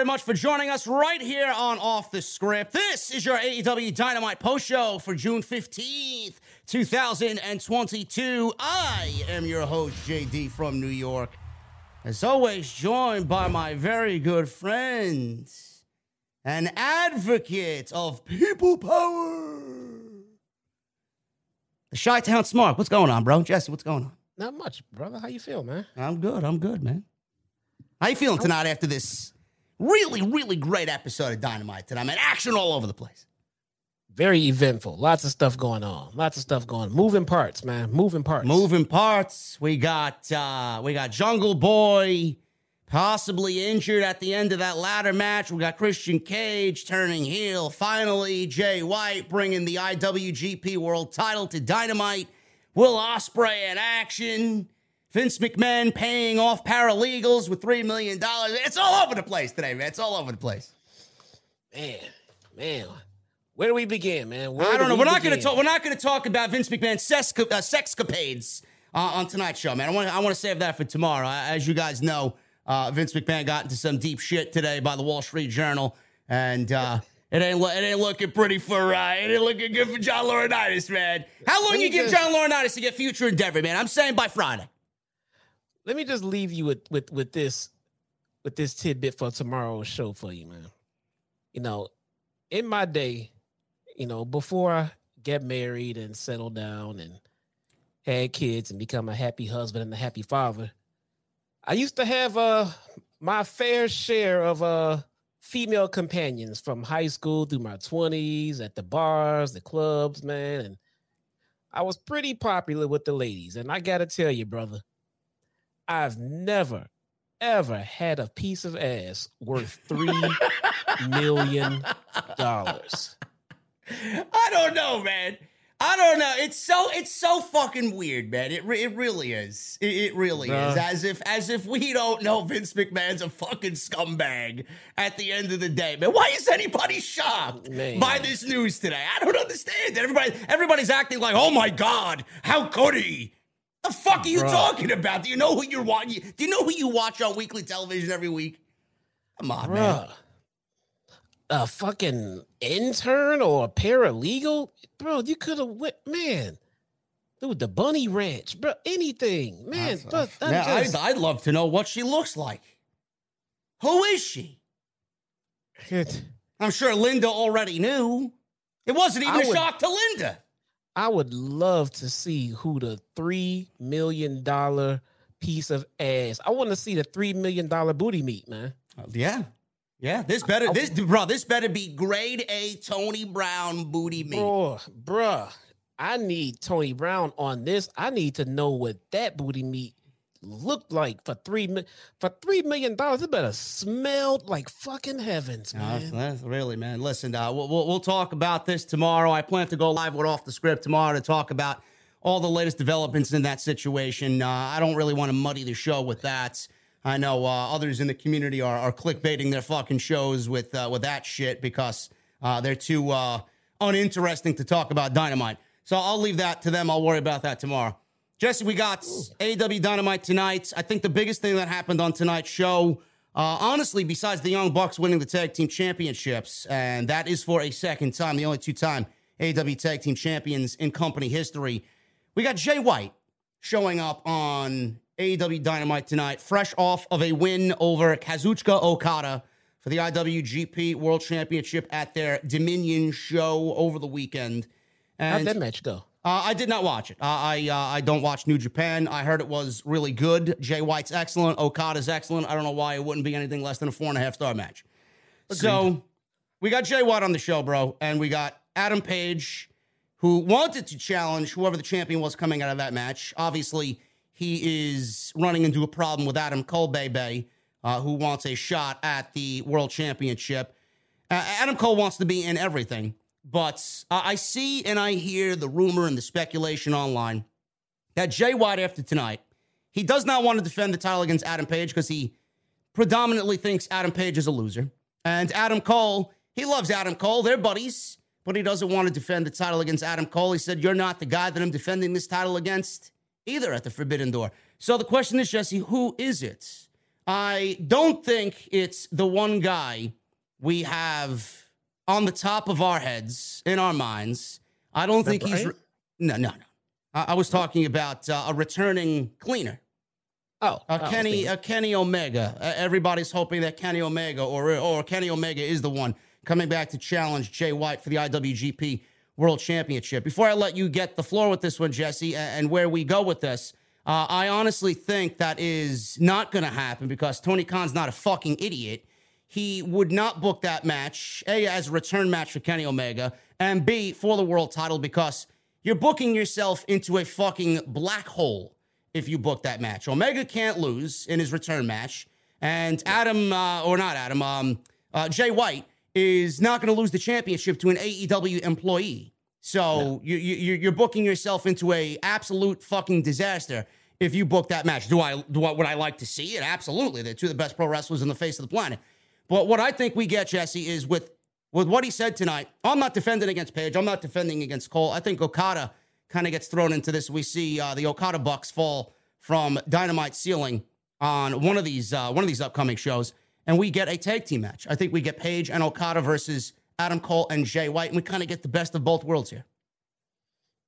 Very much for joining us right here on Off the Script. This is your AEW Dynamite post show for June 15th, 2022. I am your host, JD from New York. As always, joined by my very good friend, an advocate of people power, the Chi Town Smart. What's going on, bro? Jesse, what's going on? Not much, brother. How you feel, man? I'm good. I'm good, man. How you feeling tonight after this Really, really great episode of Dynamite today. I mean, action all over the place. Very eventful. Lots of stuff going on. Lots of stuff going. Moving parts, man. Moving parts. Moving parts. We got uh we got Jungle Boy possibly injured at the end of that ladder match. We got Christian Cage turning heel. Finally, Jay White bringing the IWGP World Title to Dynamite. Will Ospreay in action. Vince McMahon paying off paralegals with $3 million. It's all over the place today, man. It's all over the place. Man, man. Where do we begin, man? Where I don't know. We are not going to talk. We're not going to talk about Vince McMahon's sex, uh, sexcapades uh, on tonight's show, man. I want. I want to save that for tomorrow. As you guys know, uh, Vince McMahon got into some deep shit today by the Wall Street Journal, and uh, it ain't. It ain't looking pretty for. Uh, it ain't looking good for John Laurinaitis, man. How long you give John Laurinaitis to get future endeavor, man? I'm saying by Friday let me just leave you with with with this with this tidbit for tomorrow's show for you, man. You know, in my day, you know, before I get married and settle down and had kids and become a happy husband and a happy father, I used to have uh my fair share of uh female companions from high school through my 20s at the bars, the clubs, man, and I was pretty popular with the ladies. And I got to tell you, brother, I've never, ever had a piece of ass worth three million dollars. I don't know, man. I don't know. It's so it's so fucking weird, man. It it really is. It, it really is. As if as if we don't know Vince McMahon's a fucking scumbag at the end of the day, man. Why is anybody shocked man. by this news today? I don't understand. Everybody everybody's acting like, oh my god, how could he? The fuck are you Bruh. talking about? Do you know who you're watching? Do you know who you watch on weekly television every week? Come on, Bruh. man. A fucking intern or a paralegal, bro. You could have went, man. Dude, the Bunny Ranch, bro. Anything, man. But just... I'd, I'd love to know what she looks like. Who is she? It, I'm sure Linda already knew. It wasn't even I a would, shock to Linda. I would love to see who the three million dollar piece of ass. I want to see the three million dollar booty meat, man. Uh, yeah, yeah. This better, this bro. This better be grade A Tony Brown booty meat, bro. Bruh, I need Tony Brown on this. I need to know what that booty meat looked like for three for three million dollars. It better smelled like fucking heavens, man. No, that's, really, man. Listen, uh, we'll, we'll, we'll talk about this tomorrow. I plan to go live with off the script tomorrow to talk about all the latest developments in that situation. Uh, I don't really want to muddy the show with that. I know uh, others in the community are, are clickbaiting their fucking shows with uh, with that shit because uh, they're too uh, uninteresting to talk about dynamite. So I'll leave that to them. I'll worry about that tomorrow. Jesse, we got AEW Dynamite tonight. I think the biggest thing that happened on tonight's show, uh, honestly, besides the Young Bucks winning the tag team championships, and that is for a second time, the only two time AEW tag team champions in company history, we got Jay White showing up on AEW Dynamite tonight, fresh off of a win over Kazuchika Okada for the IWGP World Championship at their Dominion show over the weekend. How'd And that match go? Uh, I did not watch it. Uh, I uh, I don't watch New Japan. I heard it was really good. Jay White's excellent. Okada's excellent. I don't know why it wouldn't be anything less than a four and a half star match. So we got Jay White on the show, bro, and we got Adam Page, who wanted to challenge whoever the champion was coming out of that match. Obviously, he is running into a problem with Adam Cole, Bebe, uh, who wants a shot at the World Championship. Uh, Adam Cole wants to be in everything, but I see and I hear the rumor and the speculation online that Jay White, after tonight, he does not want to defend the title against Adam Page because he predominantly thinks Adam Page is a loser. And Adam Cole, he loves Adam Cole. They're buddies, but he doesn't want to defend the title against Adam Cole. He said, You're not the guy that I'm defending this title against either at the Forbidden Door. So the question is, Jesse, who is it? I don't think it's the one guy we have on the top of our heads, in our minds. I don't think he's. Re- no, no, no. I, I was talking about uh, a returning cleaner. Oh, Uh, Kenny, uh, Kenny Omega. Uh, everybody's hoping that Kenny Omega or or Kenny Omega is the one coming back to challenge Jay White for the IWGP World Championship. Before I let you get the floor with this one, Jesse, a- and where we go with this, uh, I honestly think that is not going to happen because Tony Khan's not a fucking idiot. He would not book that match, A, as a return match for Kenny Omega, and B, for the world title because you're booking yourself into a fucking black hole if you book that match. Omega can't lose in his return match, and Adam, uh, or not Adam, um, uh, Jay White is not going to lose the championship to an AEW employee. So you, you, you're booking yourself into a absolute fucking disaster if you book that match. Do I do I, would I like to see it? Absolutely. They're two of the best pro wrestlers on the face of the planet. But what I think we get, Jesse, is with with what he said tonight. I'm not defending against Page. I'm not defending against Cole. I think Okada kind of gets thrown into this. We see uh, the Okada Bucks fall from Dynamite ceiling on one of these uh, one of these upcoming shows, and we get a tag team match. I think we get Page and Okada versus Adam Cole and Jay White, and we kind of get the best of both worlds here.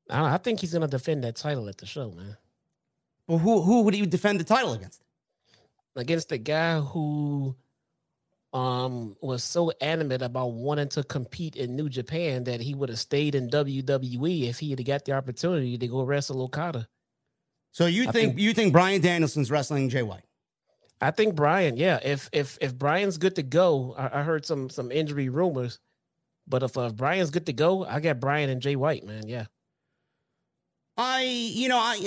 I, I think he's gonna defend that title at the show, man. Well, who who would he defend the title against? Against the guy who um was so animate about wanting to compete in New Japan that he would have stayed in WWE if he had got the opportunity to go wrestle Okada. So you think, think- you think Bryan Danielson's wrestling Jay White? I think Bryan, yeah. If if if Bryan's good to go, I, I heard some some injury rumors, but if uh, Bryan's good to go, I got Bryan and Jay White, man. Yeah, I, you know, I,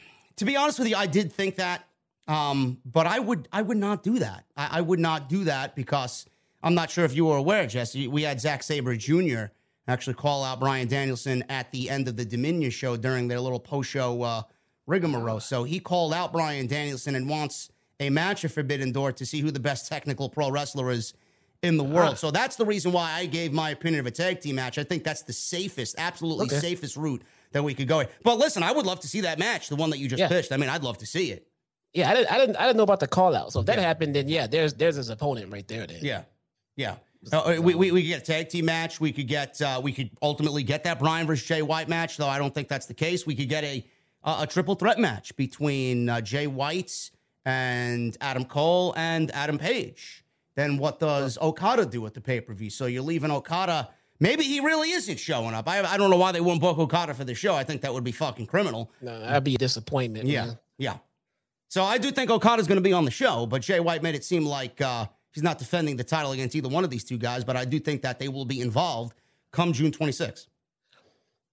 to be honest with you, I did think that, um, but I would, I would not do that. I, I would not do that because I'm not sure if you were aware, Jesse. We had Zack Sabre Jr. actually call out Bryan Danielson at the end of the Dominion show during their little post-show uh, rigmarole. So he called out Bryan Danielson and wants a match at Forbidden Door to see who the best technical pro wrestler is in the world. So that's the reason why I gave my opinion of a tag team match. I think that's the safest, absolutely Okay. safest route that we could go. But listen, I would love to see that match, the one that you just Yeah. pitched. I mean, I'd love to see it. Yeah. I didn't I didn't I didn't know about the call out. So if that Yeah. happened, then yeah, there's there's his opponent right there. Then Yeah, yeah. Uh, we, we, we could get a tag team match. We could get uh, we could ultimately get that Bryan versus Jay White match, though I don't think that's the case. We could get a a, a triple threat match between uh, Jay White and Adam Cole and Adam Page. Then what does Okada do at the pay per view? So you're leaving Okada. Maybe he really isn't showing up. I, I don't know why they wouldn't book Okada for the show. I think that would be fucking criminal. no, that'd be a disappointment. Yeah, man. yeah. So I do think Okada's going to be on the show, but Jay White made it seem like uh, he's not defending the title against either one of these two guys. But I do think that they will be involved come June 26th.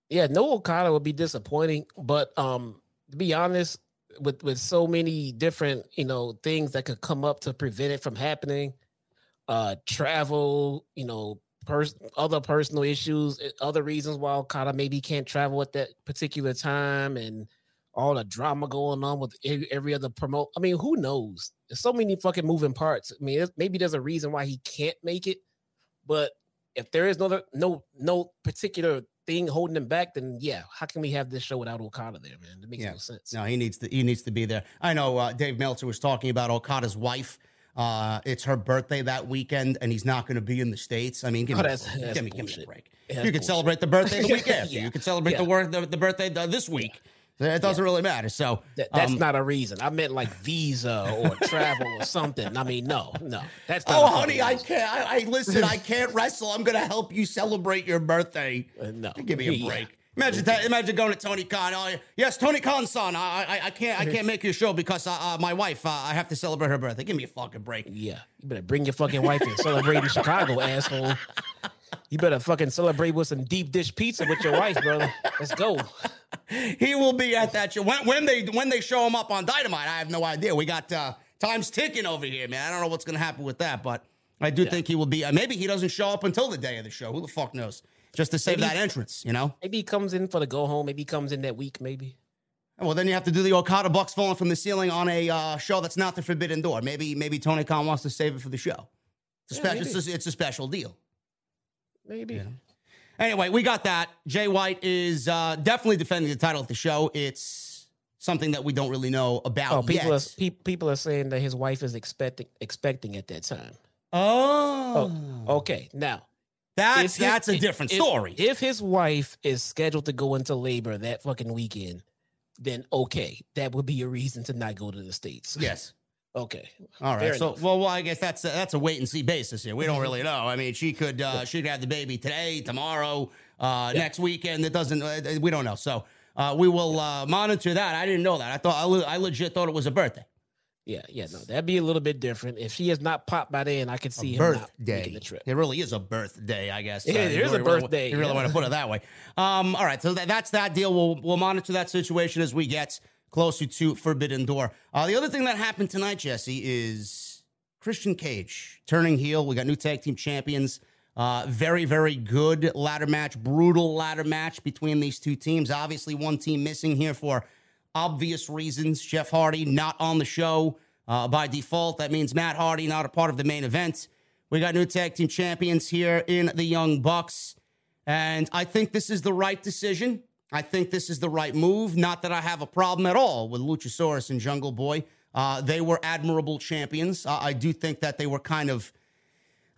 yeah. No Okada would be disappointing, but um, to be honest, with with so many different you know things that could come up to prevent it from happening, uh, travel, you know, pers- other personal issues, other reasons why Okada maybe can't travel at that particular time, and all the drama going on with every, other promote. I mean, who knows? There's so many fucking moving parts. I mean, maybe there's a reason why he can't make it, but if there is no no no particular thing holding him back, then yeah, how can we have this show without Okada there, man? That makes Yeah. no sense. No, he needs to he needs to be there. I know uh, Dave Meltzer was talking about Okada's wife. Uh, it's her birthday that weekend, and he's not going to be in the states. I mean, give, Oh, me, that's- give, me, give me a break. You can bullshit. celebrate the birthday the week after. Yeah. You could celebrate the Yeah. work the, the birthday uh, this week. It doesn't really matter. So That, that's um, not a reason. I meant like visa or travel or something. I mean, no, no. That's not Oh, honey, I can't. I, I listen. I can't wrestle. I'm gonna help you celebrate your birthday. Uh, no. Give me a Yeah. break. Imagine that. Imagine going to Tony Khan. Oh, yes, Tony Khan's son. I, I, I can't. I can't make your show because uh, uh, my wife. Uh, I have to celebrate her birthday. Give me a fucking break. Yeah, you better bring your fucking wife and celebrate in Chicago, asshole. You better fucking celebrate with some deep dish pizza with your wife, brother. Let's go. He will be at that show when, when they when they show him up on Dynamite. I have no idea. We got uh, times ticking over here, man. I don't know what's gonna happen with that, but I do think he will be. Uh, maybe he doesn't show up until the day of the show. Who the fuck knows? Just to save Maybe- that entrance, you know. Maybe he comes in for the go home. Maybe he comes in that week. Maybe. Well, then you have to do the Okada Bucks falling from the ceiling on a uh, show that's not the Forbidden Door. Maybe maybe Tony Khan wants to save it for the show. It's a, Yeah, it's, a, it's a special deal. Maybe. Anyway, we got that. Jay White is uh, definitely defending the title of the show. It's something that we don't really know about Oh, people yet. are pe- people are saying that his wife is expecting expecting at that time. oh, Okay, now that's his- that's a different if- story. If his wife is scheduled to go into labor that fucking weekend, then okay, that would be a reason to not go to the states. yes. Okay. All right. Fair So, enough. well, well, I guess that's a, that's a wait and see basis here. We don't really know. I mean, she could uh, she could have the baby today, tomorrow, uh, next weekend. It doesn't. Uh, we don't know. So uh, we will uh, monitor that. I didn't know that. I thought I, le- I legit thought it was a birthday. Yeah, yeah, no, that'd be a little bit different. If she has not popped by then, I could see him not birthday. making the trip. It really is a birthday, I guess. Yeah, Uh, there a birthday, You really yeah. want to put it that way. Um, all right, so that, that's that deal. We'll we'll monitor that situation as we get closer to Forbidden Door. Uh, the other thing that happened tonight, Jesse, is Christian Cage turning heel. We got new tag team champions. Uh, very, very good ladder match, brutal ladder match between these two teams. Obviously, one team missing here for obvious reasons. Jeff Hardy not on the show uh, by default. That means Matt Hardy not a part of the main event. We got new tag team champions here in the Young Bucks. And I think this is the right decision. I think this is the right move. Not that I have a problem at all with Luchasaurus and Jungle Boy. Uh, they were admirable champions. Uh, I do think that they were kind of,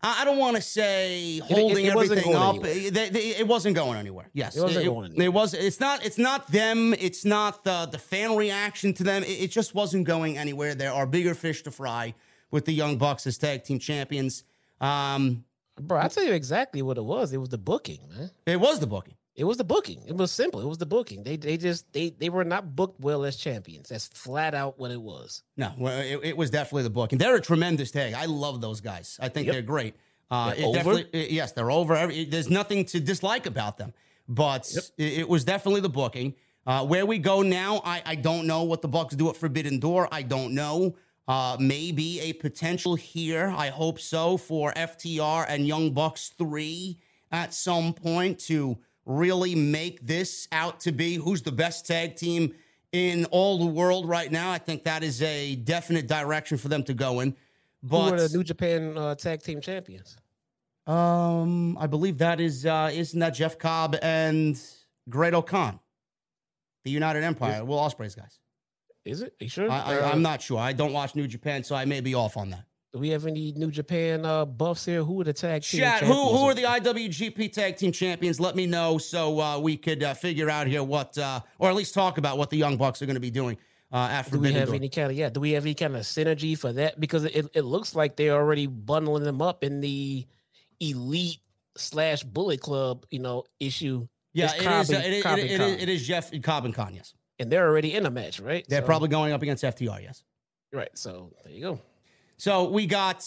I I don't want to say holding it wasn't everything going up. It, they- they- it wasn't going anywhere. Yes, It wasn't it, going it was. It's not. It's not them. It's not the the fan reaction to them. It, it just wasn't going anywhere. There are bigger fish to fry with the Young Bucks as tag team champions. Um, Bro, I'll tell you exactly what it was. It was the booking, man. it was the booking. It was the booking. It was simple. It was the booking. They they just they they were not booked well as champions. That's flat out what it was. No, well, it, it was definitely the book, and they're a tremendous tag. I love those guys. I think Yep. they're great. Uh, They're over? it- yes, they're over. Every, there's nothing to dislike about them, but it, it was definitely the booking. Uh, where we go now, I, I don't know what the Bucks do at Forbidden Door. I don't know. Uh, maybe a potential here. I hope so for FTR and Young Bucks three at some point to really make this out to be who's the best tag team in all the world right now. I think that is a definite direction for them to go in. Who are the New Japan uh, Tag Team Champions? um, I believe that is uh, isn't that Jeff Cobb and Great-O-Khan, the United Empire, Will Ospreay's guys. Is it? Are you sure? I, I, Uh, I'm not sure. I don't watch New Japan, so I may be off on that. Do we have any New Japan uh, buffs here? Who are the tag team? Chat, who who are the IWGP Tag Team Champions? Let me know so uh, we could uh, figure out here what, uh, or at least talk about what the Young Bucks are going to be doing uh, at Do we have Door. any kind of yeah? Do we have any kind of synergy for that? Because it, it looks like they're already bundling them up in the elite slash Bullet Club, you know, issue. Yeah, It's it Cobb is, and- uh, it, is, Cobb it, it, is, it is Jeff Cobb and Con, yes. and they're already in a match, right? They're So- probably going up against FTR, yes. right. So there you go. So we got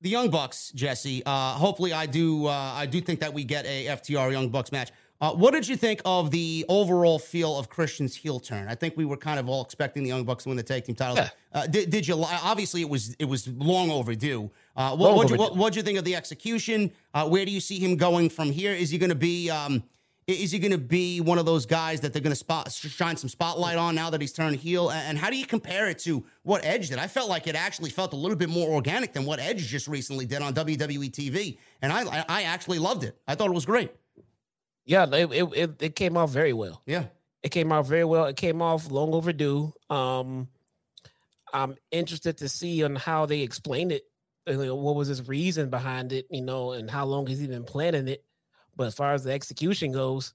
the Young Bucks, Jesse. Uh, hopefully, I do. Uh, I do think that we get a FTR Young Bucks match. Uh, what did you think of the overall feel of Christian's heel turn? I think we were kind of all expecting the Young Bucks to win the tag team title. Yeah. Uh, did, did you? Obviously, it was it was long overdue. Uh, what Long what'd you, what you think of the execution? Uh, where do you see him going from here? Is he going to be? Um, is he going to be one of those guys that they're going to spot shine some spotlight on now that he's turned heel? And, how do you compare it to what Edge did? I felt like it actually felt a little bit more organic than what Edge just recently did on WWE TV, and I I- actually loved it. I thought it was great. Yeah, it, it it came off very well. Yeah. It came out very well. It came off long overdue. Um, I'm interested to see on how they explain it. you know, What was his reason behind it? You know, and how long has he been planning it? But as far as the execution goes,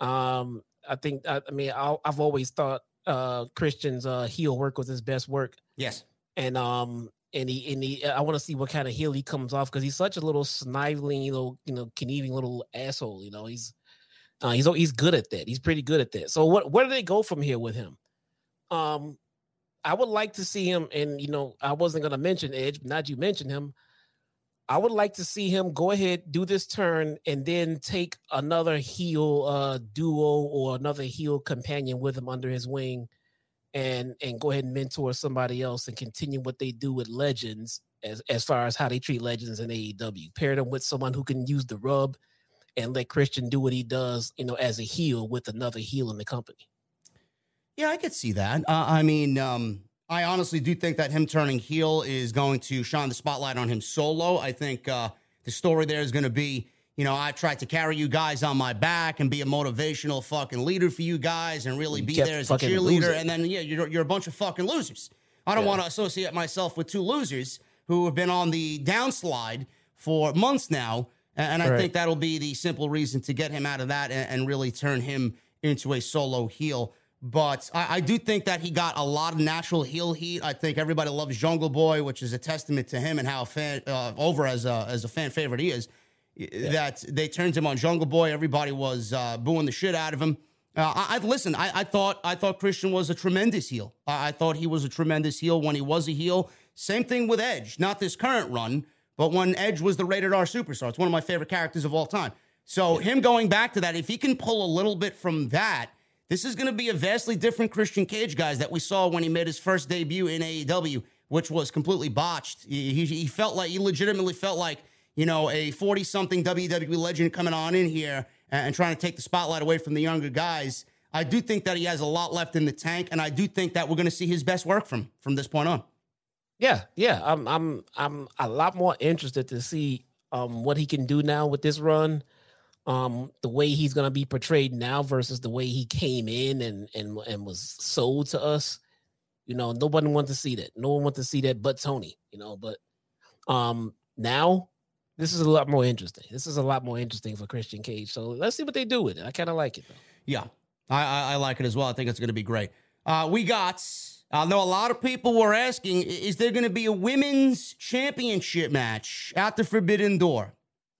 um, I think I, I mean i have always thought uh Christian's uh heel work was his best work. Yes, and um and he and he I want to see what kind of heel he comes off because he's such a little sniveling, you know, you know, conniving little asshole. You know, he's uh, he's he's good at that. He's pretty good at that. So what where do they go from here with him? Um, I would like to see him, and you know, I wasn't gonna mention Edge, but now you mentioned him. I would like to see him go ahead, do this turn, and then take another heel uh, duo or another heel companion with him under his wing, and and go ahead and mentor somebody else and continue what they do with legends as as far as how they treat legends in AEW. Pair them with someone who can use the rub, and let Christian do what he does, you know, as a heel with another heel in the company. Yeah, I could see that. Uh, I mean, um, I honestly do think that him turning heel is going to shine the spotlight on him solo. I think uh, the story there is going to be, you know, I tried to carry you guys on my back and be a motivational fucking leader for you guys and really be there as a cheerleader. Losing. And then, yeah, you're, you're a bunch of fucking losers. I don't yeah. want to associate myself with two losers who have been on the downslide for months now. And I right. think that'll be the simple reason to get him out of that and, and really turn him into a solo heel. But I, I, do think that he got a lot of natural heel heat. I think everybody loves Jungle Boy, which is a testament to him and how fan uh, over as a as a fan favorite he is. Yeah. That they turned him on Jungle Boy. Everybody was uh, booing the shit out of him. Uh, I, I listen. I, I, thought I thought Christian was a tremendous heel. I, I thought he was a tremendous heel when he was a heel. Same thing with Edge. Not this current run, but when Edge was the rated R superstar. It's one of my favorite characters of all time. So him going back to that, if he can pull a little bit from that this is going to be a vastly different Christian Cage, guys, that we saw when he made his first debut in AEW, which was completely botched. He, he, felt like, he legitimately felt like, you know, a 40 something WWE legend coming on in here and, and trying to take the spotlight away from the younger guys. I do think that he has a lot left in the tank, and I do think that we're going to see his best work from from this point on. Yeah, yeah, I'm I'm I'm a lot more interested to see um what he can do now with this run um, the way he's going to be portrayed now versus the way he came in and and and was sold to us. You know, nobody wanted to see that. No one wanted to see that, but Tony. You know, but um, now this is a lot more interesting. This is a lot more interesting for Christian Cage. So let's see what they do with it. I kind of like it though. Yeah, I, I, I like it as well. I think it's going to be great. Uh, we got. I know a lot of people were asking: Is there going to be a women's championship match at the Forbidden Door?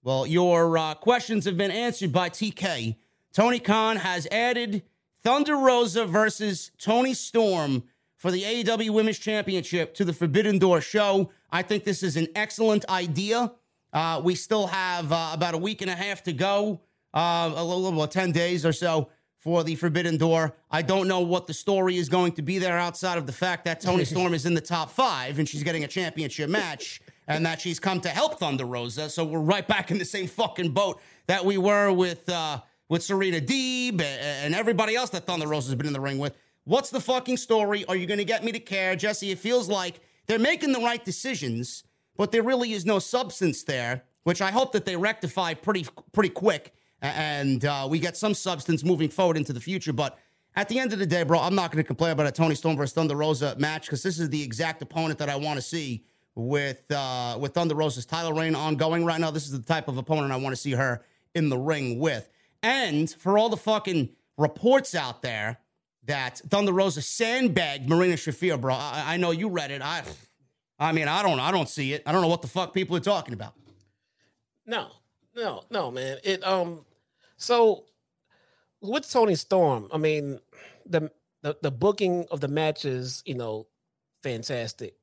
Well, your uh, questions have been answered by TK. Tony Khan has added Thunder Rosa versus Toni Storm for the AEW Women's Championship to the Forbidden Door show. I think this is an excellent idea. Uh, we still have uh, about a week and a half to go, uh, a little about 10 days or so for the Forbidden Door. I don't know what the story is going to be there outside of the fact that Toni Storm is in the top five and she's getting a championship match and that she's come to help Thunder Rosa. So we're right back in the same fucking boat that we were with uh, with Serena Deeb and everybody else that Thunder Rosa's been in the ring with. What's the fucking story? Are you going to get me to care, Jesse? It feels like they're making the right decisions, but there really is no substance there, which I hope that they rectify pretty pretty quick, and uh, we get some substance moving forward into the future. But at the end of the day, bro, I'm not going to complain about a Toni Storm versus Thunder Rosa match because this is the exact opponent that I want to see with uh, with Thunder Rosa's title reign ongoing right now. This is the type of opponent I want to see her in the ring with. And for all the fucking reports out there that Thunder Rosa sandbagged Marina Shafir, bro, I, I know you read it. I, I mean, I don't, I don't see it. I don't know what the fuck people are talking about. No, no, no, man. It um, so with Toni Storm, I mean, the the, the booking of the matches, you know, fantastic.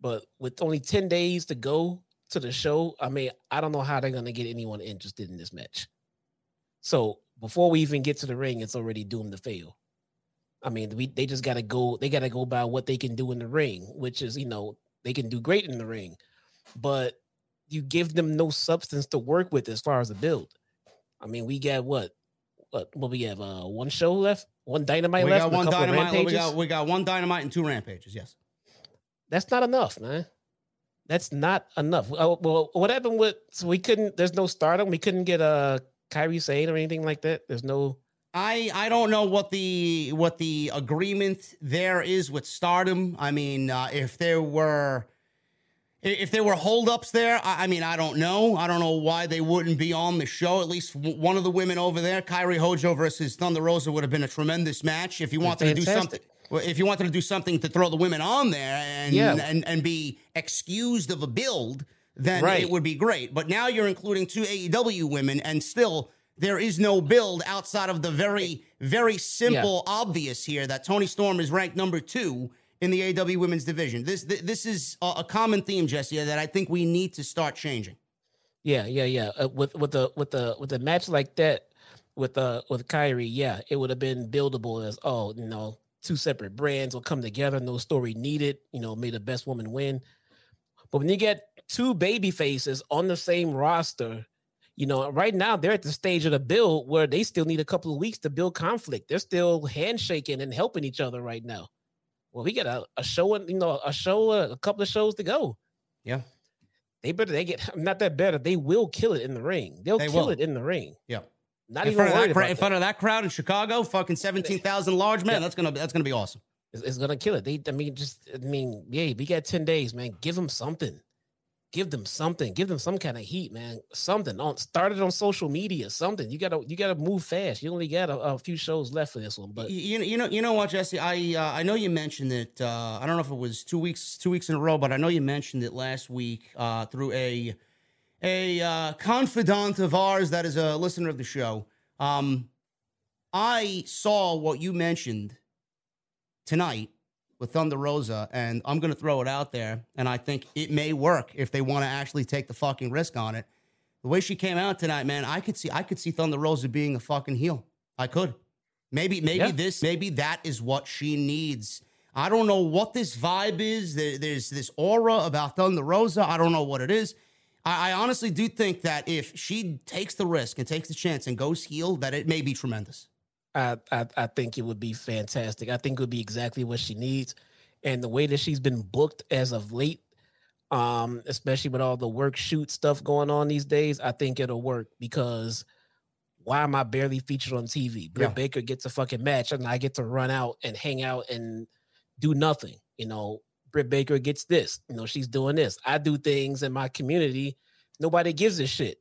But with only 10 days to go to the show, I mean, I don't know how they're going to get anyone interested in this match. So before we even get to the ring, it's already doomed to fail. I mean, we they just got to go. They got to go by what they can do in the ring, which is you know they can do great in the ring, but you give them no substance to work with as far as the build. I mean, we got what what what we have uh one show left, one dynamite we left, got one dynamite. We got we got one dynamite and two rampages. Yes. That's not enough, man. That's not enough. Uh, well, what happened with so we couldn't? There's no stardom. We couldn't get a Kairi Sane or anything like that. There's no. I I don't know what the what the agreement there is with Stardom. I mean, uh, if there were If there were holdups there, I, I mean, I don't know. I don't know why they wouldn't be on the show. At least one of the women over there, Kairi Hojo versus Thunder Rosa, would have been a tremendous match. If you wanted to do something, if you wanted to do something to throw the women on there and Yeah. and, and be excused of a build, then Right. it would be great. But now you're including two AEW women, and still there is no build outside of the very, very simple, obvious here that Toni Storm is ranked number two in the AEW women's division. This th- this is a, a common theme, Jesse, that I think we need to start changing. Yeah, yeah, yeah. Uh, with with the with the with a match like that with uh with Kairi, yeah, it would have been buildable as oh, you know, two separate brands will come together, no story needed. You know, may the best woman win. But when you get two baby faces on the same roster, you know, right now they're at the stage of the build where they still need a couple of weeks to build conflict. They're still handshaking and helping each other right now. Well, we got a, a show, and you know, a show, a couple of shows to go. Yeah. They better they get not that better. They will kill it in the ring. They'll They kill will. it in the ring. Yeah. Not In even front, worried that, in that. front of that crowd in Chicago, fucking seventeen thousand large man. Yeah. That's gonna that's gonna be awesome. It's, it's gonna kill it. They, I mean, just I mean, yeah, we got ten days, man. Give them something. Give them something. Give them some kind of heat, man. Something on. Start it on social media. Something. You gotta you gotta move fast. You only got a, a few shows left for this one, but you, you know you know what Jesse I uh, I know you mentioned it uh, I don't know if it was two weeks two weeks in a row but I know you mentioned it last week uh, through a a uh, confidant of ours that is a listener of the show um, I saw what you mentioned tonight with Thunder Rosa and I'm gonna throw it out there and I think it may work if they want to actually take the fucking risk on it the way she came out tonight man I could see I could see Thunder Rosa being a fucking heel I could Maybe, maybe Yeah. this, maybe that is what she needs. I don't know what this vibe is. There, there's this aura about Thunder Rosa. I don't know what it is. I, I honestly do think that if she takes the risk and takes the chance and goes heel, that it may be tremendous. I, I I think it would be fantastic. I think it would be exactly what she needs, and the way that she's been booked as of late, um, especially with all the work shoot stuff going on these days, I think it'll work because why am I barely featured on TV? Britt Yeah. Baker gets a fucking match, and I get to run out and hang out and do nothing. You know, Britt Baker gets this. You know, she's doing this. I do things in my community. Nobody gives a shit.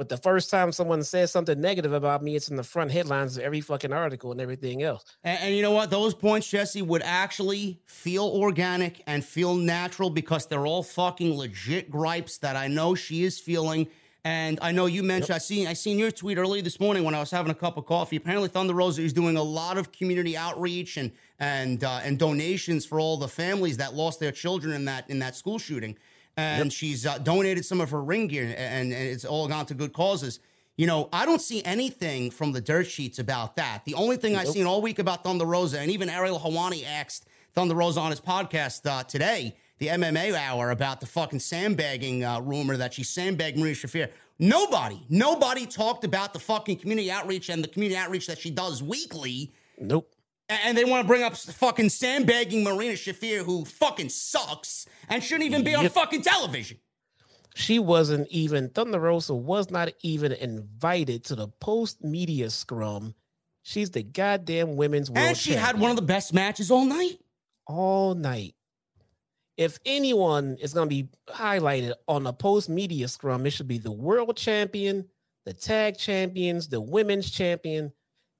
But the first time someone says something negative about me, it's in the front headlines of every fucking article and everything else. And, and you know what? Those points, Jesse, would actually feel organic and feel natural because they're all fucking legit gripes that I know she is feeling. And I know you mentioned I seen I seen your tweet early this morning when I was having a cup of coffee. Apparently, Thunder Rosa is doing a lot of community outreach and and uh, and donations for all the families that lost their children in that in that school shooting. And she's uh, donated some of her ring gear, and, and it's all gone to good causes. You know, I don't see anything from the dirt sheets about that. The only thing I've seen all week about Thunder Rosa, and even Ariel Helwani asked Thunder Rosa on his podcast uh, today, the MMA hour, about the fucking sandbagging uh, rumor that she sandbagged Maria Shafir. Nobody, nobody talked about the fucking community outreach and the community outreach that she does weekly. Nope. And they want to bring up fucking sandbagging Marina Shafir, who fucking sucks and shouldn't even be on Yep. fucking television. She wasn't even Thunder Rosa was not even invited to the post media scrum. She's the goddamn women's world And she had one of the best matches all night. all night. If anyone is going to be highlighted on a post media scrum, it should be the world champion, the tag champions, the women's champion,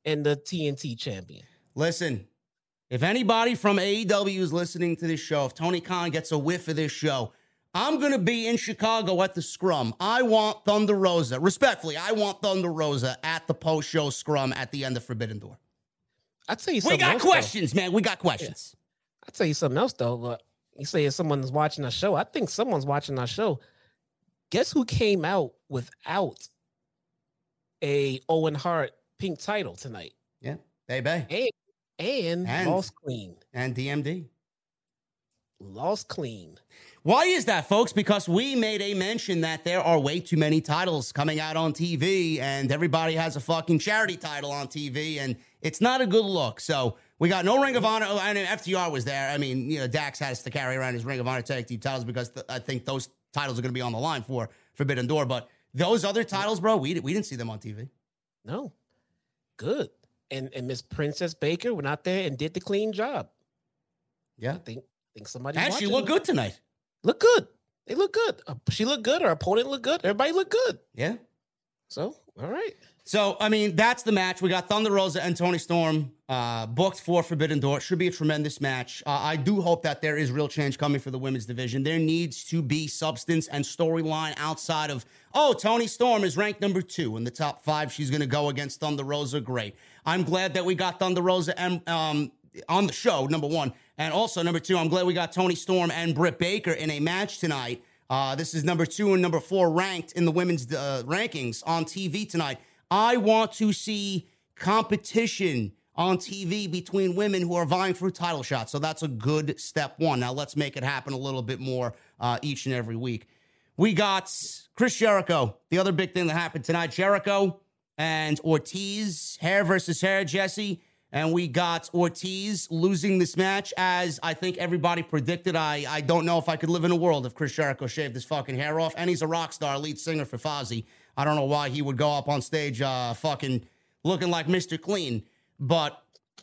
and the TNT champion. Listen, if anybody from AEW is listening to this show, if Tony Khan gets a whiff of this show, I'm going to be in Chicago at the scrum. I want Thunder Rosa. Respectfully, I want Thunder Rosa at the post show scrum at the end of Forbidden Door. I'll tell you We got else, though. questions, man. We got questions. I'll tell you something else though. But you say if someone's watching our show, I think someone's watching our show. Guess who came out without a Owen Hart pink title tonight? Yeah, baby. And and, And- lost clean. And DMD. Lost clean. Why is that, folks? Because we made a mention that there are way too many titles coming out on TV, and everybody has a fucking charity title on TV, and it's not a good look. So we got no Ring of Honor. Oh, I mean, FTR was there. I mean, you know, Dax has to carry around his Ring of Honor tag team titles because th- I think those titles are going to be on the line for Forbidden Door. But those other titles, bro, we, we didn't see them on TV. No. Good. And and Miss Princess Baker went out there and did the clean job. Yeah. I think think somebody And she looked good tonight. Look good. They look good. Uh, She looked good. Her opponent looked good. Everybody looked good. Yeah. So, all right. So, I mean, that's the match. We got Thunder Rosa and Toni Storm uh, booked for Forbidden Door. Should be a tremendous match. Uh, I do hope that there is real change coming for the women's division. There needs to be substance and storyline outside of, oh, Toni Storm is ranked number two in the top five. She's going to go against Thunder Rosa. Great. I'm glad that we got Thunder Rosa and, um, on the show, number one. And also, number two, I'm glad we got Toni Storm and Britt Baker in a match tonight. Uh, this is number two and number four ranked in the women's uh, rankings on TV tonight. I want to see competition on TV between women who are vying for title shots. So that's a good step one. Now let's make it happen a little bit more uh, each and every week. We got Chris Jericho, the other big thing that happened tonight. Jericho and Ortiz, hair versus hair, Jesse. And we got Ortiz losing this match as I think everybody predicted. I, I don't know if I could live in a world if Chris Jericho shaved his fucking hair off. And he's a rock star, lead singer for Fozzy. I don't know why he would go up on stage uh, fucking looking like Mr. Clean. But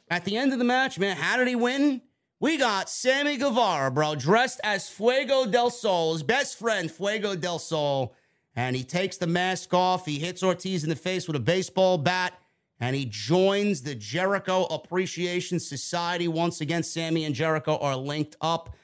at the end of the match, man, how did he win? We got Sammy Guevara, bro, dressed as Fuego del Sol, his best friend, Fuego del Sol. And he takes the mask off. He hits Ortiz in the face with a baseball bat. And he joins the Jericho Appreciation Society. Once again, Sammy and Jericho are linked up.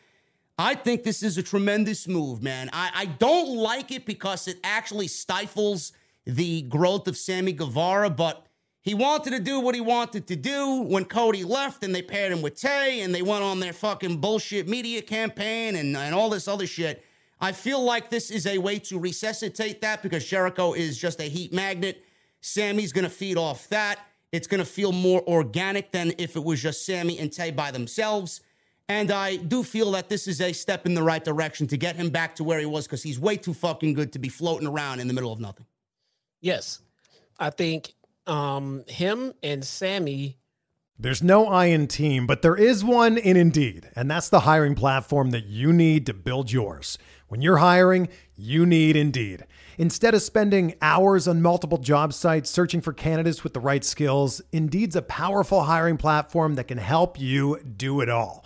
I think this is a tremendous move, man. I, I don't like it because it actually stifles the growth of Sammy Guevara, but he wanted to do what he wanted to do when Cody left and they paired him with Tay and they went on their fucking bullshit media campaign and, and all this other shit. I feel like this is a way to resuscitate that because Jericho is just a heat magnet. Sammy's going to feed off that. It's going to feel more organic than if it was just Sammy and Tay by themselves. And I do feel that this is a step in the right direction to get him back to where he was because he's way too fucking good to be floating around in the middle of nothing. Yes. I think um him and Sammy There's no I in team, but there is one in Indeed, and that's the hiring platform that you need to build yours. When you're hiring, you need Indeed. Instead of spending hours on multiple job sites searching for candidates with the right skills, Indeed's a powerful hiring platform that can help you do it all.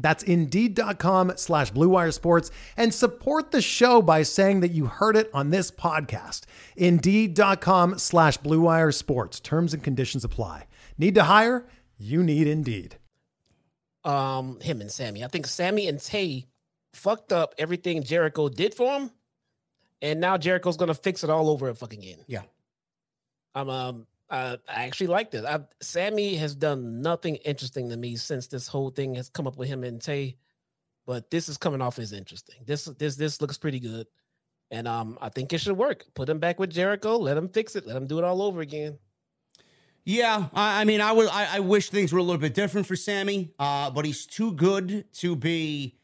That's Indeed.com slash BlueWire Sports and support the show by saying that you heard it on this podcast. Indeed.com slash BlueWire Sports. Terms and conditions apply. Need to hire? You need Indeed. um him and Sammy. I think Sammy and Tay fucked up everything Jericho did for him, and now Jericho's gonna fix it all over fucking again. Yeah. I'm um uh, I actually like this. I, Sammy has done nothing interesting to me since this whole thing has come up with him and Tay, but this is coming off as interesting. This this this looks pretty good, and um I think it should work. Put him back with Jericho. Let him fix it. Let him do it all over again. Yeah, I, I mean, I would. I, I wish things were a little bit different for Sammy, uh, but he's too good to be,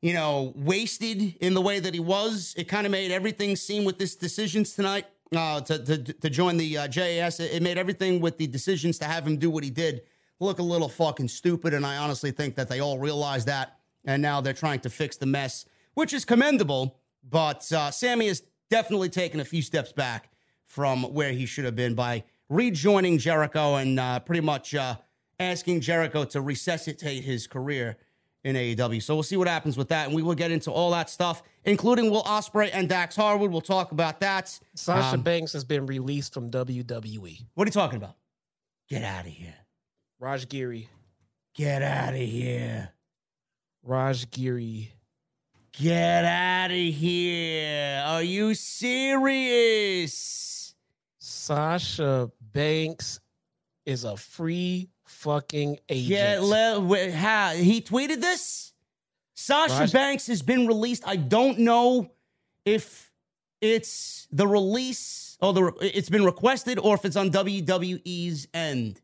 you know, wasted in the way that he was. It kind of made everything seem with this decisions tonight uh, to, to to join the uh, JAS. It, made everything with the decisions to have him do what he did look a little fucking stupid. And I honestly think that they all realize that, and now they're trying to fix the mess, which is commendable. But uh, Sammy has definitely taken a few steps back from where he should have been by rejoining Jericho and uh, pretty much uh, asking Jericho to resuscitate his career in AEW. So we'll see what happens with that, and we will get into all that stuff, including Will Ospreay and Dax Harwood. We'll talk about that. Sasha Um, Banks has been released from WWE. What are you talking about? Get out of here! Raj Giri. Get out of here! Raj Giri. Get out of here! Are you serious? Sasha Banks is a free fucking agent. Yeah, le- wait, how, he tweeted this. Sasha Banks has been released. I don't know if it's the release or the it's been requested or if it's on WWE's end.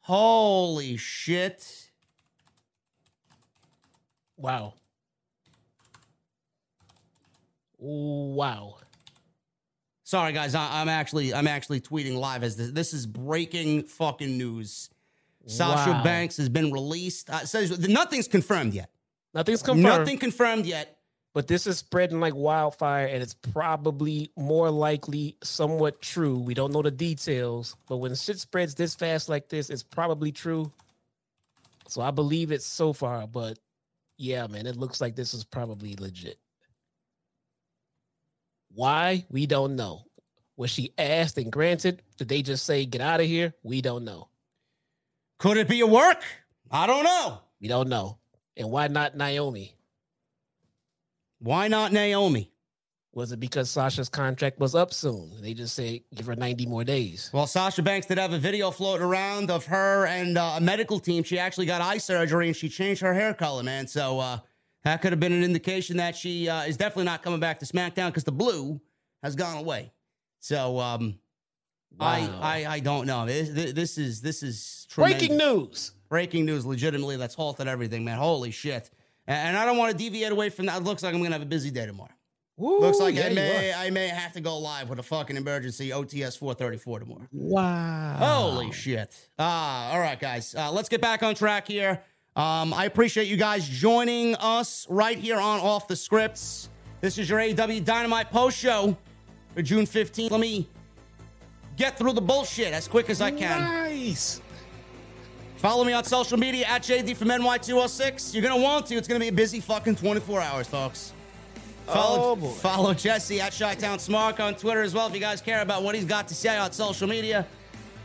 Holy shit! Wow. Wow. Sorry, guys. I, am actually I'm actually tweeting live as this. This is breaking fucking news. Sasha Wow. Banks has been released. Uh, says nothing's confirmed yet. Nothing's confirmed. Nothing confirmed yet. But this is spreading like wildfire, and it's probably more likely somewhat true. We don't know the details, but when shit spreads this fast like this, it's probably true. So I believe it so far, but yeah, man, it looks like this is probably legit. Why? We don't know. Was she asked and granted? Did they just say, get out of here? We don't know. Could it be a work? I don't know. We don't know. And why not Naomi? Why not Naomi? Was it because Sasha's contract was up soon? They just say give her 90 more days. Well, Sasha Banks did have a video floating around of her and uh, a medical team. She actually got eye surgery and she changed her hair color, man. So uh, that could have been an indication that she uh, is definitely not coming back to SmackDown because the blue has gone away. So um, I, Wow. I I don't know. This, this is this is tremendous. Breaking news. breaking news. Legitimately, that's halted everything, man. Holy shit! And, and I don't want to deviate away from that. It looks like I'm gonna have a busy day tomorrow. Woo, Looks like yeah, I may. I may have to go live with a fucking emergency OTS 434 tomorrow. Wow. Holy shit. Ah, all right, guys. Uh, let's get back on track here. Um, I appreciate you guys joining us right here on Off the Scripts. This is your AEW Dynamite post show for June 15th. Let me get through the bullshit as quick as I can. Nice. Follow me on social media at JD from NY206. You're going to want to. It's going to be a busy fucking 24 hours, folks. Follow, Oh, boy. follow Jesse at Chi-Town Smart on Twitter as well if you guys care about what he's got to say on social media.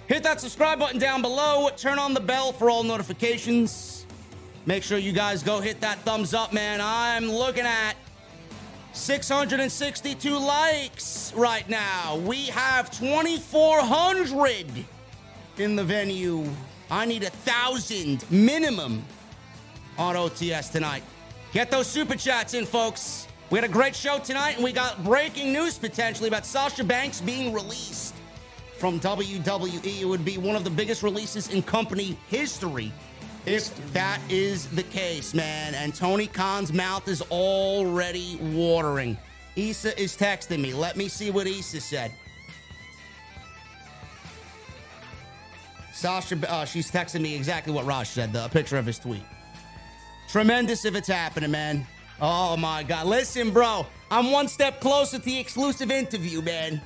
Hit that subscribe button down below. Turn on the bell for all notifications. Make sure you guys go hit that thumbs up, man. I'm looking at 662 likes right now. We have 2,400 in the venue. I need a thousand minimum on OTS tonight. Get those super chats in, folks. We had a great show tonight, and we got breaking news potentially about Sasha Banks being released from WWE. It would be one of the biggest releases in company history if that is the case, man. And Tony Khan's mouth is already watering. Issa is texting me. Let me see what Issa said. Sasha, uh, she's texting me exactly what Raj said, the picture of his tweet. Tremendous if it's happening, man. Oh my God. Listen, bro, I'm one step closer to the exclusive interview, man.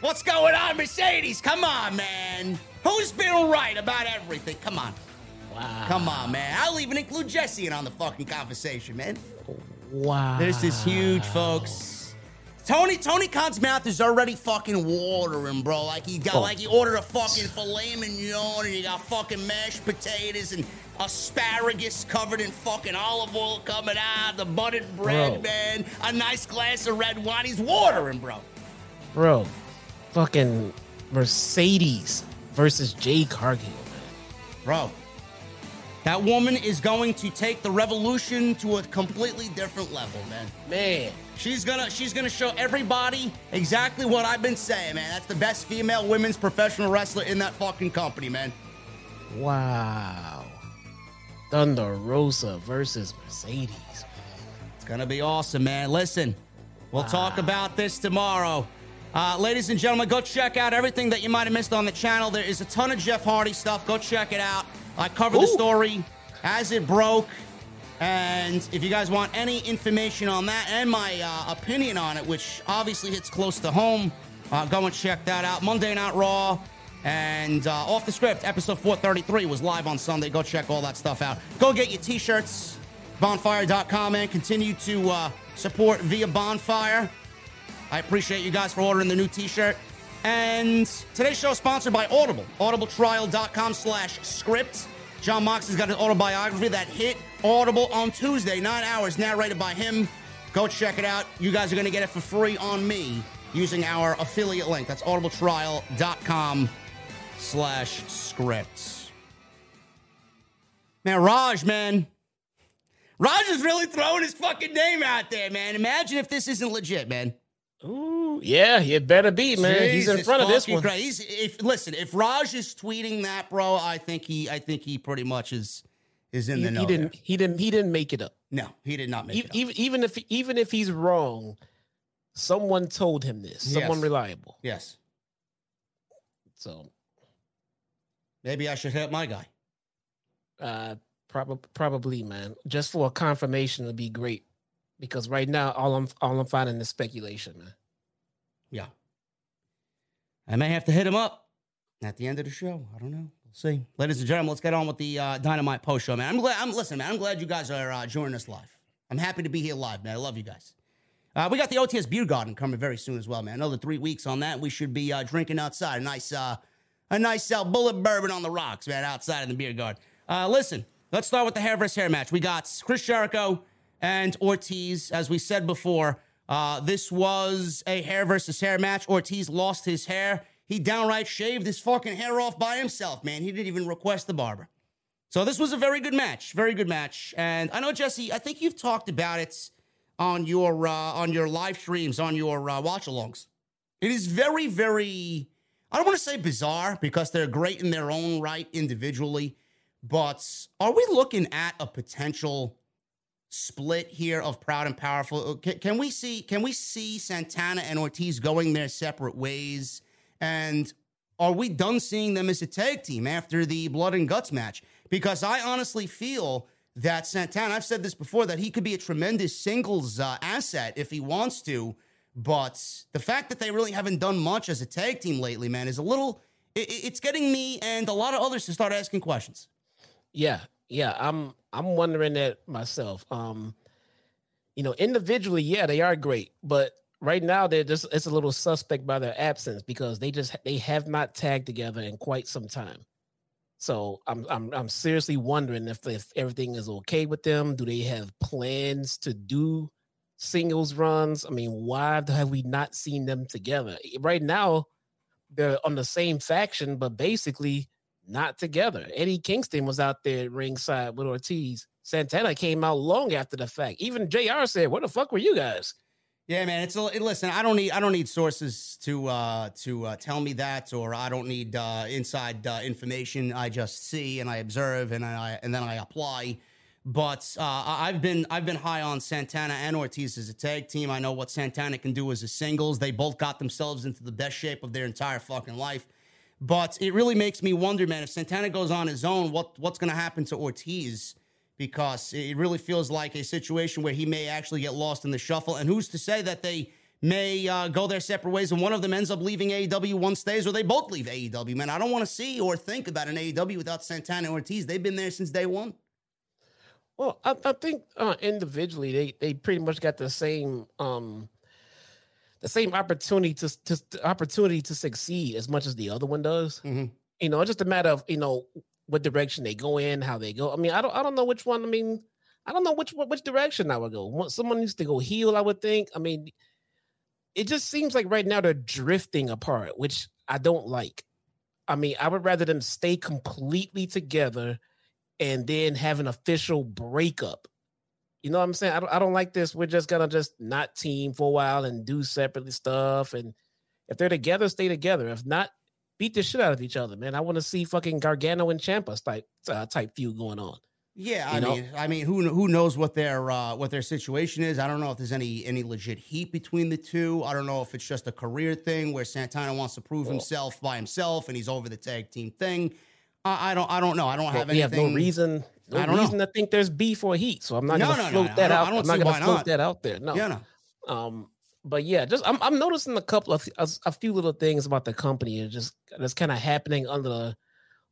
What's going on, Mercedes? Come on, man. Who's been right about everything? Come on. Wow. Come on, man. I'll even include Jesse in on the fucking conversation, man. Wow. This is huge, folks. Tony Tony Khan's mouth is already fucking watering, bro. Like he got Oh. like he ordered a fucking filet mignon and you got fucking mashed potatoes and asparagus covered in fucking olive oil coming out, the buttered bread, Bro. man. A nice glass of red wine. He's watering, bro. Bro, fucking Mercedes versus Jade Cargill. man. Bro. That woman is going to take the revolution to a completely different level, man. Man, She's gonna she's gonna show everybody exactly what I've been saying, man. That's the best female women's professional wrestler in that fucking company, man. wow. Thunder Rosa versus Mercedes. It's gonna be awesome, man. Listen, we'll talk about this tomorrow. Uh, ladies and gentlemen, go check out everything that you might have missed on the channel. There is a ton of Jeff Hardy stuff. Go check it out. I covered the story as it broke. And if you guys want any information on that and my uh, opinion on it, which obviously hits close to home, uh, go and check that out. Monday Night Raw and uh, Off the Script, episode 433 was live on Sunday. Go check all that stuff out. Go get your t shirts, bonfire.com, and continue to uh, support via Bonfire. I appreciate you guys for ordering the new t-shirt. And today's show is sponsored by Audible. Audibletrial.com slash script. Jon Mox has got an autobiography that hit Audible on Tuesday, nine hours, narrated by him. Go check it out. You guys are going to get it for free on me using our affiliate link. That's audibletrial.com slash scripts. Man, Raj, man. Raj is really throwing his fucking name out there, man. Imagine if this isn't legit, man. Ooh, yeah, it better be, man. He's in front of this one. Christ. He's, if listen, if Raj is tweeting that, bro, I think he, I think he pretty much is is in he, the know. he didn't. there. He didn't. He didn't make it up. No, he did not make E- it. Up. even even if even if he's wrong, someone told him this. Someone Yes. reliable. yes, So maybe I should hit my guy. uh probably probably man. Just for a confirmation would be great. Because right now all I'm all I'm finding is speculation, man. Yeah, I may have to hit him up at the end of the show. I don't know. We'll see. Ladies and gentlemen, let's get on with the uh, Dynamite post show, man. I'm glad. I'm listen, man. I'm glad you guys are uh, joining us live. I'm happy to be here live, man. I love you guys. Uh, we got the OTS Beer Garden coming very soon as well, man. Another three weeks on that. We should be uh, drinking outside. A nice, uh, a nice uh, Bulleit bourbon on the rocks, man, outside in the beer garden. Listen, let's start with the hair versus hair match. We got Chris Jericho and Ortiz. As we said before, uh, this was a hair versus hair match. Ortiz lost his hair. He downright shaved his fucking hair off by himself, man. He didn't even request the barber. So this was a very good match, very good match. And I know Jesse, I think you've talked about it on your uh, on your live streams, on your uh, watch alongs. It is very, very. I don't want to say bizarre because they're great in their own right individually, but are we looking at a potential split here of proud and powerful? Can, can we see? Can we see Santana and Ortiz going their separate ways? And are we done seeing them as a tag team after the blood and guts match? Because I honestly feel that Santana, I've said this before, that he could be a tremendous singles uh, asset if he wants to. But the fact that they really haven't done much as a tag team lately, man, is a little. It, it's getting me and a lot of others to start asking questions. Yeah, yeah. I'm I'm wondering that myself. Um, you know, individually, yeah, they are great, but right now they're just it's a little suspect by their absence because they just they have not tagged together in quite some time. So I'm I'm I'm seriously wondering if if everything is okay with them. Do they have plans to do singles runs? I mean, why have we not seen them together? Right now, they're on the same faction, but basically not together. Eddie Kingston was out there ringside with Ortiz. Santana came out long after the fact. Even JR said, Where the fuck were you guys? Yeah, man. It's a listen. I don't need I don't need sources to uh, to uh, tell me that, or I don't need uh, inside uh, information. I just see and I observe and I and then I apply. But uh, I've been I've been high on Santana and Ortiz as a tag team. I know what Santana can do as a singles. They both got themselves into the best shape of their entire fucking life. But it really makes me wonder, man. If Santana goes on his own, what what's going to happen to Ortiz? Because it really feels like a situation where he may actually get lost in the shuffle. And who's to say that they may uh, go their separate ways and one of them ends up leaving AEW, one stays, or they both leave AEW? Man, I don't want to see or think about an AEW without Santana and Ortiz. They've been there since day one. Well, I, I think uh, individually they they pretty much got the same um the same opportunity to, to opportunity to succeed as much as the other one does. Mhm. You know, it's just a matter of you know what direction they go in, how they go. I mean, I don't I don't know which one. I mean, I don't know which which direction I would go. Someone needs to go heal. I would think. I mean, it just seems like right now they're drifting apart, which I don't like. I mean, I would rather them stay completely together and then have an official breakup. You know what I'm saying? I don't, I don't like this. We're just gonna just not team for a while and do separately stuff. And if they're together, stay together. If not, beat the shit out of each other, man. I want to see fucking Gargano and Ciampa type uh, type feud going on. Yeah, I You know? mean, I mean, who who knows what their uh, what their situation is? I don't know if there's any any legit heat between the two. I don't know if it's just a career thing where Santana wants to prove himself by himself and he's over the tag team thing. I, I don't I don't know. I don't have we have no reason, no I don't know. reason to think there's beef or heat. So I'm not No, gonna no, float that out. I don't I'm not gonna float not. that out there. No. Yeah, no. Um, but yeah, just I'm I'm noticing a couple of a, a few little things about the company and just that's kind of happening under the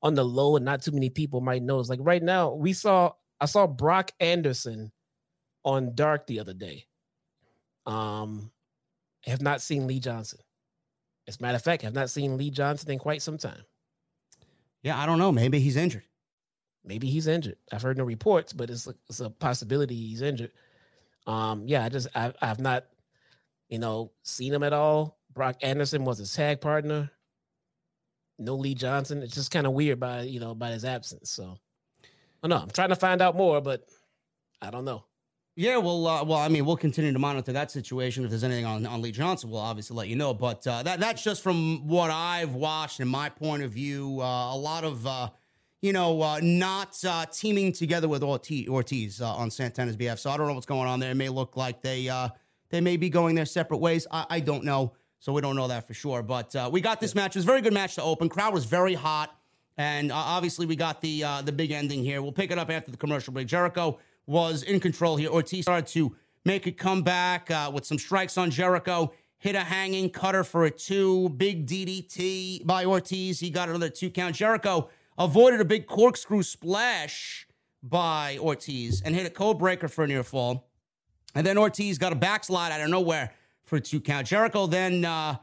on the low and not too many people might know. notice. Like right now, we saw I saw Brock Anderson on Dark the other day. Um, have not seen Lee Johnson. As a matter of fact, have not seen Lee Johnson in quite some time. Yeah, I don't know. Maybe he's injured. Maybe he's injured. I've heard no reports, but it's a, it's a possibility he's injured. Um, yeah, I just I, I've not, you know, seen him at all. Brock Anderson was his tag partner. No Lee Johnson. It's just kind of weird by you know by his absence. So I don't know. I'm trying to find out more, but I don't know. Yeah, well, uh, well, I mean, we'll continue to monitor that situation. If there's anything on, on Lee Johnson, we'll obviously let you know. But uh, that that's just from what I've watched and my point of view. Uh, a lot of, uh, you know, uh, not uh, teaming together with Ortiz, Ortiz uh, on Santana's behalf. So I don't know what's going on there. It may look like they uh, they may be going their separate ways. I, I don't know. So we don't know that for sure. But uh, we got this match. It was a very good match to open. Crowd was very hot. And uh, obviously, we got the uh, the big ending here. We'll pick it up after the commercial break. Jericho was in control here. Ortiz started to make a comeback uh, with some strikes on Jericho. Hit a hanging cutter for a two. Big DDT by Ortiz. He got another two count. Jericho avoided a big corkscrew splash by Ortiz and hit a code breaker for a near fall. And then Ortiz got a backslide out of nowhere for a two count. Jericho then uh,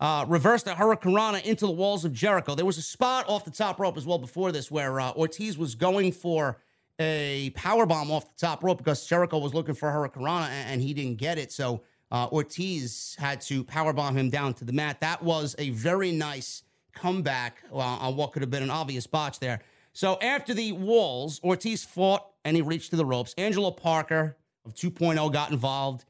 uh, reversed a hurricanrana into the walls of Jericho. There was a spot off the top rope as well before this where uh, Ortiz was going for a power bomb off the top rope because Jericho was looking for hurricanrana and, he didn't get it. So uh, Ortiz had to power bomb him down to the mat. That was a very nice comeback well, on what could have been an obvious botch there. So after the walls, Ortiz fought and he reached to the ropes. Angelo Parker of 2.0 got involved.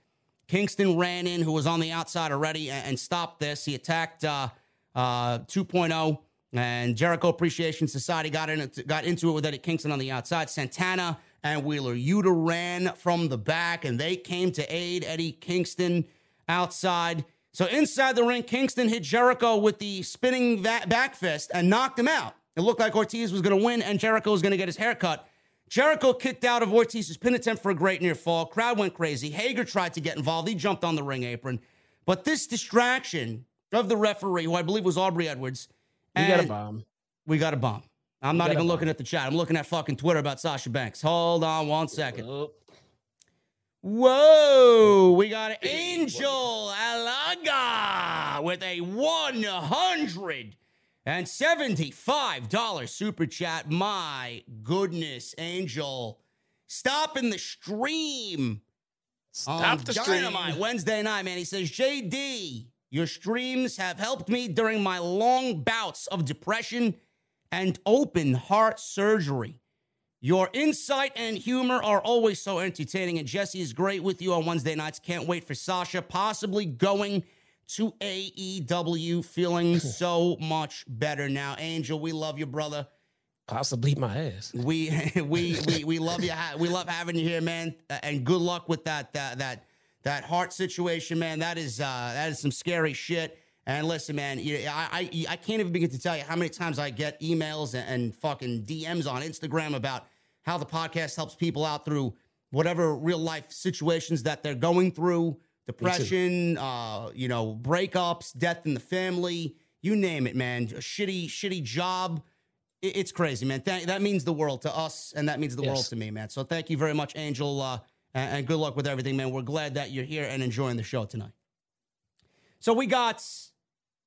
Kingston ran in, who was on the outside already, and, and stopped this. He attacked uh, uh, 2.0, and Jericho Appreciation Society got in got into it with Eddie Kingston on the outside. Santana and Wheeler Yuta ran from the back, and they came to aid Eddie Kingston outside. So inside the ring, Kingston hit Jericho with the spinning back fist and knocked him out. It looked like Ortiz was going to win, and Jericho was going to get his hair cut. Jericho kicked out of Ortiz's pin attempt for a great near fall. Crowd went crazy. Hager tried to get involved. He jumped on the ring apron. But this distraction of the referee, who I believe was Aubrey Edwards, we got a bomb. We got a bomb. I'm we not even looking at the chat. I'm looking at fucking Twitter about Sasha Banks. Hold on one second. Whoa, we got Angel Alaga with a 100 and $75 super chat. My goodness, Angel. Stopping the stream. Stop the Dynamite stream. Wednesday night, man. He says, JD, your streams have helped me during my long bouts of depression and open heart surgery. Your insight and humor are always so entertaining, and Jesse is great with you on Wednesday nights. Can't wait for Sasha possibly going to AEW feeling so much better now. Angel, we love you, brother. Possibly my ass. We we we we love you. We love having you here, man. And good luck with that that that that heart situation, man. That is uh that is some scary shit. And listen, man, I I I can't even begin to tell you how many times I get emails and, and fucking DMs on Instagram about how the podcast helps people out through whatever real life situations that they're going through depression, uh, you know, breakups, death in the family, you name it, man. A shitty, shitty job. It's crazy, man. That, that means the world to us, and that means the yes. world to me, man. So thank you very much, Angel, uh, and, and good luck with everything, man. We're glad that you're here and enjoying the show tonight. So we got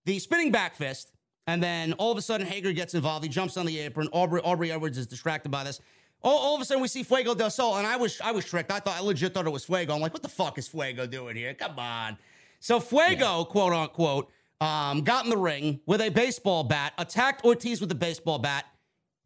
the spinning back fist, and then all of a sudden Hager gets involved. He jumps on the apron. Aubrey, Aubrey Edwards is distracted by this. All, all, of a sudden, we see Fuego del Sol, and I was I was tricked. I thought I legit thought it was Fuego. I'm like, what the fuck is Fuego doing here? Come on. So Fuego, yeah. quote unquote, um, got in the ring with a baseball bat, attacked Ortiz with a baseball bat.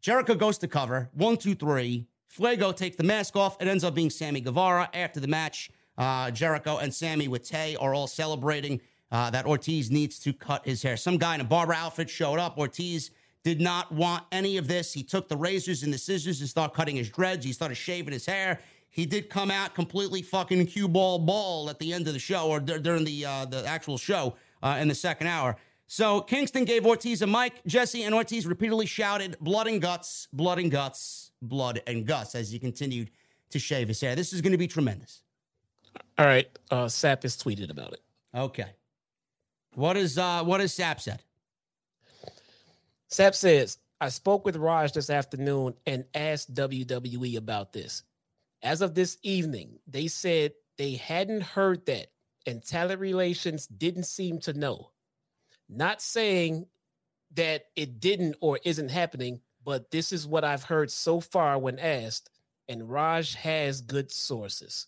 Jericho goes to cover. One, two, three. Fuego takes the mask off. It ends up being Sammy Guevara. After the match, uh, Jericho and Sammy with Tay are all celebrating uh, that Ortiz needs to cut his hair. Some guy in a barber outfit showed up. Ortiz did not want any of this. He took the razors and the scissors and started cutting his dreads. He started shaving his hair. He did come out completely fucking cue ball ball at the end of the show or d- during the uh, the actual show uh, in the second hour. So Kingston gave Ortiz a mic. Jesse and Ortiz repeatedly shouted "blood and guts, blood and guts, blood and guts" as he continued to shave his hair. This is going to be tremendous. All right, uh, Sapp has tweeted about it. Okay, what is uh, what has Sapp said? Sapp says, I spoke with Raj this afternoon and asked WWE about this. As of this evening, they said they hadn't heard that and talent relations didn't seem to know. Not saying that it didn't or isn't happening, but this is what I've heard so far when asked, and Raj has good sources.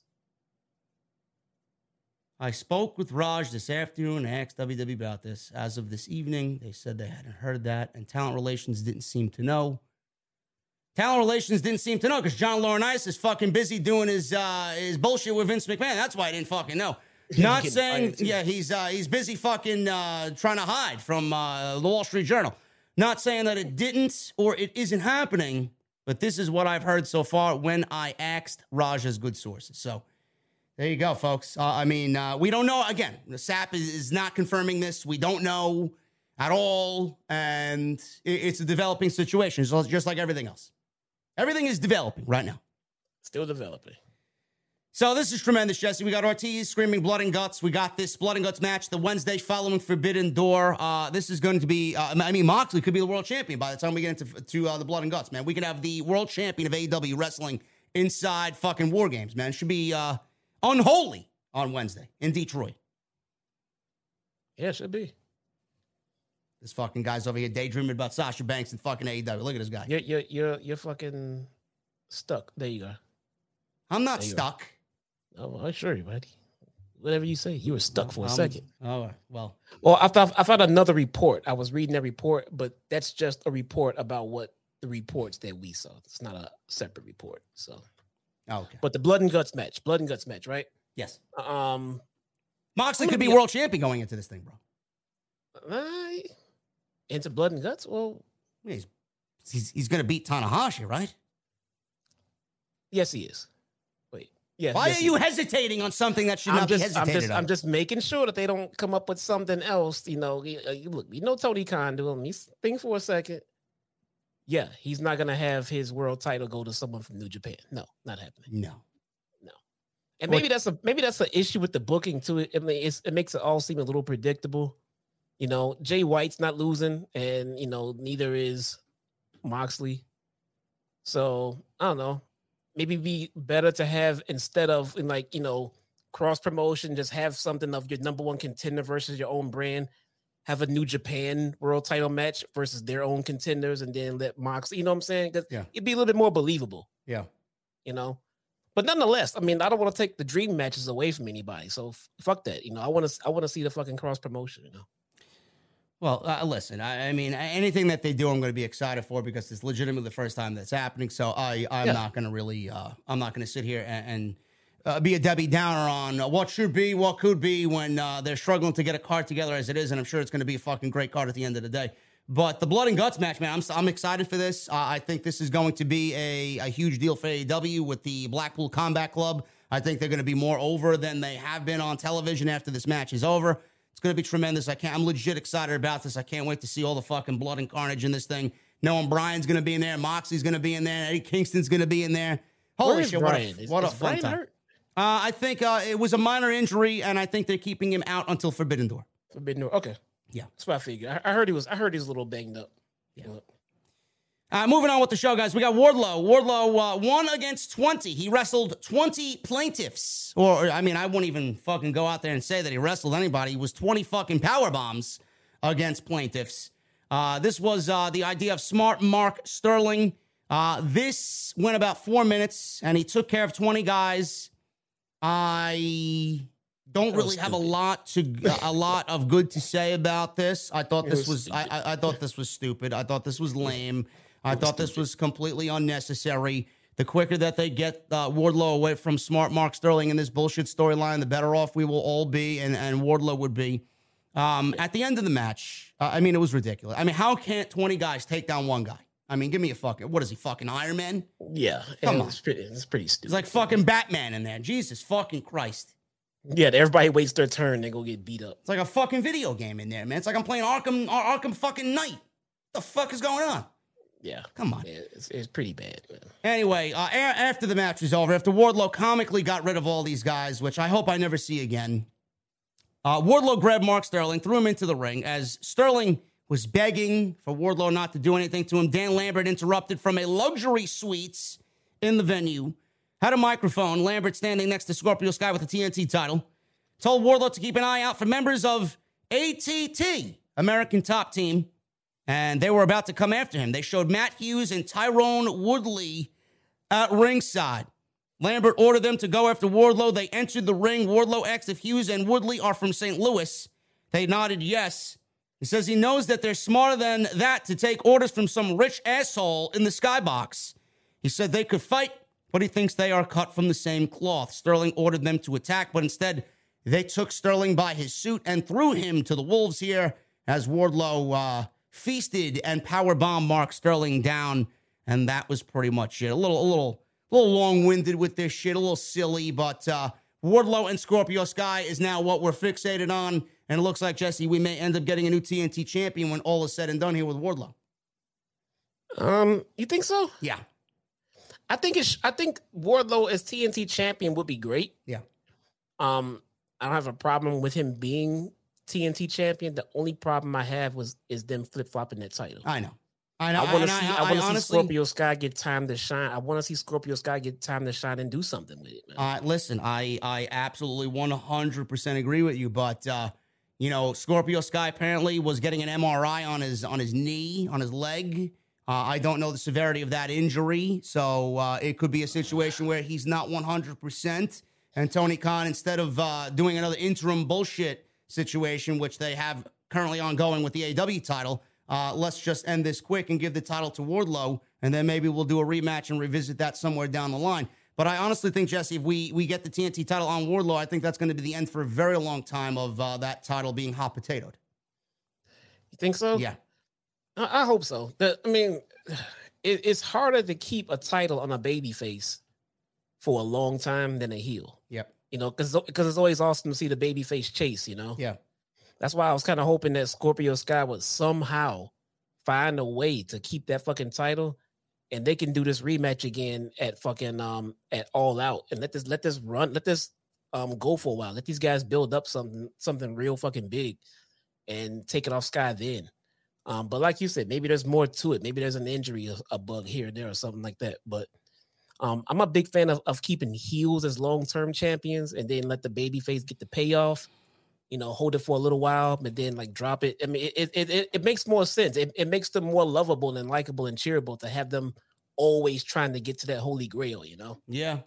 I spoke with Raj this afternoon and asked WWE about this. As of this evening, they said they hadn't heard that, and talent relations didn't seem to know. Talent relations didn't seem to know because John Laurinaitis is fucking busy doing his uh, his bullshit with Vince McMahon. That's why I didn't fucking know. Not saying, yeah, he's uh, he's busy fucking uh, trying to hide from uh, the Wall Street Journal. Not saying that it didn't or it isn't happening, but this is what I've heard so far when I asked Raja's good sources. So there you go, folks. Uh, I mean, uh, we don't know. Again, the Sapp is, is, not confirming this. We don't know at all. And it, it's a developing situation, so just like everything else. Everything is developing right now. Still developing. So this is tremendous, Jesse. We got Ortiz screaming blood and guts. We got this blood and guts match the Wednesday following Forbidden Door. Uh, this is going to be. Uh, I mean, Moxley could be the world champion by the time we get into to uh, the blood and guts, man. We can have the world champion of AEW wrestling inside fucking war games, man. It should be uh, unholy on Wednesday in Detroit. Yeah, it should be. This fucking guy's over here daydreaming about Sasha Banks and fucking AEW. Look at this guy. You're you're you're, you're fucking stuck. There you go. I'm not stuck. Go. Oh, I'm sure, buddy. Whatever you say, you were stuck for a second. Oh well. Well, I thought I found another report. I was reading that report, but that's just a report about what the reports that we saw. It's not a separate report. So, oh, okay. But the blood and guts match, blood and guts match, right? Yes. Um, Moxley could be, be world champion going into this thing, bro. Uh, into blood and guts. Well, he's he's, he's going to beat Tanahashi, right? Yes, he is. Yes, Why are you hesitating on something that should I'm not just, be hesitated I'm just, on? I'm just making sure that they don't come up with something else. You know, uh, look, you know Tony Khan doing me. Think for a second. Yeah, he's not gonna have his world title go to someone from New Japan. No, not happening. No, no. And maybe that's a maybe that's an issue with the booking too. I mean, it makes it all seem a little predictable. You know, Jay White's not losing, and you know neither is Moxley. So I don't know maybe be better to have instead of in like you know cross promotion, just have something of your number one contender versus your own brand. Have a New Japan World Title match versus their own contenders, and then let Mox. You know what I'm saying? Because yeah. it'd be a little bit more believable. Yeah. You know. But nonetheless, I mean, I don't want to take the dream matches away from anybody. So f- fuck that. You know, I want to. I want to see the fucking cross promotion. You know. Well, uh, listen, I, I, mean, anything that they do, I'm going to be excited for because it's legitimately the first time that's happening. So I, I'm yeah. not going to really, uh, I'm not going to sit here and, and uh, be a Debbie Downer on what should be, what could be when uh, they're struggling to get a card together as it is. And I'm sure it's going to be a fucking great card at the end of the day. But the blood and guts match, man, I'm, I'm excited for this. I think this is going to be a, a huge deal for AEW with the Blackpool Combat Club. I think they're going to be more over than they have been on television after this match is over. It's going to be tremendous. I can't. I'm legit excited about this. I can't wait to see all the fucking blood and carnage in this thing. Knowing Bryan's going to be in there, Moxie's going to be in there, Eddie Kingston's going to be in there. Holy shit! Bryan? What a, what is, a fun time. Uh, I think uh, it was a minor injury, and I think they're keeping him out until Forbidden Door. Forbidden Door. Okay. Yeah, that's what I figured. I, I heard he was. I heard he was a little banged up. Yeah. Uh, moving on with the show, guys. We got Wardlow. Wardlow uh, one against 20. He wrestled 20 plaintiffs. Or, I mean, I wouldn't even fucking go out there and say that he wrestled anybody. He was 20 fucking power bombs against plaintiffs. Uh, this was uh, the idea of smart Mark Sterling. Uh, this went about four minutes, and he took care of 20 guys. I don't really have a lot to a lot of good to say about this. I thought this was I, I, I thought this was stupid. I thought this was lame. I thought this was completely unnecessary. The quicker that they get uh, Wardlow away from smart Mark Sterling in this bullshit storyline, the better off we will all be, and, and Wardlow would be. Um, at the end of the match, uh, I mean, it was ridiculous. I mean, how can't 20 guys take down one guy? I mean, give me a fucking, what is he, fucking Iron Man? Yeah. Come on. It's pretty, it's pretty stupid. It's like fucking Batman in there. Jesus fucking Christ. Yeah, everybody waits their turn, they go get beat up. It's like a fucking video game in there, man. It's like I'm playing Arkham, Arkham fucking Knight. What the fuck is going on? Yeah, come on. Yeah, it's, it's pretty bad. Anyway, uh, after the match was over, after Wardlow comically got rid of all these guys, which I hope I never see again, uh, Wardlow grabbed Mark Sterling, threw him into the ring as Sterling was begging for Wardlow not to do anything to him. Dan Lambert interrupted from a luxury suite in the venue, had a microphone. Lambert standing next to Scorpio Sky with the TNT title, told Wardlow to keep an eye out for members of ATT, American Top Team and they were about to come after him. They showed Matt Hughes and Tyrone Woodley at ringside. Lambert ordered them to go after Wardlow. They entered the ring. Wardlow asked if Hughes and Woodley are from St. Louis. They nodded yes. He says he knows that they're smarter than that to take orders from some rich asshole in the skybox. He said they could fight, but he thinks they are cut from the same cloth. Sterling ordered them to attack, but instead they took Sterling by his suit and threw him to the wolves here as Wardlow uh, feasted and power bomb Mark Sterling down, and that was pretty much it. A little, a little, a little long-winded with this shit, a little silly, but uh, Wardlow and Scorpio Sky is now what we're fixated on, and it looks like Jesse, we may end up getting a new TNT champion when all is said and done here with Wardlow. Um, you think so? Yeah, I think it's. I think Wardlow as TNT champion would be great. yeah, Um, I don't have a problem with him being TNT champion. The only problem I have was is them flip flopping that title. I know. I know. I want to see. I, I want to see honestly, Scorpio Sky get time to shine. I want to see Scorpio Sky get time to shine and do something with it. Man. Uh, listen, I I absolutely 100% agree with you, but uh, you know, Scorpio Sky apparently was getting an MRI on his on his knee, on his leg. Uh, I don't know the severity of that injury, so uh, it could be a situation where he's not 100%. And Tony Khan, instead of uh, doing another interim bullshit situation, which they have currently ongoing with the AEW title, uh, let's just end this quick and give the title to Wardlow, and then maybe we'll do a rematch and revisit that somewhere down the line. But I honestly think, Jesse, if we we get the TNT title on Wardlow, I think that's going to be the end for a very long time of uh, that title being hot potatoed. You think so? Yeah, I, I hope so. The, I mean, it, it's harder to keep a title on a baby face for a long time than a heel. You know, because because it's always awesome to see the baby face chase. You know, yeah. that's why I was kind of hoping that Scorpio Sky would somehow find a way to keep that fucking title, and they can do this rematch again at fucking um at All Out, and let this let this run, let this um go for a while. Let these guys build up something something real fucking big, and take it off Sky then. Um, but like you said, maybe there's more to it. Maybe there's an injury, a, a bug here and there, or something like that. But um, I'm a big fan of, of keeping heels as long term champions, and then let the baby face get the payoff. You know, hold it for a little while, but then like drop it. I mean, it it it, it makes more sense. It, it makes them more lovable and likable and cheerable to have them always trying to get to that holy grail. You know. Yeah.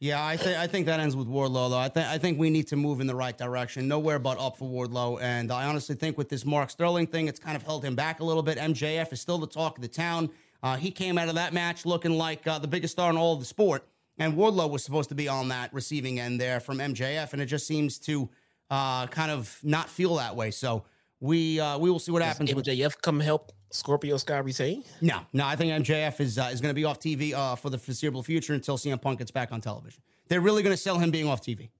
Yeah, I think I think that ends with Wardlow though. I think I think we need to move in the right direction. Nowhere but up for Wardlow. And I honestly think with this Mark Sterling thing, it's kind of held him back a little bit. MJF is still the talk of the town. Uh, he came out of that match looking like uh, the biggest star in all of the sport. And Wardlow was supposed to be on that receiving end there from MJF, and it just seems to uh, kind of not feel that way. So we uh, we will see what happens Does with MJF come help Scorpio Sky retain? no, no, I think MJF is uh, is going to be off TV uh, for the foreseeable future until CM Punk gets back on television. They're really going to sell him being off TV.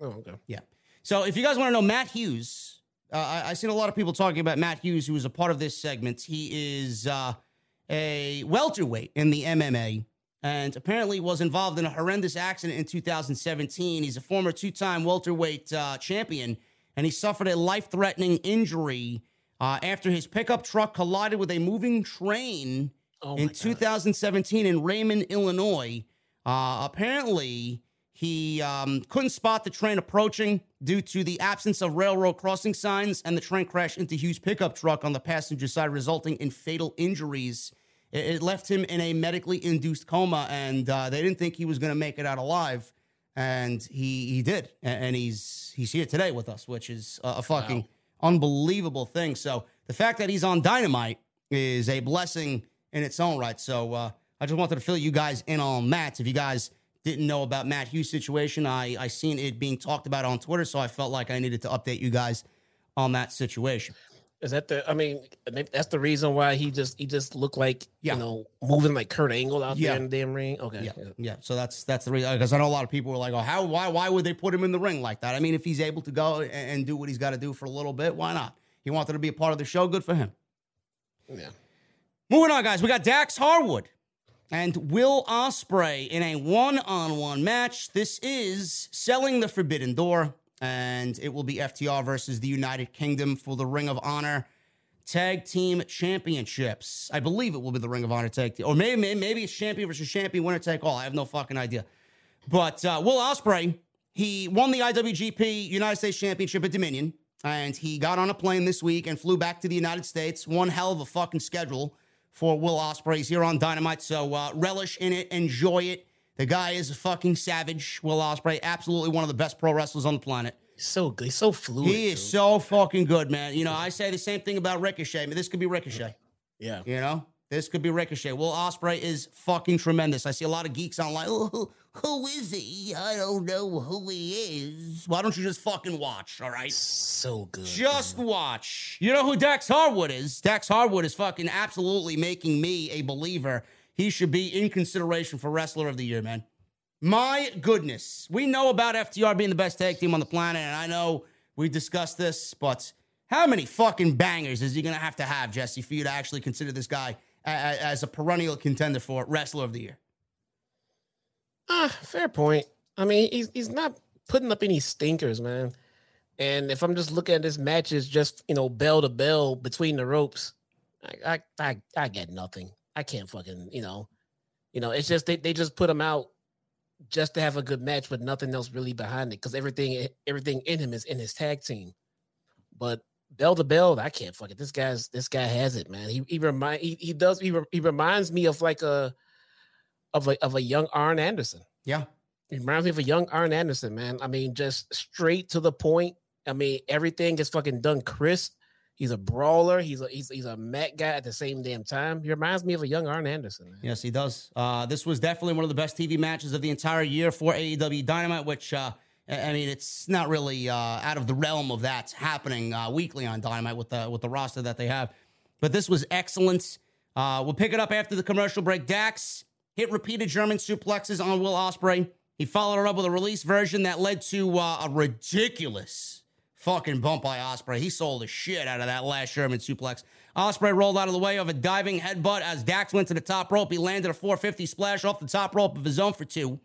Oh, okay. Yeah. So if you guys want to know Matt Hughes, uh, I, I've seen a lot of people talking about Matt Hughes, who is a part of this segment. He is uh, a welterweight in the MMA and apparently was involved in a horrendous accident in 2017. He's a former two time welterweight uh, champion, and he suffered a life threatening injury uh, after his pickup truck collided with a moving train Oh in God. 2017 in Raymond, Illinois. Uh, apparently, he um, couldn't spot the train approaching due to the absence of railroad crossing signs, and the train crashed into Hughes' pickup truck on the passenger side, resulting in fatal injuries. It, it left him in a medically induced coma, and uh, they didn't think he was going to make it out alive, and he he did, and he's he's here today with us, which is a, a fucking unbelievable thing. So the fact that he's on Dynamite is a blessing in its own right. So uh, I just wanted to fill you guys in on that. If you guys didn't know about Matt Hughes' situation, I I seen it being talked about on Twitter, so I felt like I needed to update you guys on that situation. Is that the? I mean, that's the reason why he just he just looked like Yeah. you know moving like Kurt Angle out Yeah. there in the damn ring. Okay, Yeah, yeah. So that's that's the reason because I know a lot of people were like, "Oh, how? Why? Why would they put him in the ring like that?" I mean, if he's able to go and, and do what he's got to do for a little bit, why not? He wanted to be a part of the show. Good for him. yeah. Moving on, guys. We got Dax Harwood and Will Ospreay in a one-on-one match. This is selling the Forbidden Door, and it will be FTR versus the United Kingdom for the Ring of Honor Tag Team Championships. I believe it will be the Ring of Honor Tag Team, or maybe maybe- it's champion versus champion, winner take all. I have no fucking idea. But uh, Will Ospreay, he won the IWGP United States Championship at Dominion, and he got on a plane this week and flew back to the United States. One hell of a fucking schedule for Will Ospreay. He's here on Dynamite, so uh, relish in it, enjoy it. The guy is a fucking savage. Will Ospreay, absolutely one of the best pro wrestlers on the planet. He's so good. He's so fluid. He is dude. so fucking good, man. You know, I say the same thing about Ricochet. I mean, this could be Ricochet. yeah. You know, This could be Ricochet. Will Ospreay is fucking tremendous. I see a lot of geeks online. Oh, who, who is he? I don't know who he is. Why don't you just fucking watch? All right. So good. Just watch. You know who Dax Harwood is? Dax Harwood is fucking absolutely making me a believer. He should be in consideration for Wrestler of the Year, man. My goodness. We know about FTR being the best tag team on the planet, and I know we discussed this, but how many fucking bangers is he going to have to have, Jesse, for you to actually consider this guy as a perennial contender for Wrestler of the Year? Ah, fair point. I mean, he's he's not putting up any stinkers, man. And if I'm just looking at this match as just you know bell to bell between the ropes, I I I, I get nothing. I can't fucking you know, you know. It's just they, they just put him out just to have a good match with nothing else really behind it because everything eh, everything in him is in his tag team. But bell to bell, I can't fuck it. This guy's this guy has it, man. He he remind he, he does he, he reminds me of like a of a of a young Arn Anderson. Yeah. He reminds me of a young Arn Anderson, man. I mean, just straight to the point. I mean, everything is fucking done crisp. He's a brawler. He's a he's, he's a mat guy at the same damn time. He reminds me of a young Arn Anderson. Man. Yes, he does. Uh, this was definitely one of the best TV matches of the entire year for AEW Dynamite, which uh, I mean, it's not really uh, out of the realm of that happening uh, weekly on Dynamite with the with the roster that they have. But this was excellent. Uh, we'll pick it up after the commercial break. Dax hit repeated German suplexes on Will Ospreay. He followed it up with a release version that led to uh, a ridiculous fucking bump by Ospreay. He sold the shit out of that last German suplex. Ospreay rolled out of the way of a diving headbutt as Dax went to the top rope. He landed a 450 splash off the top rope of his own for two.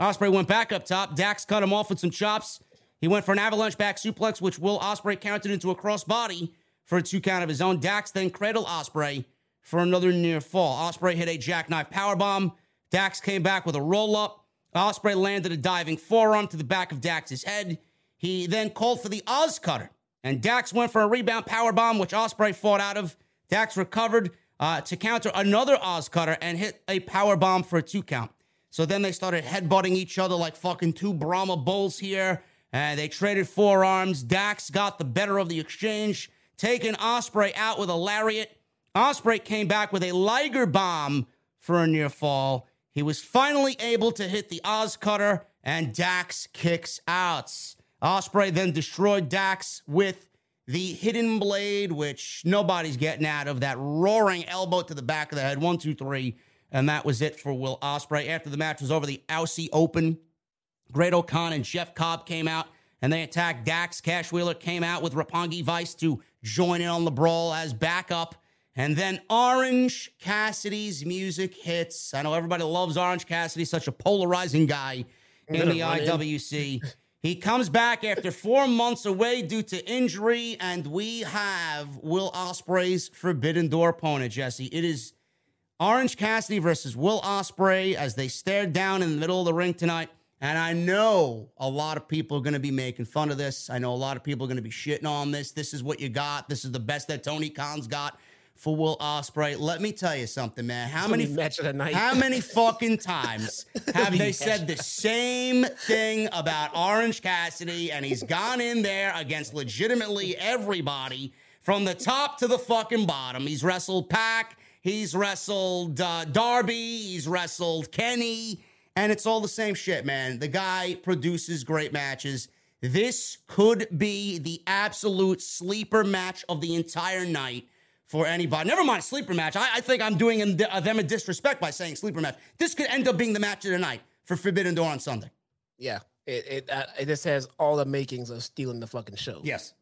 Ospreay went back up top. Dax cut him off with some chops. He went for an avalanche back suplex, which Will Ospreay countered into a crossbody for a two count of his own. Dax then cradled Ospreay for another near fall. Ospreay hit a jackknife powerbomb. Dax came back with a roll up. Ospreay landed a diving forearm to the back of Dax's head. He then called for the Oz cutter, and Dax went for a rebound power bomb, which Ospreay fought out of. Dax recovered uh, to counter another Oz cutter and hit a power bomb for a two count. So then they started headbutting each other like fucking two Brahma bulls here. And they traded forearms. Dax got the better of the exchange, taking Ospreay out with a lariat. Ospreay came back with a Liger bomb for a near fall. He was finally able to hit the Oz cutter, and Dax kicks out. Ospreay then destroyed Dax with the hidden blade, which nobody's getting out of. That roaring elbow to the back of the head. One, two, three. And that was it for Will Ospreay. After the match was over, the Aussie Open, Great-O-Khan and Jeff Cobb came out and they attacked Dax. Cash Wheeler came out with Roppongi Vice to join in on the brawl as backup. And then Orange Cassidy's music hits. I know everybody loves Orange Cassidy, such a polarizing guy in the IWC. He comes back after four months away due to injury, and we have Will Ospreay's Forbidden Door opponent, Jesse. It is Orange Cassidy versus Will Ospreay as they stare down in the middle of the ring tonight. And I know a lot of people are going to be making fun of this. I know a lot of people are going to be shitting on this. This is what you got. This is the best that Tony Khan's got for Will Ospreay. Let me tell you something, man. How many match of the night? How many fucking times have they said the same thing about Orange Cassidy? And he's gone in there against legitimately everybody from the top to the fucking bottom. He's wrestled Pac. He's wrestled uh, Darby. He's wrestled Kenny. And it's all the same shit, man. The guy produces great matches. This could be the absolute sleeper match of the entire night for anybody. Never mind sleeper match. I, I think I'm doing them a disrespect by saying sleeper match. This could end up being the match of the night for Forbidden Door on Sunday. Yeah, it it, uh, it just has all the makings of stealing the fucking show. Yes,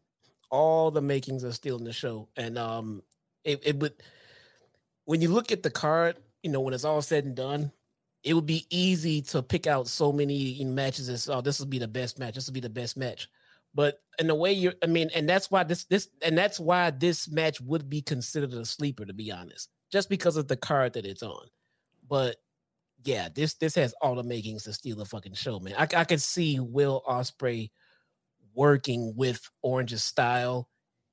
all the makings of stealing the show, and um, it it would when you look at the card, you know, when it's all said and done, it would be easy to pick out so many matches as oh, this will be the best match, this will be the best match. But in the way you're, I mean, and that's why this this and that's why this match would be considered a sleeper, to be honest, just because of the card that it's on. But yeah, this this has all the makings to steal the fucking show, man. I, I could see Will Ospreay working with Orange's style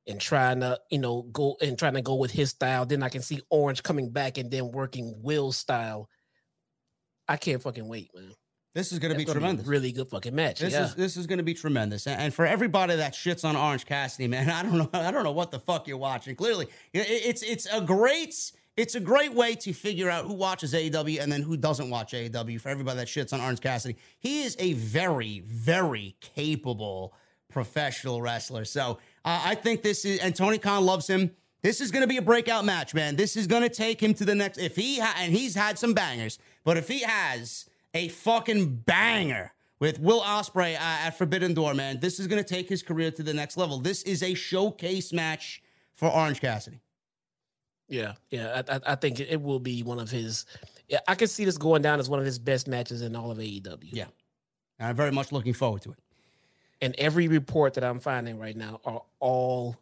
and trying to, you know, go and trying to go with his style. Then I can see Orange coming back and then working Will's style. I can't fucking wait, man. This is going to be tremendous. Really good fucking match. This yeah. is this is going to be tremendous. And for everybody that shits on Orange Cassidy, man, I don't know. I don't know what the fuck you're watching. Clearly, it's it's a great it's a great way to figure out who watches AEW and then who doesn't watch AEW for everybody that shits on Orange Cassidy. He is a very, very capable professional wrestler. So uh, I think this is, and Tony Khan loves him. This is going to be a breakout match, man. This is going to take him to the next. If he ha- and he's had some bangers, but if he has a fucking banger with Will Ospreay uh, at Forbidden Door, man, this is going to take his career to the next level. This is a showcase match for Orange Cassidy. Yeah, yeah, I, I, think it will be one of his. Yeah, I can see this going down as one of his best matches in all of AEW. Yeah, I'm very much looking forward to it. And every report that I'm finding right now are all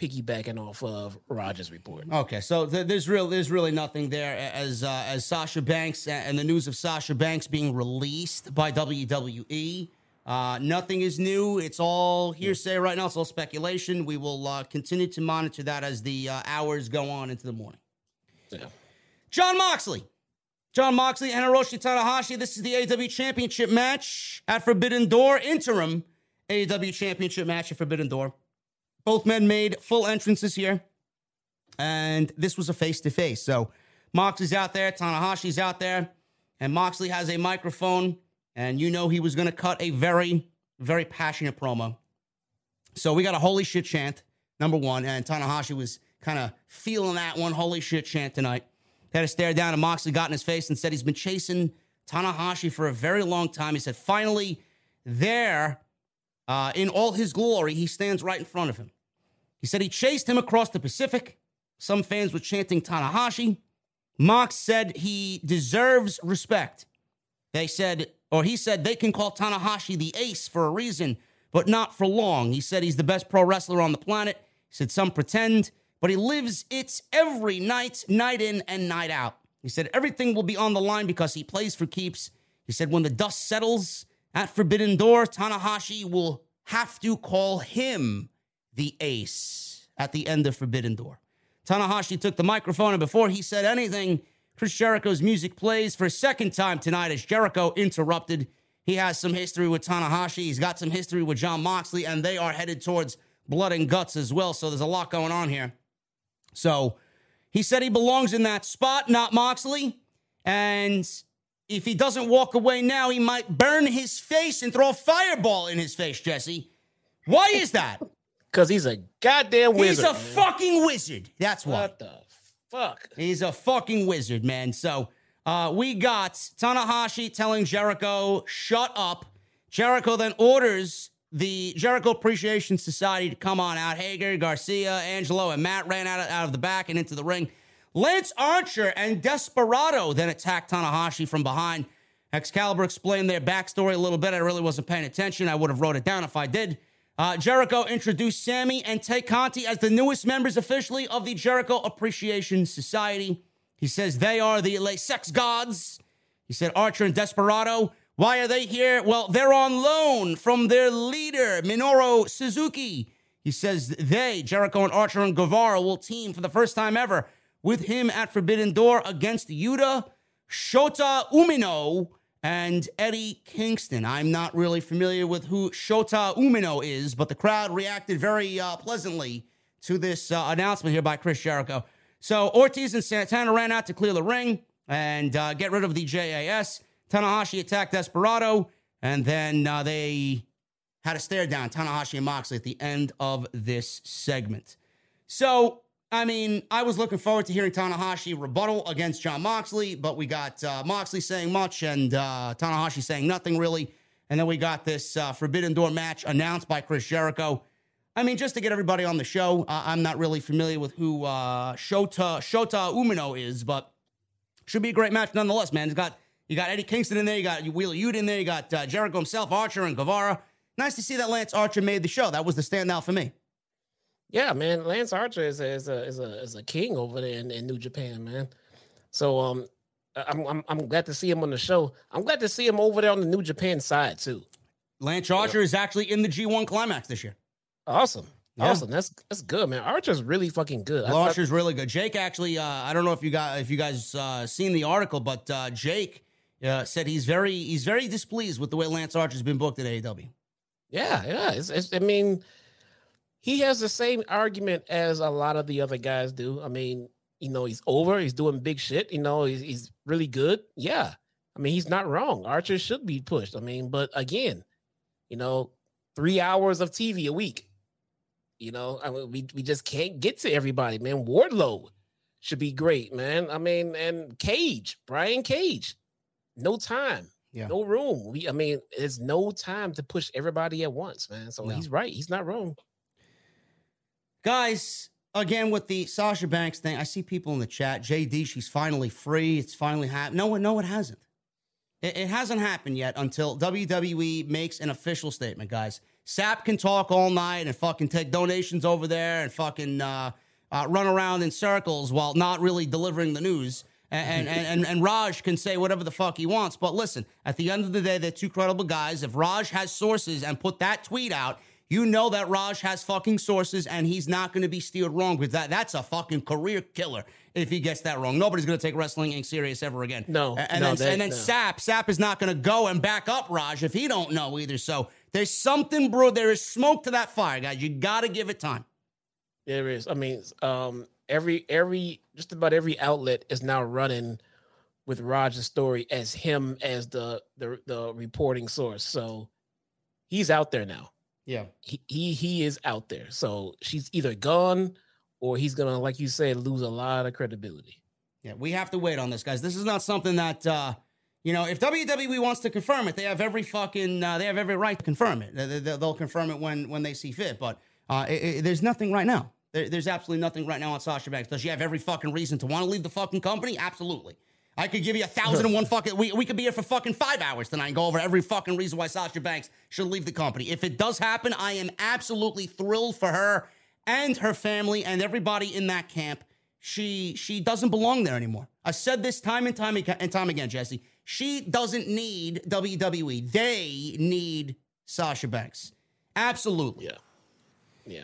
piggybacking off of Rogers' report. Okay, so th- there's real there's really nothing there as uh, as Sasha Banks and the news of Sasha Banks being released by WWE. Uh, nothing is new. It's all hearsay right now. It's all speculation. We will uh, continue to monitor that as the uh, hours go on into the morning. Yeah. Jon Moxley. Jon Moxley and Hiroshi Tanahashi. This is the AEW Championship match at Forbidden Door. Interim AEW Championship match at Forbidden Door. Both men made full entrances here. And this was a face to face. So Moxley's out there, Tanahashi's out there, and Moxley has a microphone and you know he was going to cut a very, very passionate promo. So we got a holy shit chant, number one, and Tanahashi was kind of feeling that one holy shit chant tonight. Had to stare down, and Moxley got in his face and said he's been chasing Tanahashi for a very long time. He said, finally, there, uh, in all his glory, he stands right in front of him. He said he chased him across the Pacific. Some fans were chanting Tanahashi. Mox said he deserves respect. They said or he said they can call Tanahashi the ace for a reason, but not for long. He said he's the best pro wrestler on the planet. He said some pretend, but he lives it every night, night in and night out. He said everything will be on the line because he plays for keeps. He said when the dust settles at Forbidden Door, Tanahashi will have to call him the ace at the end of Forbidden Door. Tanahashi took the microphone, and before he said anything, Chris Jericho's music plays for a second time tonight as Jericho interrupted. He has some history with Tanahashi. He's got some history with Jon Moxley, and they are headed towards blood and guts as well. So there's a lot going on here. So he said he belongs in that spot, not Moxley. And if he doesn't walk away now, he might burn his face and throw a fireball in his face, Jesse. Why is that? Because he's a goddamn wizard. He's a man. fucking wizard. That's why. What the fuck. He's a fucking wizard, man. So uh, we got Tanahashi telling Jericho, shut up. Jericho then orders the Jericho Appreciation Society to come on out. Hager, Garcia, Angelo, and Matt ran out of, out of the back and into the ring. Lance Archer and Desperado then attacked Tanahashi from behind. Excalibur explained their backstory a little bit. I really wasn't paying attention. I would have wrote it down if I did. Uh, Jericho introduced Sammy and Tay Conti as the newest members officially of the Jericho Appreciation Society. He says they are the LA sex gods. He said Archer and Desperado. Why are they here? Well, they're on loan from their leader, Minoru Suzuki. He says they, Jericho and Archer and Guevara, will team for the first time ever with him at Forbidden Door against Yuta, Shota Umino, and Eddie Kingston. I'm not really familiar with who Shota Umino is, but the crowd reacted very uh, pleasantly to this uh, announcement here by Chris Jericho. So Ortiz and Santana ran out to clear the ring and uh, get rid of the JAS. Tanahashi attacked Desperado, and then uh, they had a stare down, Tanahashi and Moxley, at the end of this segment. So I mean, I was looking forward to hearing Tanahashi rebuttal against Jon Moxley, but we got uh, Moxley saying much and uh, Tanahashi saying nothing really. And then we got this uh, Forbidden Door match announced by Chris Jericho. I mean, just to get everybody on the show, I'm not really familiar with who uh, Shota Shota Umino is, but should be a great match nonetheless, man. You got you got Eddie Kingston in there, you got Wheeler Yuta in there, you got uh, Jericho himself, Archer and Guevara. Nice to see that Lance Archer made the show. That was the standout for me. Yeah, man, Lance Archer is a is a is a, is a king over there in, in New Japan, man. So um, I'm, I'm I'm glad to see him on the show. I'm glad to see him over there on the New Japan side too. Lance Archer yeah. is actually in the G1 climax this year. Awesome. Yeah. Awesome. That's that's good, man. Archer's really fucking good. Well, Archer's really good. Jake actually, uh, I don't know if you got if you guys uh, seen the article, but uh, Jake uh, said he's very he's very displeased with the way Lance Archer's been booked at AEW. Yeah, yeah. It's, it's, I mean, he has the same argument as a lot of the other guys do. I mean, You know, he's over. He's doing big shit. You know, he's, he's really good. Yeah. I mean, he's not wrong. Archer should be pushed. I mean, but again, you know, three hours of TV a week. You know, I mean, we we just can't get to everybody, man. Wardlow should be great, man. I mean, and Cage, Brian Cage, no time, yeah. no room. We, I mean, there's no time to push everybody at once, man. So no. he's right. He's not wrong. Guys, again with the Sasha Banks thing, I see people in the chat. JD, she's finally free. It's finally happened. No, no, it hasn't. It, it hasn't happened yet until WWE makes an official statement, guys. Sapp can talk all night and fucking take donations over there and fucking uh, uh, run around in circles while not really delivering the news. And, and, and, and Raj can say whatever the fuck he wants. But listen, at the end of the day, they're two credible guys. If Raj has sources and put that tweet out, you know that Raj has fucking sources and he's not going to be steered wrong with that, that's a fucking career killer if he gets that wrong. Nobody's going to take wrestling Inc. serious ever again. No. And no, then, and then no. Sapp, Sapp is not going to go and back up Raj if he don't know either. So there's something brewed. There is smoke to that fire, guys. You got to give it time. There is. I mean, um, every every just about every outlet is now running with Raj's story as him as the the the reporting source. So he's out there now. Yeah. He, he he is out there. So she's either gone or he's gonna, like you said, lose a lot of credibility. Yeah, we have to wait on this, guys. This is not something that uh you know, if WWE wants to confirm it, they have every fucking uh, they have every right to confirm it. They, will confirm it when when they see fit. But uh, it, it, there's nothing right now. There, there's absolutely nothing right now on Sasha Banks. Does she have every fucking reason to want to leave the fucking company? Absolutely. I could give you a thousand and one fucking. We, we could be here for fucking five hours tonight and go over every fucking reason why Sasha Banks should leave the company. If it does happen, I am absolutely thrilled for her and her family and everybody in that camp. She she doesn't belong there anymore. I said this time and time and time again, Jesse. She doesn't need WWE. They need Sasha Banks. Absolutely. Yeah. Yeah.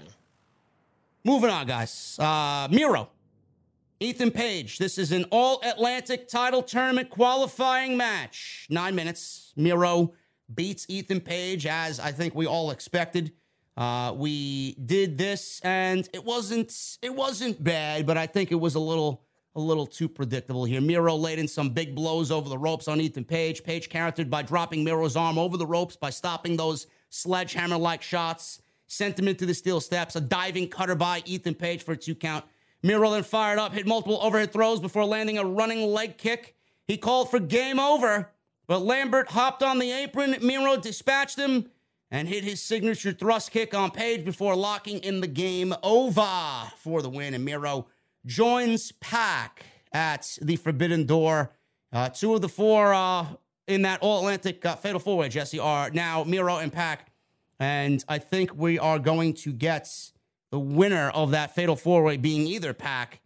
Moving on, guys. Uh, Miro Ethan Page, this is an all Atlantic title tournament qualifying match. Nine minutes. Miro beats Ethan Page as I think we all expected. Uh, we did this and it wasn't it wasn't bad, but I think it was a little a little too predictable here. Miro laid in some big blows over the ropes on Ethan Page. Page countered by dropping Miro's arm over the ropes by stopping those sledgehammer like shots. Sent him into the steel steps. A diving cutter by Ethan Page for a two count. Miro then fired up, hit multiple overhead throws before landing a running leg kick. He called for game over, but Lambert hopped on the apron. Miro dispatched him and hit his signature thrust kick on Page before locking in the game over for the win. And Miro joins Pac at the Forbidden Door. Uh, two of the four uh, in that All Atlantic uh, Fatal Four Way, Jesse, are now Miro and Pac. And I think we are going to get the winner of that fatal four way being either Pac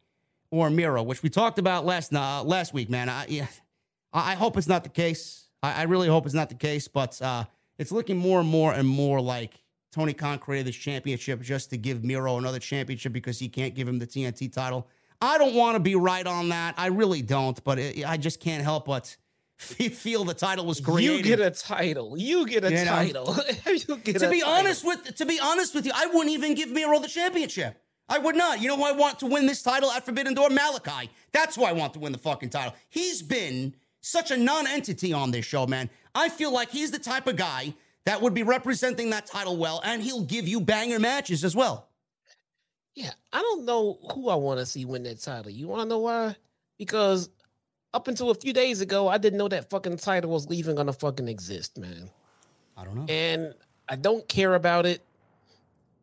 or Miro, which we talked about last uh, last week, man. I, yeah, I hope it's not the case. I, I really hope it's not the case, but uh, it's looking more and more and more like Tony Khan created this championship just to give Miro another championship because he can't give him the TNT title. I don't want to be right on that. I really don't, but it, I just can't help but feel the title was created. You get a title. You get a you title. you get to be title. honest with to be honest with you, I wouldn't even give Miro the championship. I would not. You know who I want to win this title at Forbidden Door? Malachi. That's who I want to win the fucking title. He's been such a non-entity on this show, man. I feel like he's the type of guy that would be representing that title well, and he'll give you banger matches as well. Yeah, I don't know who I want to see win that title. You want to know why? Because up until a few days ago, I didn't know that fucking title was even gonna fucking exist, man. I don't know. And I don't care about it.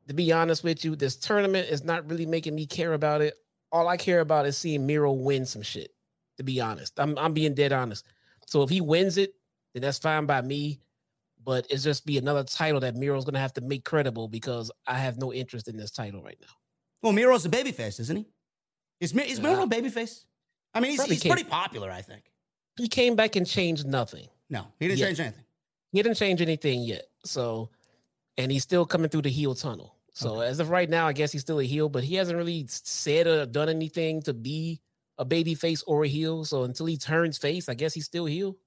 To be honest with you, this tournament is not really making me care about it. All I care about is seeing Miro win some shit. To be honest, I'm I'm being dead honest. So if he wins it, then that's fine by me. But it's just be another title that Miro's gonna have to make credible because I have no interest in this title right now. Well, Miro's a babyface, isn't he? Is, is Miro uh, a babyface? I mean, he's, he's pretty popular, I think. He came back and changed nothing. No, he didn't yet. change anything. He didn't change anything yet. So, and he's still coming through the heel tunnel. So okay. as of right now, I guess he's still a heel, but he hasn't really said or done anything to be a baby face or a heel. So until he turns face, I guess he's still heel.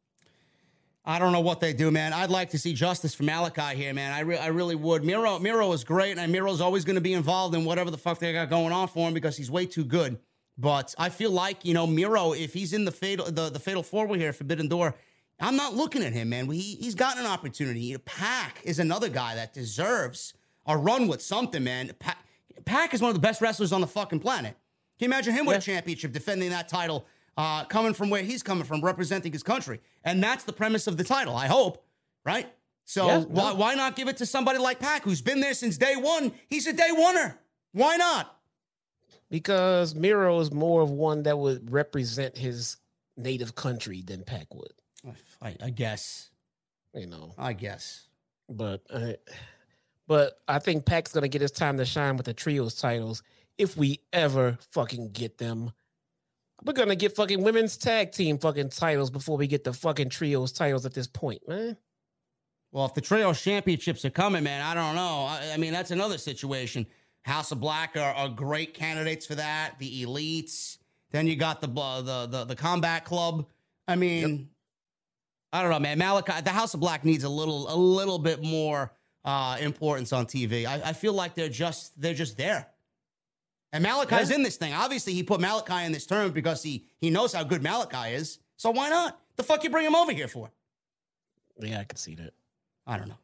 I don't know what they do, man. I'd like to see justice for Malachi here, man. I, re- I really would. Miro Miro is great, and Miro's always going to be involved in whatever the fuck they got going on for him because he's way too good. But I feel like you know Miro, if he's in the fatal the, the fatal four way here, Forbidden Door, I'm not looking at him, man. He he's gotten an opportunity. Pac is another guy that deserves a run with something, man. Pack, Pac is one of the best wrestlers on the fucking planet. Can you imagine him with a championship, defending that title, uh, coming from where he's coming from, representing his country? And that's the premise of the title. I hope, right? So yeah, why, why not give it to somebody like Pac, who's been there since day one? He's a day oneer. Why not? Because Miro is more of one that would represent his native country than Pac would. I, I guess. You know. I guess. But uh, but I think Pac's gonna get his time to shine with the trios titles if we ever fucking get them. We're gonna get fucking women's tag team fucking titles before we get the fucking trios titles at this point, man. Well, if the trios championships are coming, man, I don't know. I, I mean, that's another situation. House of Black are, are, great candidates for that. The elites. Then you got the the the, the combat club. I mean, yep. I don't know, man. Malachi, the House of Black needs a little a little bit more uh, importance on TV. I, I feel like they're just they're just there. And Malachi's yeah. in this thing. Obviously, he put Malachi in this term because he he knows how good Malachi is. So why not? The fuck you bring him over here for? Yeah, I can see that. I don't know.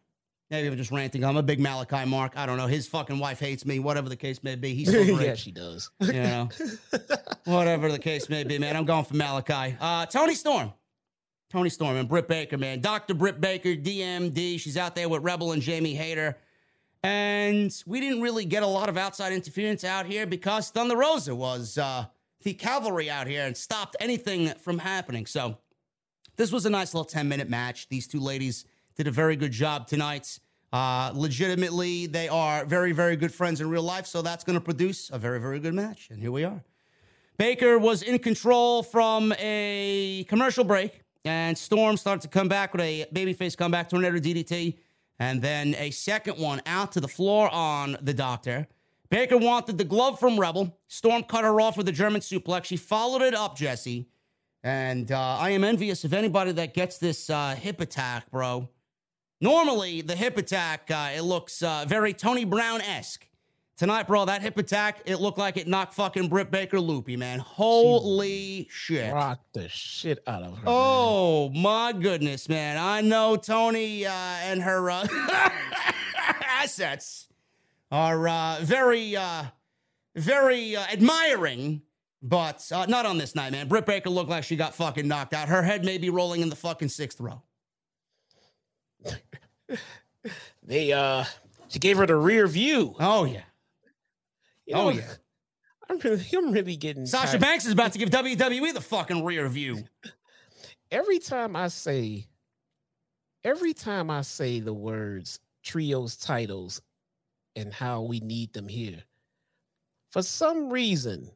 Maybe I'm just ranting. I'm a big Malachi mark. I don't know. His fucking wife hates me. Whatever the case may be, he's so yeah, she does. You know, whatever the case may be, man. I'm going for Malachi. Uh, Toni Storm. Toni Storm and Britt Baker, man. Dr. Britt Baker, DMD. She's out there with Rebel and Jamie Hayter. And we didn't really get a lot of outside interference out here because Thunder Rosa was uh, the cavalry out here and stopped anything from happening. So this was a nice little 10 minute match. These two ladies did a very good job tonight. Uh, legitimately, they are very, very good friends in real life. So that's going to produce a very, very good match. And here we are. Baker was in control from a commercial break. And Storm started to come back with a babyface comeback tornado DDT. And then a second one out to the floor on the doctor. Baker wanted the glove from Rebel. Storm cut her off with a German suplex. She followed it up, Jesse. And uh, I am envious of anybody that gets this uh, hip attack, bro. Normally, the hip attack, uh, it looks uh, very Toni Brown esque. Tonight, bro, that hip attack, it looked like it knocked fucking Britt Baker loopy, man. Holy she shit. Rocked the shit out of her. Oh, man. my goodness, man. I know Tony uh, and her uh, assets are uh, very, uh, very uh, admiring, but uh, not on this night, man. Britt Baker looked like she got fucking knocked out. Her head may be rolling in the fucking sixth row. They, uh, she gave her the rear view. Oh, yeah. You oh, know, oh yeah. I'm really, I'm really getting. Sasha tired. Banks is about to give WWE the fucking rear view. every time I say, every time I say the words trios titles and how we need them here, for some reason,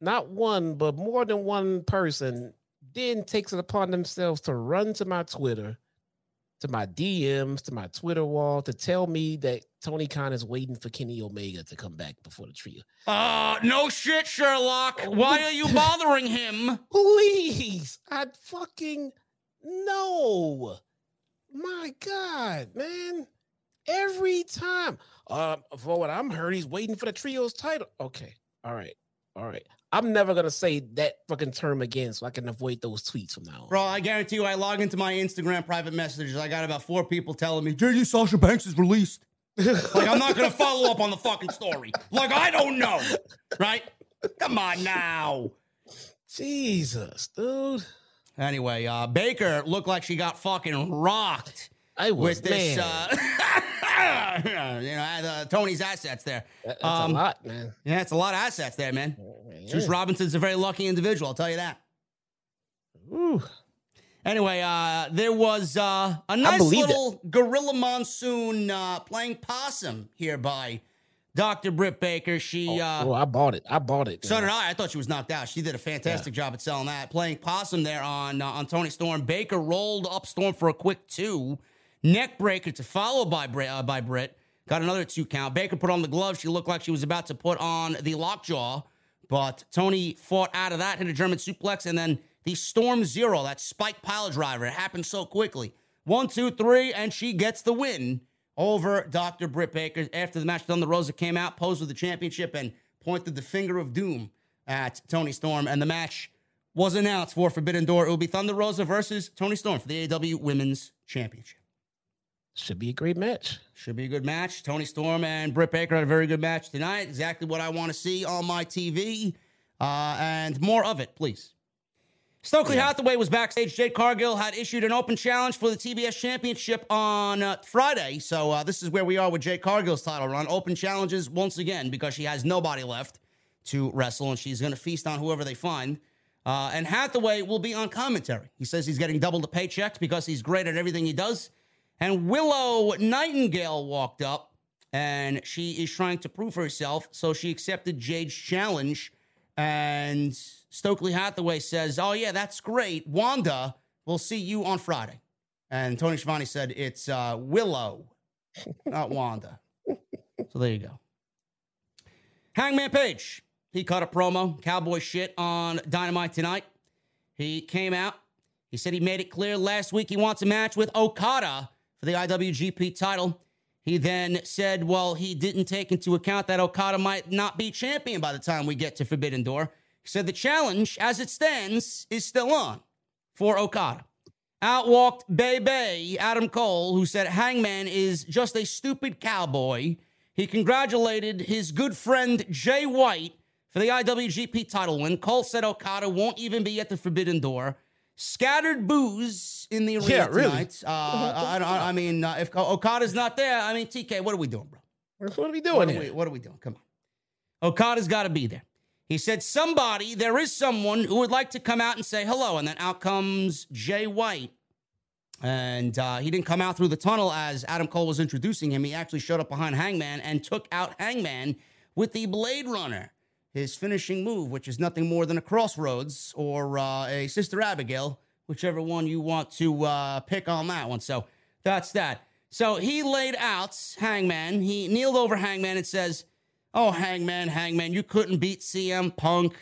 not one but more than one person then takes it upon themselves to run to my Twitter to my DMs, to my Twitter wall to tell me that Tony Khan is waiting for Kenny Omega to come back before the trio. Uh, no shit, Sherlock. Oh, Why are you bothering him? Please. I fucking no. My God, man. Every time. Uh, for what I'm heard, he's waiting for the trio's title. Okay. All right. All right. I'm never gonna say that fucking term again, so I can avoid those tweets from now on. Bro, I guarantee you, I log into my Instagram private messages. I got about four people telling me JD Sasha Banks is released. like I'm not gonna follow up on the fucking story. Like I don't know, right? Come on now, Jesus, dude. Anyway, uh, Baker looked like she got fucking rocked. I was with this, uh, you know, uh, Toni's assets there. That's um, a lot, man. Yeah, it's a lot of assets there, man. Yeah. Juice Robinson's a very lucky individual, I'll tell you that. Ooh. Anyway, uh, there was uh, a nice little it. Gorilla Monsoon uh, playing possum here by Dr. Britt Baker. She. Oh, uh, oh, I bought it. I bought it. So man. did I. I thought she was knocked out. She did a fantastic yeah. job at selling that. Playing possum there on uh, on Toni Storm. Baker rolled up Storm for a quick two. Neck breaker to follow by, uh, by Britt. Got another two count. Baker put on the glove. She looked like she was about to put on the lockjaw, but Toni fought out of that, hit a German suplex, and then the Storm Zero, that spike pile driver. It happened so quickly. One, two, three, and she gets the win over Dr. Britt Baker. After the match, Thunder Rosa came out, posed with the championship, and pointed the finger of doom at Toni Storm. And the match was announced for Forbidden Door. It will be Thunder Rosa versus Toni Storm for the AEW Women's Championship. Should be a great match. Should be a good match. Toni Storm and Britt Baker had a very good match tonight. Exactly what I want to see on my TV. Uh, and more of it, please. Stokely yeah. Hathaway was backstage. Jade Cargill had issued an open challenge for the TBS Championship on uh, Friday. So uh, this is where we are with Jade Cargill's title run. Open challenges once again because she has nobody left to wrestle, and she's going to feast on whoever they find. Uh, and Hathaway will be on commentary. He says he's getting double the paychecks because he's great at everything he does. And Willow Nightingale walked up and she is trying to prove herself. So she accepted Jade's challenge. And Stokely Hathaway says, Oh, yeah, that's great. Wanda, we'll see you on Friday. And Tony Schiavone said, It's uh, Willow, not Wanda. So there you go. Hangman Page, he cut a promo, cowboy shit on Dynamite tonight. He came out. He said he made it clear last week he wants a match with Okada for the IWGP title. He then said, well, he didn't take into account that Okada might not be champion by the time we get to Forbidden Door. He said the challenge, as it stands, is still on for Okada. Out walked Bay Bay, Adam Cole, who said Hangman is just a stupid cowboy. He congratulated his good friend Jay White for the IWGP title win. Cole said Okada won't even be at the Forbidden Door scattered booze in the arena yeah, really? tonight. Uh, I, I, I, mean, uh, if Okada's not there, I mean, TK, what are we doing, bro? What are we doing what are we, what are we doing? Come on. Okada's got to be there. He said, somebody, there is someone who would like to come out and say hello. And then out comes Jay White. And uh, he didn't come out through the tunnel as Adam Cole was introducing him. He actually showed up behind Hangman and took out Hangman with the Blade Runner his finishing move, which is nothing more than a crossroads or uh, a Sister Abigail, whichever one you want to uh, pick on that one. So that's that. So he laid out Hangman. He kneeled over Hangman and says, Oh, Hangman, Hangman, you couldn't beat CM Punk.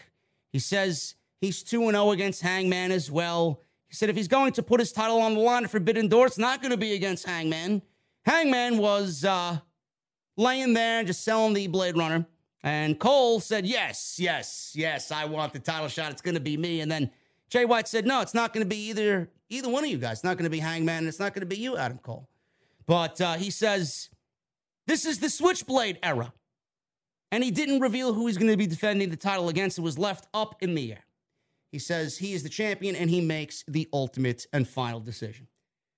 He says he's 2 0 against Hangman as well. He said if he's going to put his title on the line at Forbidden Door, it's not going to be against Hangman. Hangman was uh, laying there just selling the Blade Runner. And Cole said, Yes, yes, yes, I want the title shot. It's going to be me. And then Jay White said, No, it's not going to be either either one of you guys. It's not going to be Hangman, and it's not going to be you, Adam Cole. But uh, he says, This is the Switchblade era. And he didn't reveal who he's going to be defending the title against. It was left up in the air. He says he is the champion and he makes the ultimate and final decision.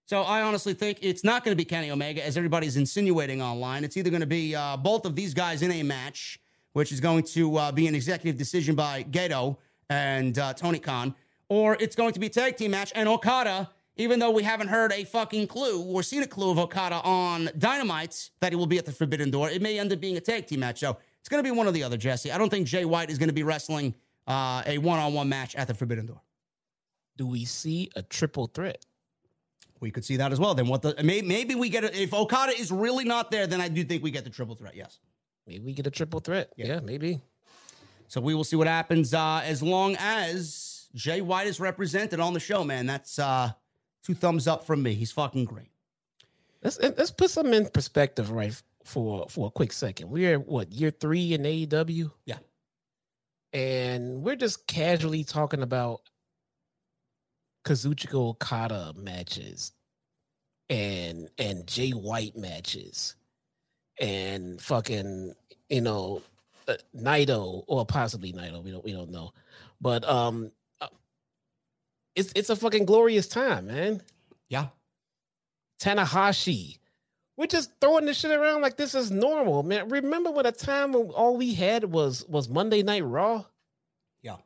So I honestly think it's not going to be Kenny Omega, as everybody's insinuating online. It's either going to be uh, both of these guys in a match which is going to uh, be an executive decision by Gedo and uh, Tony Khan, or it's going to be a tag team match. And Okada, even though we haven't heard a fucking clue or seen a clue of Okada on Dynamite that he will be at the Forbidden Door, it may end up being a tag team match. So it's going to be one or the other, Jesse. I don't think Jay White is going to be wrestling uh, a one on one match at the Forbidden Door. Do we see a triple threat? We could see that as well. Then what the maybe we get a, if Okada is really not there, then I do think we get the triple threat. Yes maybe we get a triple threat. Yeah, yeah maybe. So we will see what happens uh, as long as Jay White is represented on the show, man. That's uh, two thumbs up from me. He's fucking great. Let's let's put some in perspective, right? For for a quick second, we're what year three in AEW. Yeah, and we're just casually talking about Kazuchika Okada matches and and Jay White matches and fucking you know uh, Naito or possibly Naito. We don't we don't know, but um, uh, it's it's a fucking glorious time, man. Yeah, Tanahashi. We're just throwing this shit around like this is normal, man. Remember when a time when all we had was was Monday Night Raw? Yeah,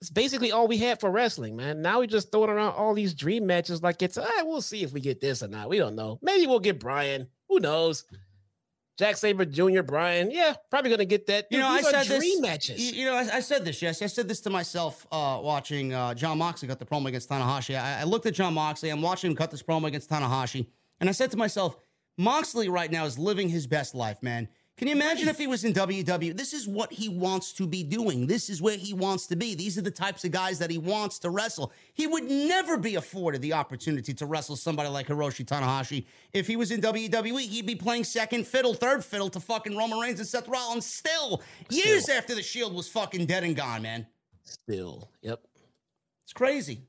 it's basically all we had for wrestling, man. Now we're just throwing around all these dream matches like it's. Ah, we'll see if we get this or not. We don't know. Maybe we'll get Bryan. Who knows? Zack Sabre Jr., Bryan, yeah, probably gonna get that. You know, I said dream this, matches. You know, I, I, said this. Yes, I said this to myself uh, watching uh, Jon Moxley cut the promo against Tanahashi. I, I, looked at Jon Moxley. I'm watching him cut this promo against Tanahashi, and I said to myself, Moxley right now is living his best life, man. Can you imagine if he was in WWE? This is what he wants to be doing. This is where he wants to be. These are the types of guys that he wants to wrestle. He would never be afforded the opportunity to wrestle somebody like Hiroshi Tanahashi. If he was in WWE, he'd be playing second fiddle, third fiddle to fucking Roman Reigns and Seth Rollins still, still. years after the Shield was fucking dead and gone, man. Still, yep. It's crazy.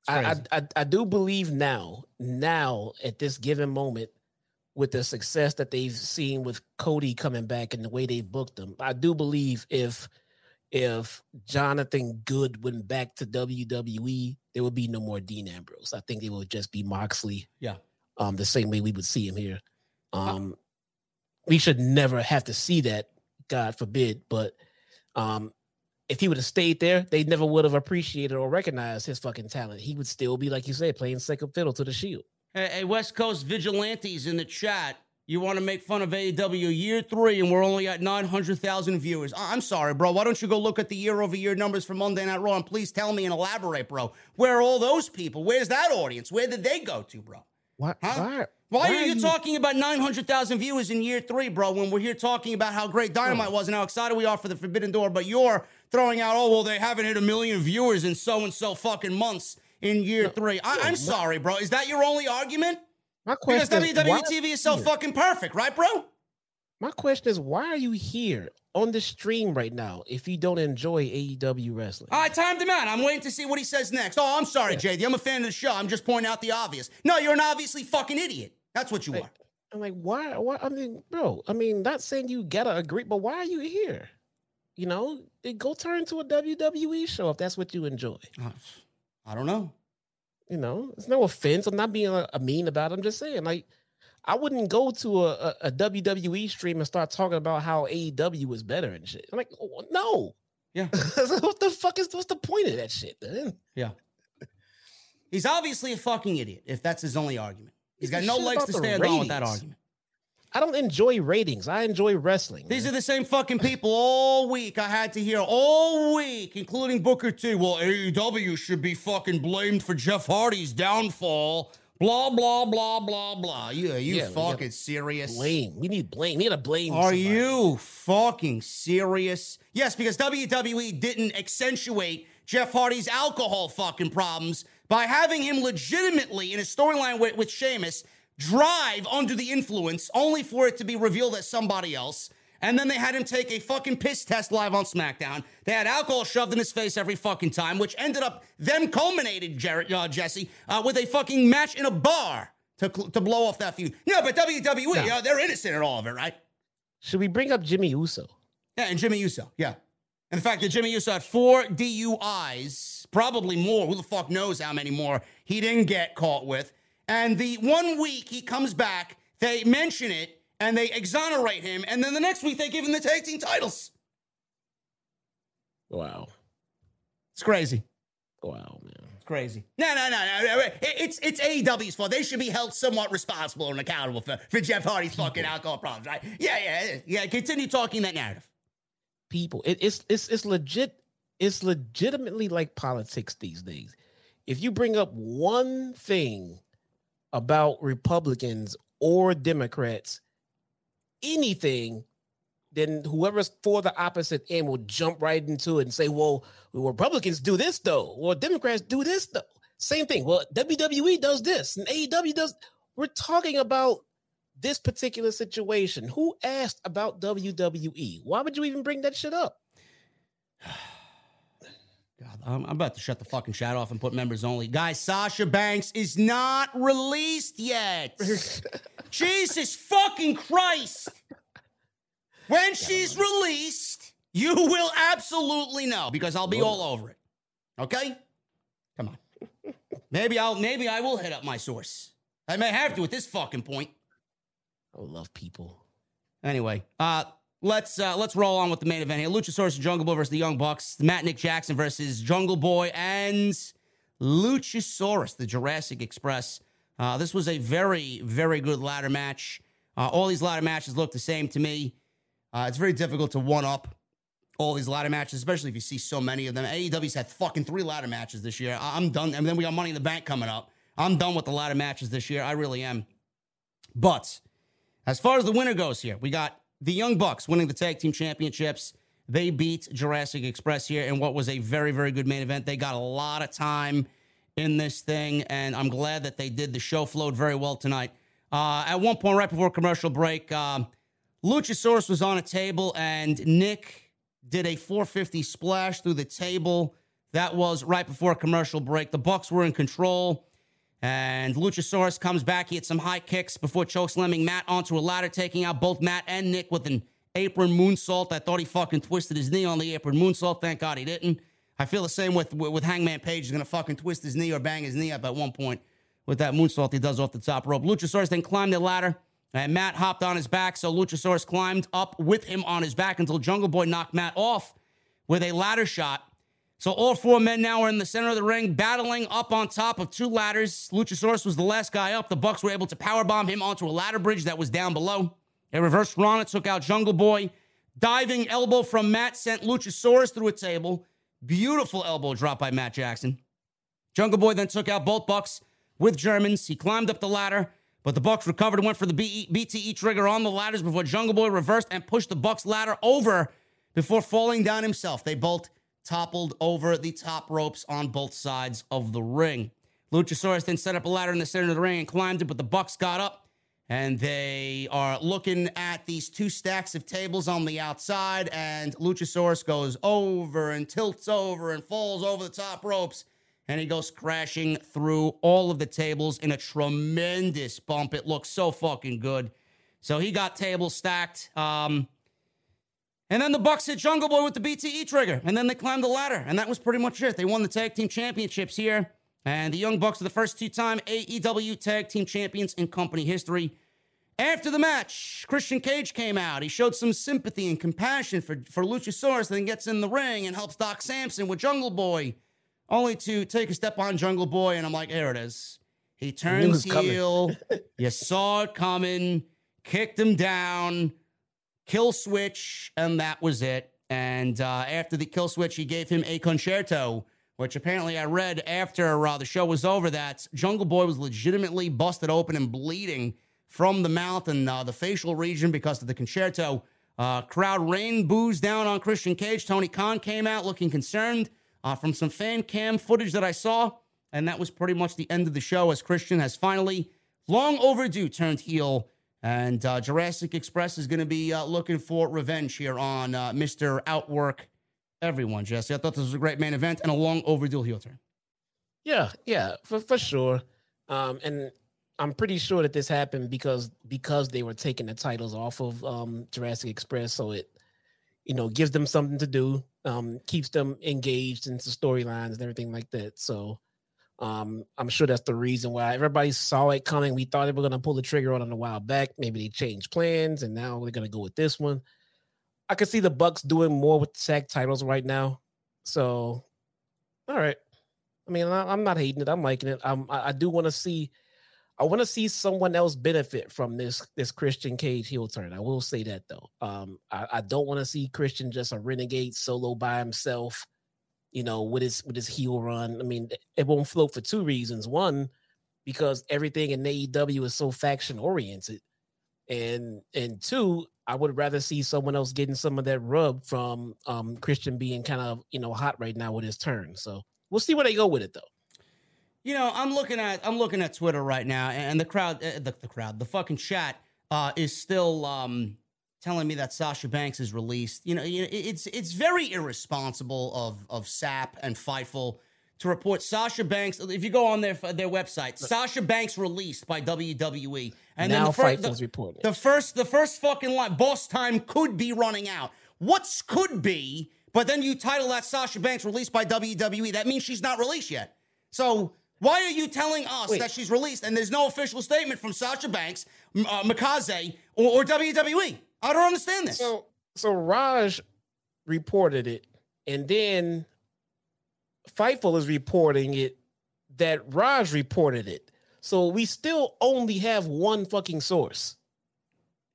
It's crazy. I, I, I do believe now, now at this given moment, with the success that they've seen with Cody coming back and the way they booked them. I do believe if if Jonathan Good went back to WWE, there would be no more Dean Ambrose. I think it would just be Moxley. Yeah. Um, the same way we would see him here. Um, we should never have to see that, God forbid. But um, if he would have stayed there, they never would have appreciated or recognized his fucking talent. He would still be, like you said, playing second fiddle to the Shield. Hey, West Coast vigilantes in the chat. You want to make fun of AEW year three, and we're only at 900,000 viewers. I'm sorry, bro. Why don't you go look at the year over year numbers for Monday Night Raw and please tell me and elaborate, bro? Where are all those people? Where's that audience? Where did they go to, bro? What? Huh? Why, why, why, are, you, you talking about 900,000 viewers in year three, bro, when we're here talking about how great Dynamite was and how excited we are for the Forbidden Door, but you're throwing out, oh, well, they haven't hit a million viewers in so and so fucking months in year no, three. I, am sorry, bro. Is that your only argument? My question because WWE is, is so fucking perfect, right, bro? My question is, why are you here on the stream right now if you don't enjoy AEW wrestling? I timed him out. I'm waiting to see what he says next. Oh, I'm sorry, yeah. JD. I'm a fan of the show. I'm just pointing out the obvious. No, you're an obviously fucking idiot. That's what you like, are. I'm like, why? Why? I mean, bro. I mean, not saying you gotta agree, but why are you here? You know, go turn to a WWE show if that's what you enjoy. Oh, I don't know. You know, it's no offense. I'm not being a, a mean about it. I'm just saying, like, I wouldn't go to a, a, a, WWE stream and start talking about how AEW is better and shit. I'm like, oh, no. Yeah. what the fuck is what's the point of that shit, man? Yeah. He's obviously a fucking idiot if that's his only argument. He's got no legs to stand on with that argument. I don't enjoy ratings. I enjoy wrestling. These man. are the same fucking people all week. I had to hear all week, including Booker T. Well, AEW should be fucking blamed for Jeff Hardy's downfall. Blah blah blah blah blah. You, are you yeah, fucking serious? Blame. We need blame. We need to blame. Are somebody. you fucking serious? Yes, because WWE didn't accentuate Jeff Hardy's alcohol fucking problems by having him legitimately in a storyline with, with Sheamus drive under the influence, only for it to be revealed as somebody else. And then they had him take a fucking piss test live on SmackDown. They had alcohol shoved in his face every fucking time, which ended up them culminated, Jared, uh, Jesse, uh, with a fucking match in a bar to, to blow off that feud. No, but WWE, no. uh, they're innocent in all of it, right? Should we bring up Jimmy Uso? Yeah, and Jimmy Uso, yeah. And the fact that Jimmy Uso had four DUIs, probably more, who the fuck knows how many more he didn't get caught with. And the one week he comes back, they mention it and they exonerate him. And then the next week they give him the tag team titles. Wow. It's crazy. Wow, man. It's crazy. No, no, no, no. It's it's AEW's fault. They should be held somewhat responsible and accountable for, for Jeff Hardy's fucking alcohol problems, right? Yeah, yeah, yeah. Continue talking that narrative. People, it, it's it's it's legit. It's legitimately like politics these days. If you bring up one thing about Republicans or Democrats, anything, then whoever's for the opposite end will jump right into it and say, well, Republicans do this though, or Democrats do this though. Same thing. Well, WWE does this and AEW does. We're talking about this particular situation. Who asked about WWE? Why would you even bring that shit up? God, I'm, I'm, about to shut the fucking chat off and put members only. Guys, Sasha Banks is not released yet. Jesus fucking Christ. When she's released, you will absolutely know because I'll be all over it. Okay? Come on. Maybe I'll maybe I will hit up my source. I may have to at this fucking point. I love people. Anyway, uh let's uh, let's roll on with the main event here. Luchasaurus and Jungle Boy versus the Young Bucks. Matt Nick Jackson versus Jungle Boy and Luchasaurus, the Jurassic Express. Uh, this was a very very good ladder match. Uh, all these ladder matches look the same to me. Uh, it's very difficult to one up all these ladder matches, especially if you see so many of them. AEW's had fucking three ladder matches this year. I- I'm done. And then we got Money in the Bank coming up. I'm done with the ladder matches this year. I really am. But as far as the winner goes here, we got the Young Bucks winning the tag team championships. They beat Jurassic Express here in what was a very, very good main event. They got a lot of time in this thing, and I'm glad that they did. The show flowed very well tonight. Uh, at one point, right before commercial break, um, Luchasaurus was on a table, and Nick did a 450 splash through the table. That was right before commercial break. The Bucks were in control. And Luchasaurus comes back. He hits some high kicks before chokeslamming Matt onto a ladder, taking out both Matt and Nick with an apron moonsault. I thought he fucking twisted his knee on the apron moonsault. Thank God he didn't. I feel the same with with Hangman Page. He's gonna fucking twist his knee or bang his knee up at one point with that moonsault he does off the top rope. Luchasaurus then climbed the ladder, and Matt hopped on his back. So Luchasaurus climbed up with him on his back until Jungle Boy knocked Matt off with a ladder shot. So all four men now are in the center of the ring, battling up on top of two ladders. Luchasaurus was the last guy up. The Bucks were able to powerbomb him onto a ladder bridge that was down below. A reverse Rana took out Jungle Boy. Diving elbow from Matt sent Luchasaurus through a table. Beautiful elbow drop by Matt Jackson. Jungle Boy then took out both Bucks with Germans. He climbed up the ladder, but the Bucks recovered and went for the BTE trigger on the ladders before Jungle Boy reversed and pushed the Bucks ladder over before falling down himself. They both toppled over the top ropes on both sides of the ring. Luchasaurus then set up a ladder in the center of the ring and climbed it, but the Bucks got up and they are looking at these two stacks of tables on the outside. And Luchasaurus goes over and tilts over and falls over the top ropes. And he goes crashing through all of the tables in a tremendous bump. It looks so fucking good. So he got tables stacked. Um, and then the Bucks hit Jungle Boy with the BTE trigger, and then they climbed the ladder, and that was pretty much it. They won the tag team championships here, and the Young Bucks are the first two-time AEW tag team champions in company history. After the match, Christian Cage came out. He showed some sympathy and compassion for, for Luchasaurus, then gets in the ring and helps Doc Sampson with Jungle Boy, only to take a step on Jungle Boy, and I'm like, here it is. He turns heel. you saw it coming, kicked him down kill switch, and that was it. And uh, after the kill switch, he gave him a conchairto, which apparently I read after uh, the show was over that Jungle Boy was legitimately busted open and bleeding from the mouth and uh, the facial region because of the conchairto. Uh, crowd rained booze down on Christian Cage. Tony Khan came out looking concerned uh, from some fan cam footage that I saw. And that was pretty much the end of the show as Christian has finally, long overdue, turned heel and uh, Jurassic Express is going to be uh, looking for revenge here on uh, Mr. Outwork everyone, Jesse. I thought this was a great main event and a long overdue heel turn. Yeah, yeah, for, for sure. Um, and I'm pretty sure that this happened because because they were taking the titles off of um, Jurassic Express, so it you know gives them something to do, um, keeps them engaged into storylines and everything like that. So um, I'm sure that's the reason why everybody saw it coming. We thought they were going to pull the trigger on it a while back. Maybe they changed plans, and now they're going to go with this one. I can see the Bucks doing more with the tag titles right now. So, all right. I mean, I, am not hating it. I'm liking it. I'm, I, I do want to see. I want to see someone else benefit from this this Christian Cage heel turn. I will say that though. Um, I, I don't want to see Christian just a renegade solo by himself you know, with his with his heel run. I mean, it won't float for two reasons. One, because everything in AEW is so faction oriented, and and two, I would rather see someone else getting some of that rub from um, Christian being kind of you know hot right now with his turn. So we'll see where they go with it though. You know, I'm looking at I'm looking at Twitter right now, and the crowd, uh, the, the crowd, the fucking chat uh, is still um, telling me that Sasha Banks is released. You know, it's it's very irresponsible of of Sapp and Fightful to report Sasha Banks. If you go on their their website, Sasha Banks released by WWE, and now then the first the, reported. the first the first fucking line, boss time could be running out. What's could be? But then you title that Sasha Banks released by WWE. That means she's not released yet. So why are you telling us Wait. that she's released and there's no official statement from Sasha Banks, uh, Mikaze, or, or WWE? I don't understand this. So so Raj reported it, and then Fightful is reporting it that Raj reported it. So we still only have one fucking source.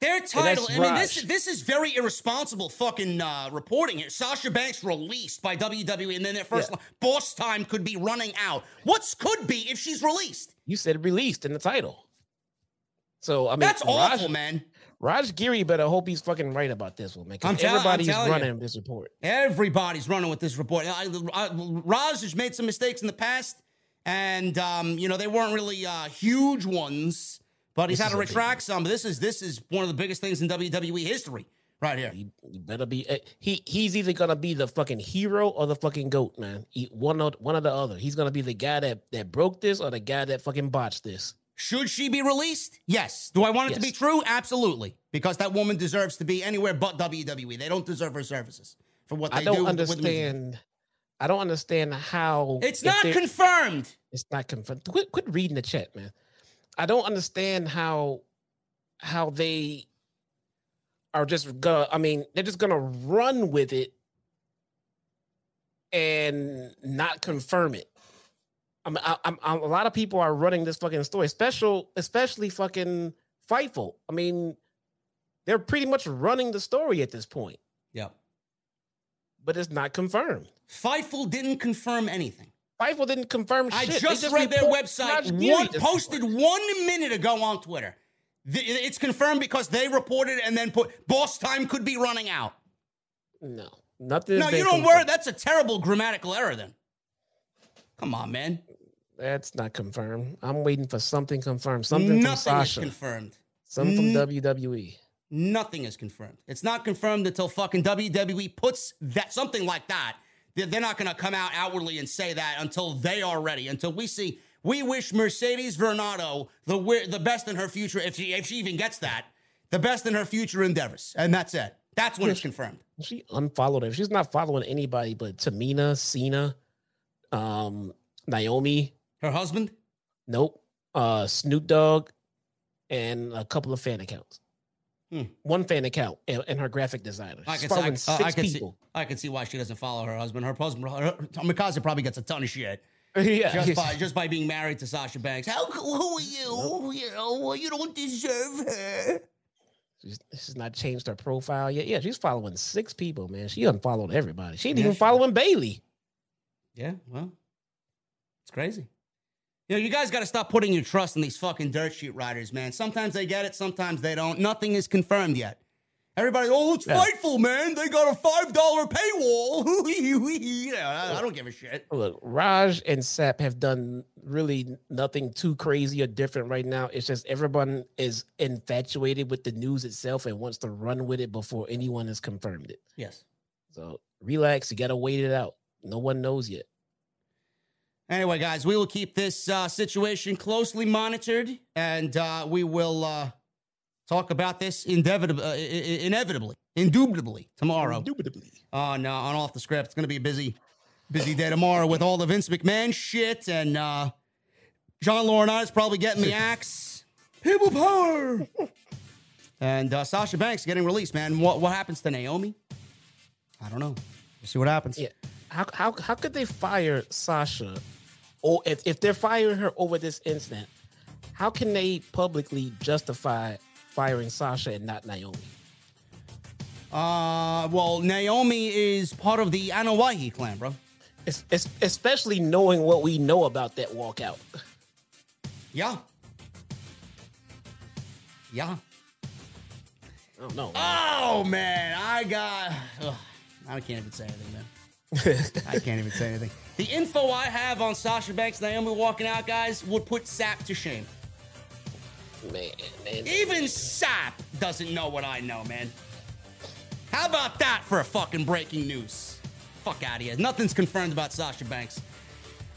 Their title, I mean, this this is very irresponsible fucking uh, reporting here. Sasha Banks released by WWE, and then their first yeah. boss time could be running out. What's could be if she's released? You said released in the title. So I mean, that's Raj, awful, man. Raj Giri better hope he's fucking right about this one, man. I'm tell- I'm everybody's you. running this report. Everybody's running with this report. I, I, Raj has made some mistakes in the past, and um, you know they weren't really uh, huge ones, but he's This had to is a big retract some. But this is this is one of the biggest things in WWE history right here. You, you better be. eh, He he's either gonna be the fucking hero or the fucking goat, man. He, one or one or the other. He's gonna be the guy that that broke this or the guy that fucking botched this. Should she be released? Yes. Do I want it to be true? Absolutely, because that woman deserves to be anywhere but WWE. They don't deserve her services for what they I don't do. understand. I don't understand how It's not confirmed. It's not confirmed. Quit, quit reading the chat, man. I don't understand how how they are just gonna. I mean, they're just gonna run with it and not confirm it. I mean, I, I'm, I'm, a lot of people are running this fucking story, special, especially fucking Fightful. I mean, they're pretty much running the story at this point, Yeah. but it's not confirmed. Fightful didn't confirm anything. Fightful didn't confirm I shit. They just, read their website. One posted one minute ago on Twitter. It's confirmed because they reported and then put boss time could be running out. No, nothing. No, you don't worry. That's a terrible grammatical error. Then, come on, man. That's not confirmed. I'm waiting for something confirmed. Something Nothing from is confirmed. something from N- WWE. Nothing is confirmed. It's not confirmed until fucking WWE puts that something like that. They're not going to come out outwardly and say that until they are ready. Until we see, we wish Mercedes Varnado the the best in her future, if she if she even gets that, the best in her future endeavors, and that's it. That's when it's confirmed. She unfollowed her. She's not following anybody but Tamina, Cena, um, Naomi. Her husband. Nope. Uh, Snoop Dogg, and a couple of fan accounts. Hmm. One fan account and, and her graphic designer. I can, see, I, uh, I, can see. I can see why she doesn't follow her husband. Her husband, her, Mikasa probably gets a ton of shit yeah, just by just by being married to Sasha Banks. How who are you? You know, you don't deserve her. She's, she's not changed her profile yet. Yeah, she's following six people, man. She unfollowed everybody. She ain't Yeah, even she- following Bayley. Yeah, well, it's crazy. You know, you guys got to stop putting your trust in these fucking dirt sheet riders, man. Sometimes they get it, sometimes they don't. Nothing is confirmed yet. Everybody, oh, it's Yeah. Fightful, man. They got a five dollar paywall. yeah, I, I don't give a shit. Look, Raj and Sapp have done really nothing too crazy or different right now. It's just everyone is infatuated with the news itself and wants to run with it before anyone has confirmed it. Yes. So relax, you gotta wait it out. No one knows yet. Anyway, guys, we will keep this uh, situation closely monitored, and uh, we will uh, talk about this inevitably, uh, i- i- inevitably, indubitably tomorrow. Indubitably. on uh, on off the script. It's gonna be a busy, busy day tomorrow with all the Vince McMahon shit and uh, John Laurinaitis probably getting the axe. People power. and uh, Sasha Banks getting released. Man, what what happens to Naomi? I don't know. We'll see what happens. Yeah. How how how could they fire Sasha? Or if, if they're firing her over this incident, how can they publicly justify firing Sasha and not Naomi? Uh, well, Naomi is part of the Anoa'i clan, bro. Es- es- especially knowing what we know about that walkout. Yeah. Yeah. I don't know. Oh man, I got. Ugh, I can't even say anything, man. I can't even say anything. The info I have on Sasha Banks, Naomi walking out, guys, would put Sapp to shame. man, man. Even Sapp doesn't know what I know, man. How about that for a fucking breaking news? Fuck out of here. Nothing's confirmed about Sasha Banks.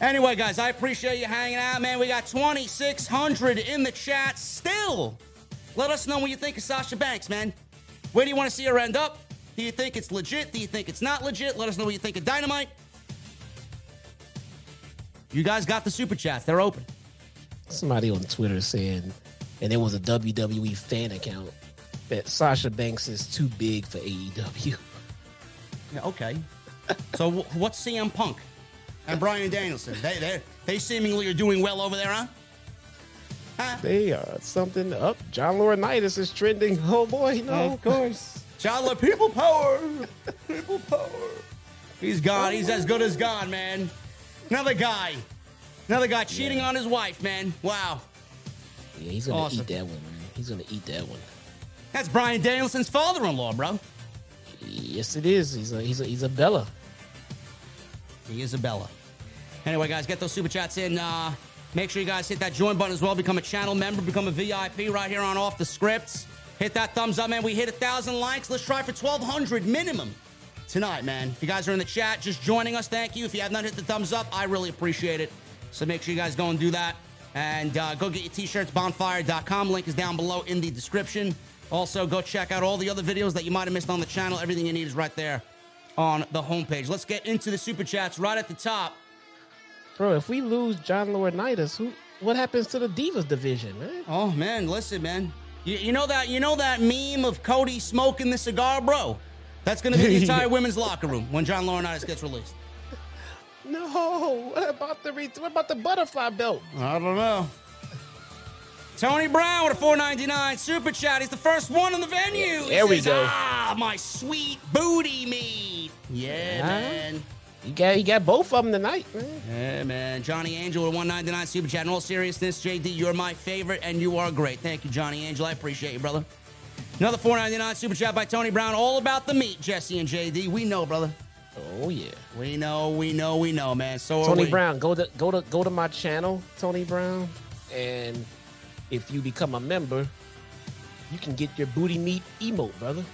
Anyway, guys, I appreciate you hanging out, man. We got 2,600 in the chat still. Let us know what you think of Sasha Banks, man. Where do you want to see her end up? Do you think it's legit? Do you think it's not legit? Let us know what you think of Dynamite. You guys got the super chats. They're open. Somebody on Twitter saying, and it was a WWE fan account, that Sasha Banks is too big for AEW. Yeah, okay. so wh- what's CM Punk and Bryan Danielson? They they they seemingly are doing well over there, huh? Huh? They are something up. John Laurinaitis is trending. Oh boy, no. Of course. Chandler, people power. People power. He's gone. He's as good as gone, man. Another guy. Another guy cheating on his wife, man. Wow. Yeah, he's gonna Awesome. eat that one, man. He's gonna eat that one. That's Bryan Danielson's father-in-law, bro. Yes, it is. He's a he's a he's a Bella. He is a Bella. Anyway, guys, get those super chats in. Uh, make sure you guys hit that join button as well. Become a channel member. Become a VIP right here on Off the Scripts. Hit that thumbs up, man. We hit a thousand likes. Let's try for 1,200 minimum tonight, man. If you guys are in the chat, just joining us, thank you. If you have not hit the thumbs up, I really appreciate it. So make sure you guys go and do that. And uh, go get your t-shirts, bonfire.com. Link is down below in the description. Also, go check out all the other videos that you might have missed on the channel. Everything you need is right there on the homepage. Let's get into the super chats right at the top. Bro, if we lose John Laurinaitis, who what happens to the Divas division, man? Oh man, listen, man. You, you know that you know that meme of Cody smoking the cigar, bro? That's gonna be the entire women's locker room when John Laurinaitis gets released. No, what about the re- what about the butterfly belt? I don't know. Tony Brown with a 499 super chat. He's the first one in the venue. He There we says, go. Ah, my sweet booty meat. Yeah, Ah. man. You got you got both of them tonight, man. Yeah, man. Johnny Angel with a 199 super chat. In all seriousness, JD, you're my favorite and you are great. Thank you, Johnny Angel. I appreciate you, brother. Another 499 super chat by Tony Brown. All about the meat, Jesse and JD. We know, brother. Oh yeah. We know, we know, we know, man. So Tony we. Brown, go to go to go to my channel, Tony Brown, and if you become a member, you can get your booty meat emote, brother.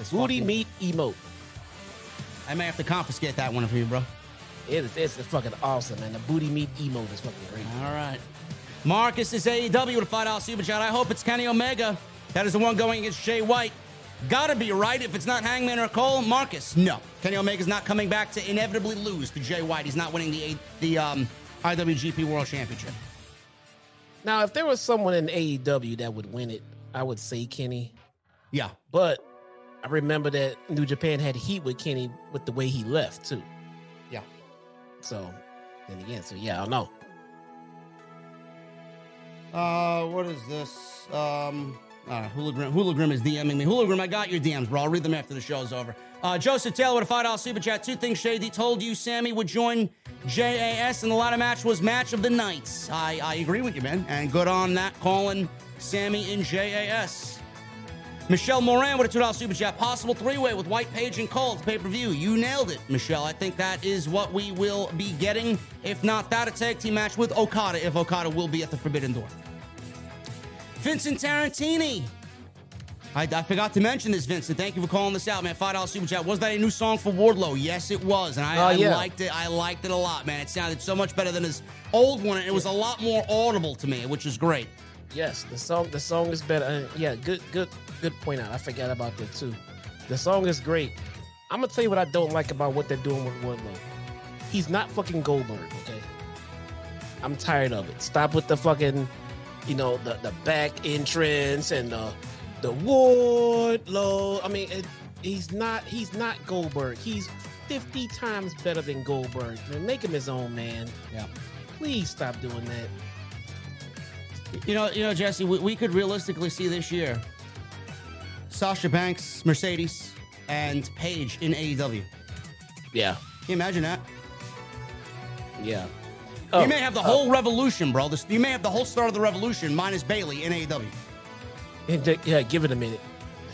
It's Booty meat emote. I may have to confiscate that one for you, bro. It is it's fucking awesome, man. The booty meat emote is fucking great. All right. Marcus is AEW with a five dollar super chat. I hope it's Kenny Omega. That is the one going against Jay White. Gotta be right. If it's not Hangman or Cole, Marcus, no. Kenny Omega's not coming back to inevitably lose to Jay White. He's not winning the the um, IWGP World Championship. Now, if there was someone in AEW that would win it, I would say Kenny. Yeah. But I remember that New Japan had heat with Kenny with the way he left too. Yeah. So then again, so yeah, I don't know. Uh, what is this? Um, right, Hula Grim, Hula Grim is DMing me. Hula Grim, I got your DMs, bro. I'll read them after the show's over. Uh, Joseph Taylor with a five dollar super chat. Two things Shady told you Sammy would join JAS and the ladder match was match of the night. I I agree with you, man, and good on that calling Sammy in JAS. Michelle Moran with a two dollar super chat. Possible three way with White Page and Cole pay per view. You nailed it, Michelle. I think that is what we will be getting. If not that, a tag team match with Okada. If Okada will be at the Forbidden Door. Vincent Tarantini. I, I forgot to mention this, Vincent. Thank you for calling this out, man. Five dollar super chat. Was that a new song for Wardlow? Yes, it was, and I, Oh, I liked it. I liked it a lot, man. It sounded so much better than his old one, and it was a lot more audible to me, which is great. Yes, the song the song is better. Uh, yeah, good good good point out. I forgot about that too. The song is great. I'm gonna tell you what I don't like about what they're doing with Wardlow. He's not fucking Goldberg, okay? I'm tired of it. Stop with the fucking, you know, the the back entrance and the the Wardlow. I mean, it, he's not he's not Goldberg. He's 50 times better than Goldberg. Man, make him his own man. Yeah. Please stop doing that. You know, you know, Jesse, we, we could realistically see this year Sasha Banks, Mercedes, and Paige in AEW. Yeah. Can you imagine that? Yeah. you may have the whole revolution, bro. This, you may have the whole start of the revolution minus Bayley in AEW. And Yeah, give it a minute.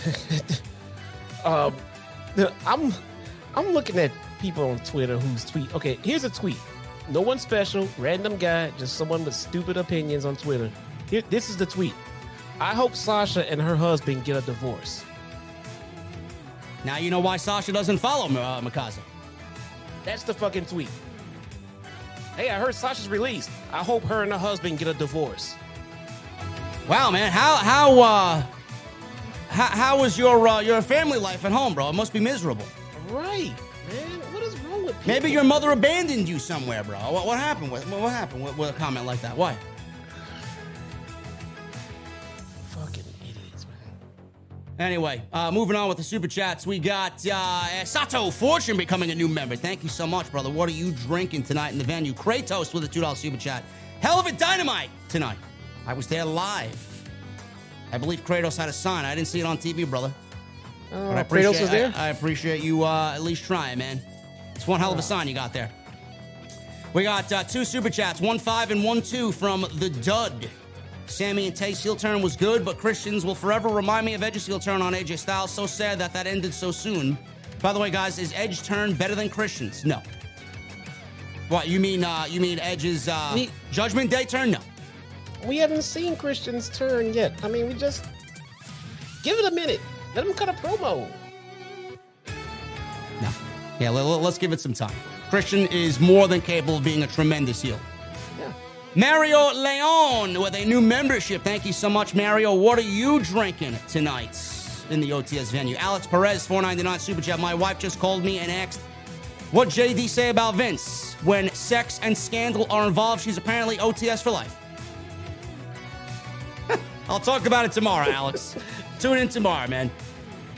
um, I'm I'm looking at people on Twitter who's tweet. Okay, here's a tweet. No one special, random guy, just someone with stupid opinions on Twitter. Here, this is the tweet. I hope Sasha and her husband get a divorce. Now you know why Sasha doesn't follow uh, Mikasa. That's the fucking tweet. Hey, I heard Sasha's released. I hope her and her husband get a divorce. Wow, man, how how uh how, how was your uh, your family life at home, bro? It must be miserable. Right, man. What is wrong with people? Maybe your mother abandoned you somewhere, bro. What, what happened? What, what happened with, with a comment like that? Why? Anyway, uh, moving on with the super chats, we got uh, Sato Fortune becoming a new member. Thank you so much, brother. What are you drinking tonight in the venue? Kratos with a two dollar super chat. Hell of a dynamite tonight. I was there live. I believe Kratos had a sign. I didn't see it on TV, brother. Oh, But I Kratos appreciate, was there. I, I appreciate you uh, at least trying, man. It's one hell of a sign you got there. We got uh, two super chats, one five and one two from the Dud. Sammy and Tay's heel turn was good, but Christians will forever remind me of Edge's heel turn on AJ Styles. So sad that that ended so soon. By the way, guys, is Edge turn better than Christians? No. What you mean? Uh, you mean Edge's uh, Me- Judgment Day turn? No. We haven't seen Christian's turn yet. I mean, we just give it a minute. Let him cut a promo. No. Yeah, let, us give it some time. Christian is more than capable of being a tremendous heel. Mario Leon with a new membership. Thank you so much, Mario. What are you drinking tonight in the OTS venue? Alex Perez, 499 Super Chat. My wife just called me and asked what JD say about Vince. When sex and scandal are involved, she's apparently OTS for life. I'll talk about it tomorrow, Alex. Tune in tomorrow, man.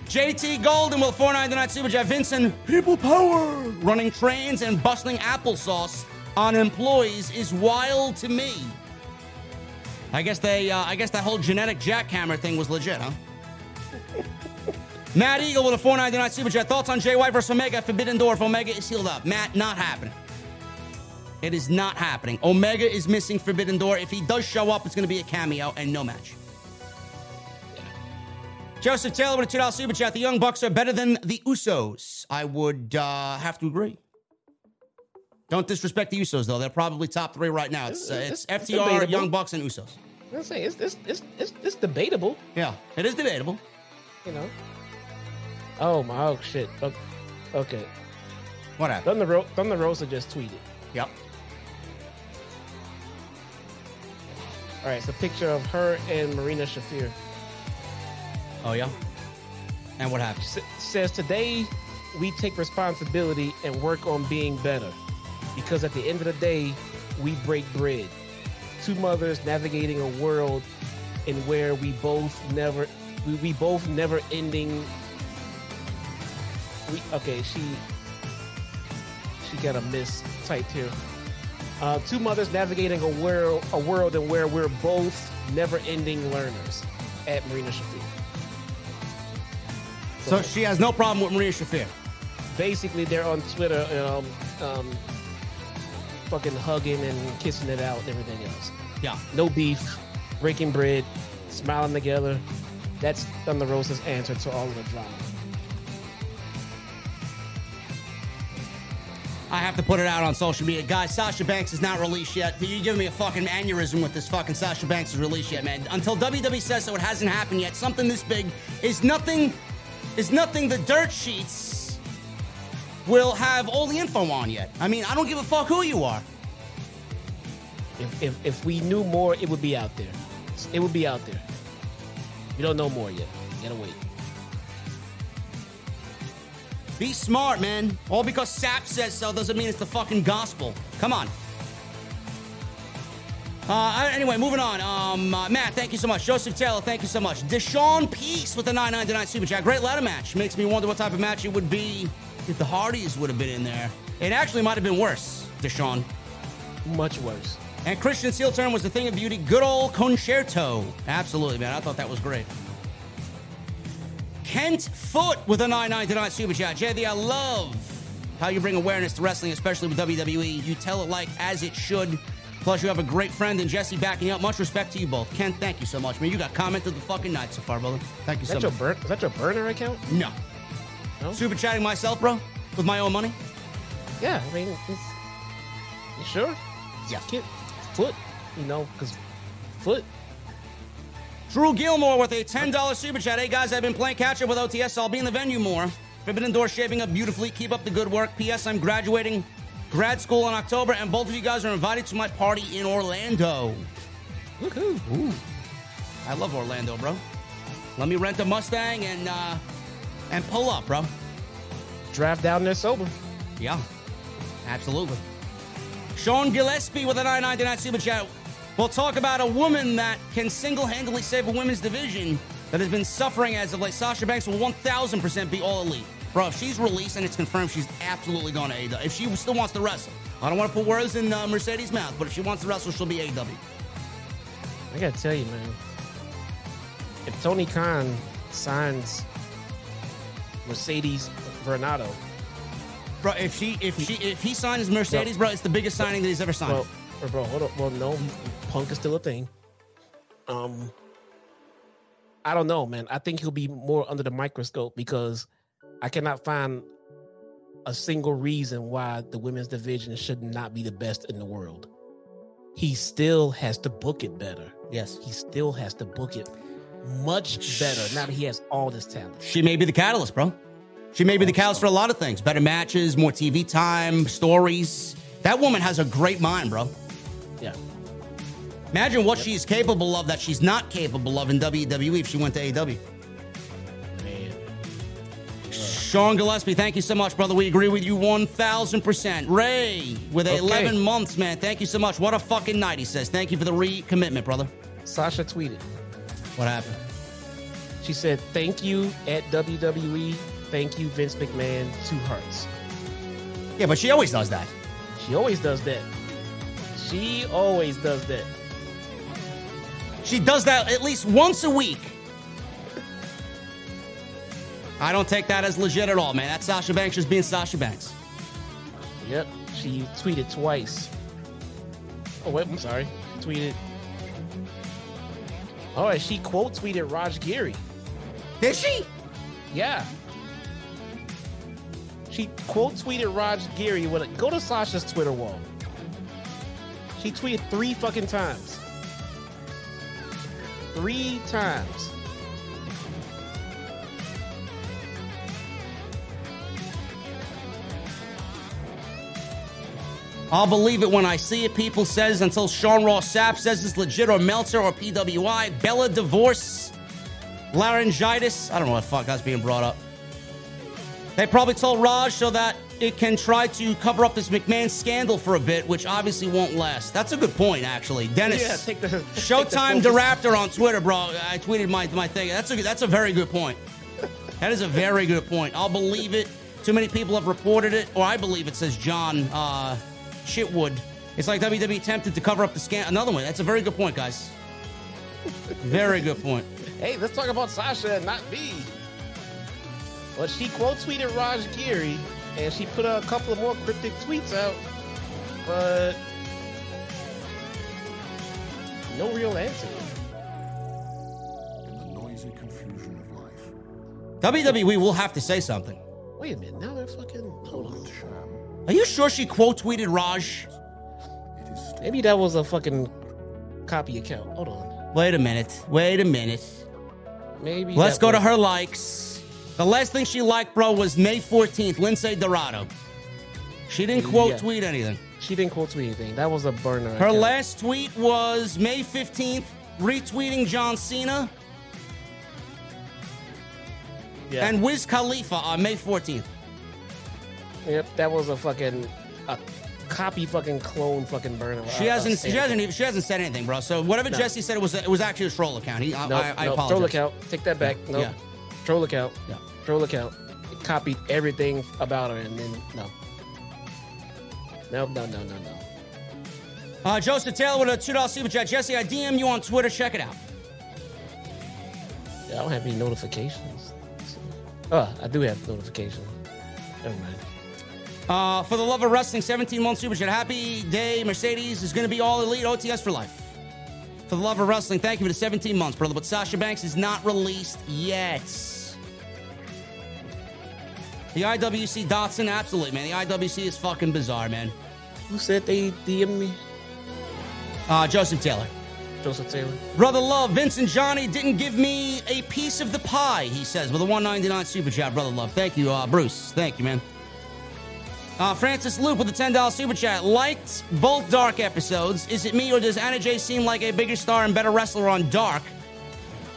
JT Golden will 499 Super Chat. Vincent, people power. Running trains and bustling applesauce on employees is wild to me. I guess they, uh, I guess that whole genetic jackhammer thing was legit, huh? Matt Eagle with a 499 Super Chat. Thoughts on Jay White versus Omega? Forbidden Door if Omega is sealed up. Matt, not happening. It is not happening. Omega is missing Forbidden Door. If he does show up, it's going to be a cameo and no match. Joseph Taylor with a $2 super chat. The Young Bucks are better than the Usos. I would uh, have to agree. Don't disrespect the Usos, though. They're probably top three right now. It's, uh, it's, It's- FTR. Young Bucks, and Usos. I'm saying it's it's, it's it's it's debatable, Yeah, it is debatable. you know. Oh my oh shit. Okay. What happened? Thunder Ro- Thunder Rosa just tweeted. Yep. All right, it's a picture of her and Marina Shafir. Oh, yeah? And what happened? S- says today we take responsibility and work on being better because at the end of the day we break bread. Two mothers navigating a world in where we both never we, we both never ending. We okay she she got a miss typed here. Uh, two mothers navigating a world a world in where we're both never ending learners at marina shafir. So she has no problem with Maria Shafir. basically they're on Twitter, um, um, fucking hugging and kissing it out and everything else. Yeah. No beef, breaking bread, smiling together. That's Thunder Rosa's answer to all of the drama. I have to put it out on social media. Guys, Sasha Banks is not released yet. You giving me a fucking aneurysm with this fucking Sasha Banks is released yet, man. Until WWE says so, it hasn't happened yet. Something this big is nothing, is nothing the dirt sheets will have all the info on yet. I mean, I don't give a fuck who you are. If, if, if we knew more, it would be out there. It would be out there. We don't know more yet. You gotta wait. Be smart, man. All because Sapp says so doesn't mean it's the fucking gospel. Come on. Uh, anyway, moving on. Um, uh, Matt, thank you so much. Joseph Taylor, thank you so much. Deshaun Peace with the 999 Super Chat. Great ladder match. Makes me wonder what type of match it would be if the Hardys would have been in there. It actually might have been worse, Deshaun. Much worse. And Christian Seal turn was the thing of beauty. Good old conchairto. Absolutely, man. I thought that was great. Kent Foot with a 999 super chat. JD, I love how you bring awareness to wrestling, especially with WWE. You tell it like as it should. Plus, you have a great friend in Jesse backing you up. Much respect to you both. Kent, thank you so much, man. You got commented the fucking night so far, brother. Thank you so much. burn? Is that your burner account? No. No? Super chatting myself, bro, with my own money. Yeah, I mean, it's, you sure? Yeah. Kid, foot, you know, because foot. Drew Gilmore with a $10 super chat. Hey guys, I've been playing catch up with OTS. so I'll be in the venue more. Forbidden Door shaping up beautifully. Keep up the good work. P.S. I'm graduating grad school in October, and both of you guys are invited to my party in Orlando. Woohoo! Ooh. I love Orlando, bro. Let me rent a Mustang and uh, and pull up, bro. Drive down there sober. Yeah, absolutely. Sean Gillespie with a 999 super chat. We'll talk about a woman that can single-handedly save a women's division that has been suffering as of late. Sasha Banks will 1,000% be all elite. Bro, if she's released and it's confirmed, she's absolutely going to AEW. If she still wants to wrestle, I don't want to put words in uh, Mercedes' mouth, but if she wants to wrestle, she'll be AEW. I gotta tell you, man. If Tony Khan signs Mercedes Varnado, Bro, if she, if she, if he signs Mercedes, bro, it's the biggest signing that he's ever signed. well, or bro, hold up, well, no, Punk is still a thing. Um, I don't know, man. I think he'll be more under the microscope because I cannot find a single reason why the women's division should not be the best in the world. He still has to book it better. Yes. He still has to book it much better now that he has all this talent. She may be the catalyst, bro. She may be the catalyst for a lot of things. Better matches, more TV time, stories. That woman has a great mind, bro. Yeah. Imagine what she's capable of that she's not capable of in WWE if she went to AEW. Man. Sean Gillespie, thank you so much, brother. We agree with you 1000%. Ray, with Okay. 11 months, man. Thank you so much. What a fucking night, he says. Thank you for the recommitment, brother. Sasha tweeted. What happened? She said, Thank you at WWE. Thank you, Vince McMahon. Two hearts. Yeah, but she always does that. She always does that. She always does that. She does that at least once a week. I don't take that as legit at all, man. That's Sasha Banks just being Sasha Banks. Yep. She tweeted twice. Oh, wait, I'm sorry. Tweeted. Oh, and she quote tweeted Raj Giri. Did she? Yeah. She quote tweeted Raj Giri. When go to Sasha's Twitter wall. She tweeted three fucking times. Three times. I'll believe it when I see it. People says until Sean Ross Sapp says it's legit or Meltzer or PWI. Bella divorce, laryngitis. I don't know what the fuck that's being brought up. They probably told Raj so that it can try to cover up this McMahon scandal for a bit, which obviously won't last. That's a good point, actually. Dennis, Yeah, take the- Showtime. Raptor on Twitter, bro. I tweeted my my thing. That's a that's a very good point. That is a very good point. I'll believe it. Too many people have reported it, or I believe it says John uh, Shitwood. It's like WWE attempted to cover up the scam. Another one. That's a very good point, guys. Very good point. Hey, let's talk about Sasha and not me. Well, she quote tweeted Raj Giri and she put a couple of more cryptic tweets out, but no real answer. in the noisy confusion of life. WWE will have to say something. Wait a minute, now they're fucking. Hold on. Are you sure she quote tweeted Raj? it is still Maybe that was a fucking copy account. Hold on. Wait a minute. Wait a minute. Maybe. Let's go to her likes. The last thing she liked, bro, was May 14th, Lindsay Dorado. She didn't quote Yeah. tweet anything. She didn't quote tweet anything. That was a burner. Her account. last tweet was May 15th, retweeting John Cena yeah. and Wiz Khalifa on May 14th. Yep, that was a fucking a copy fucking clone fucking burner. She Uh, hasn't. She hasn't even. She hasn't said anything, bro. So whatever No. Jesse said, it was. It was actually a troll account. He. I, No, I, I no, apologize. troll account. Take that back. No, Yeah. troll account. Yeah. Troll account. It copied everything about her, and then no, no, no, no, no, no. Uh, Joseph Taylor with a two dollar super chat. Jesse, I DM you on Twitter. Check it out. Yeah, I don't have any notifications. Oh, I do have notifications. Never mind. Uh, for the love of wrestling, 17 month super chat. Happy day, Mercedes is going to be all elite OTS for life. For the love of wrestling, thank you for the 17 months, brother. But Sasha Banks is not released yet. The IWC Dotson, absolutely, man. The IWC is fucking bizarre, man. Who said they DM me? Uh, Joseph Taylor. Joseph Taylor. Brother Love, Vincent Johnny didn't give me a piece of the pie, he says, with a 199 super chat. Brother Love. Thank you, uh, Bruce. Thank you, man. Uh, Francis Loop with a $10 super chat. Liked both Dark episodes. Is it me or does Anna Jay seem like a bigger star and better wrestler on Dark?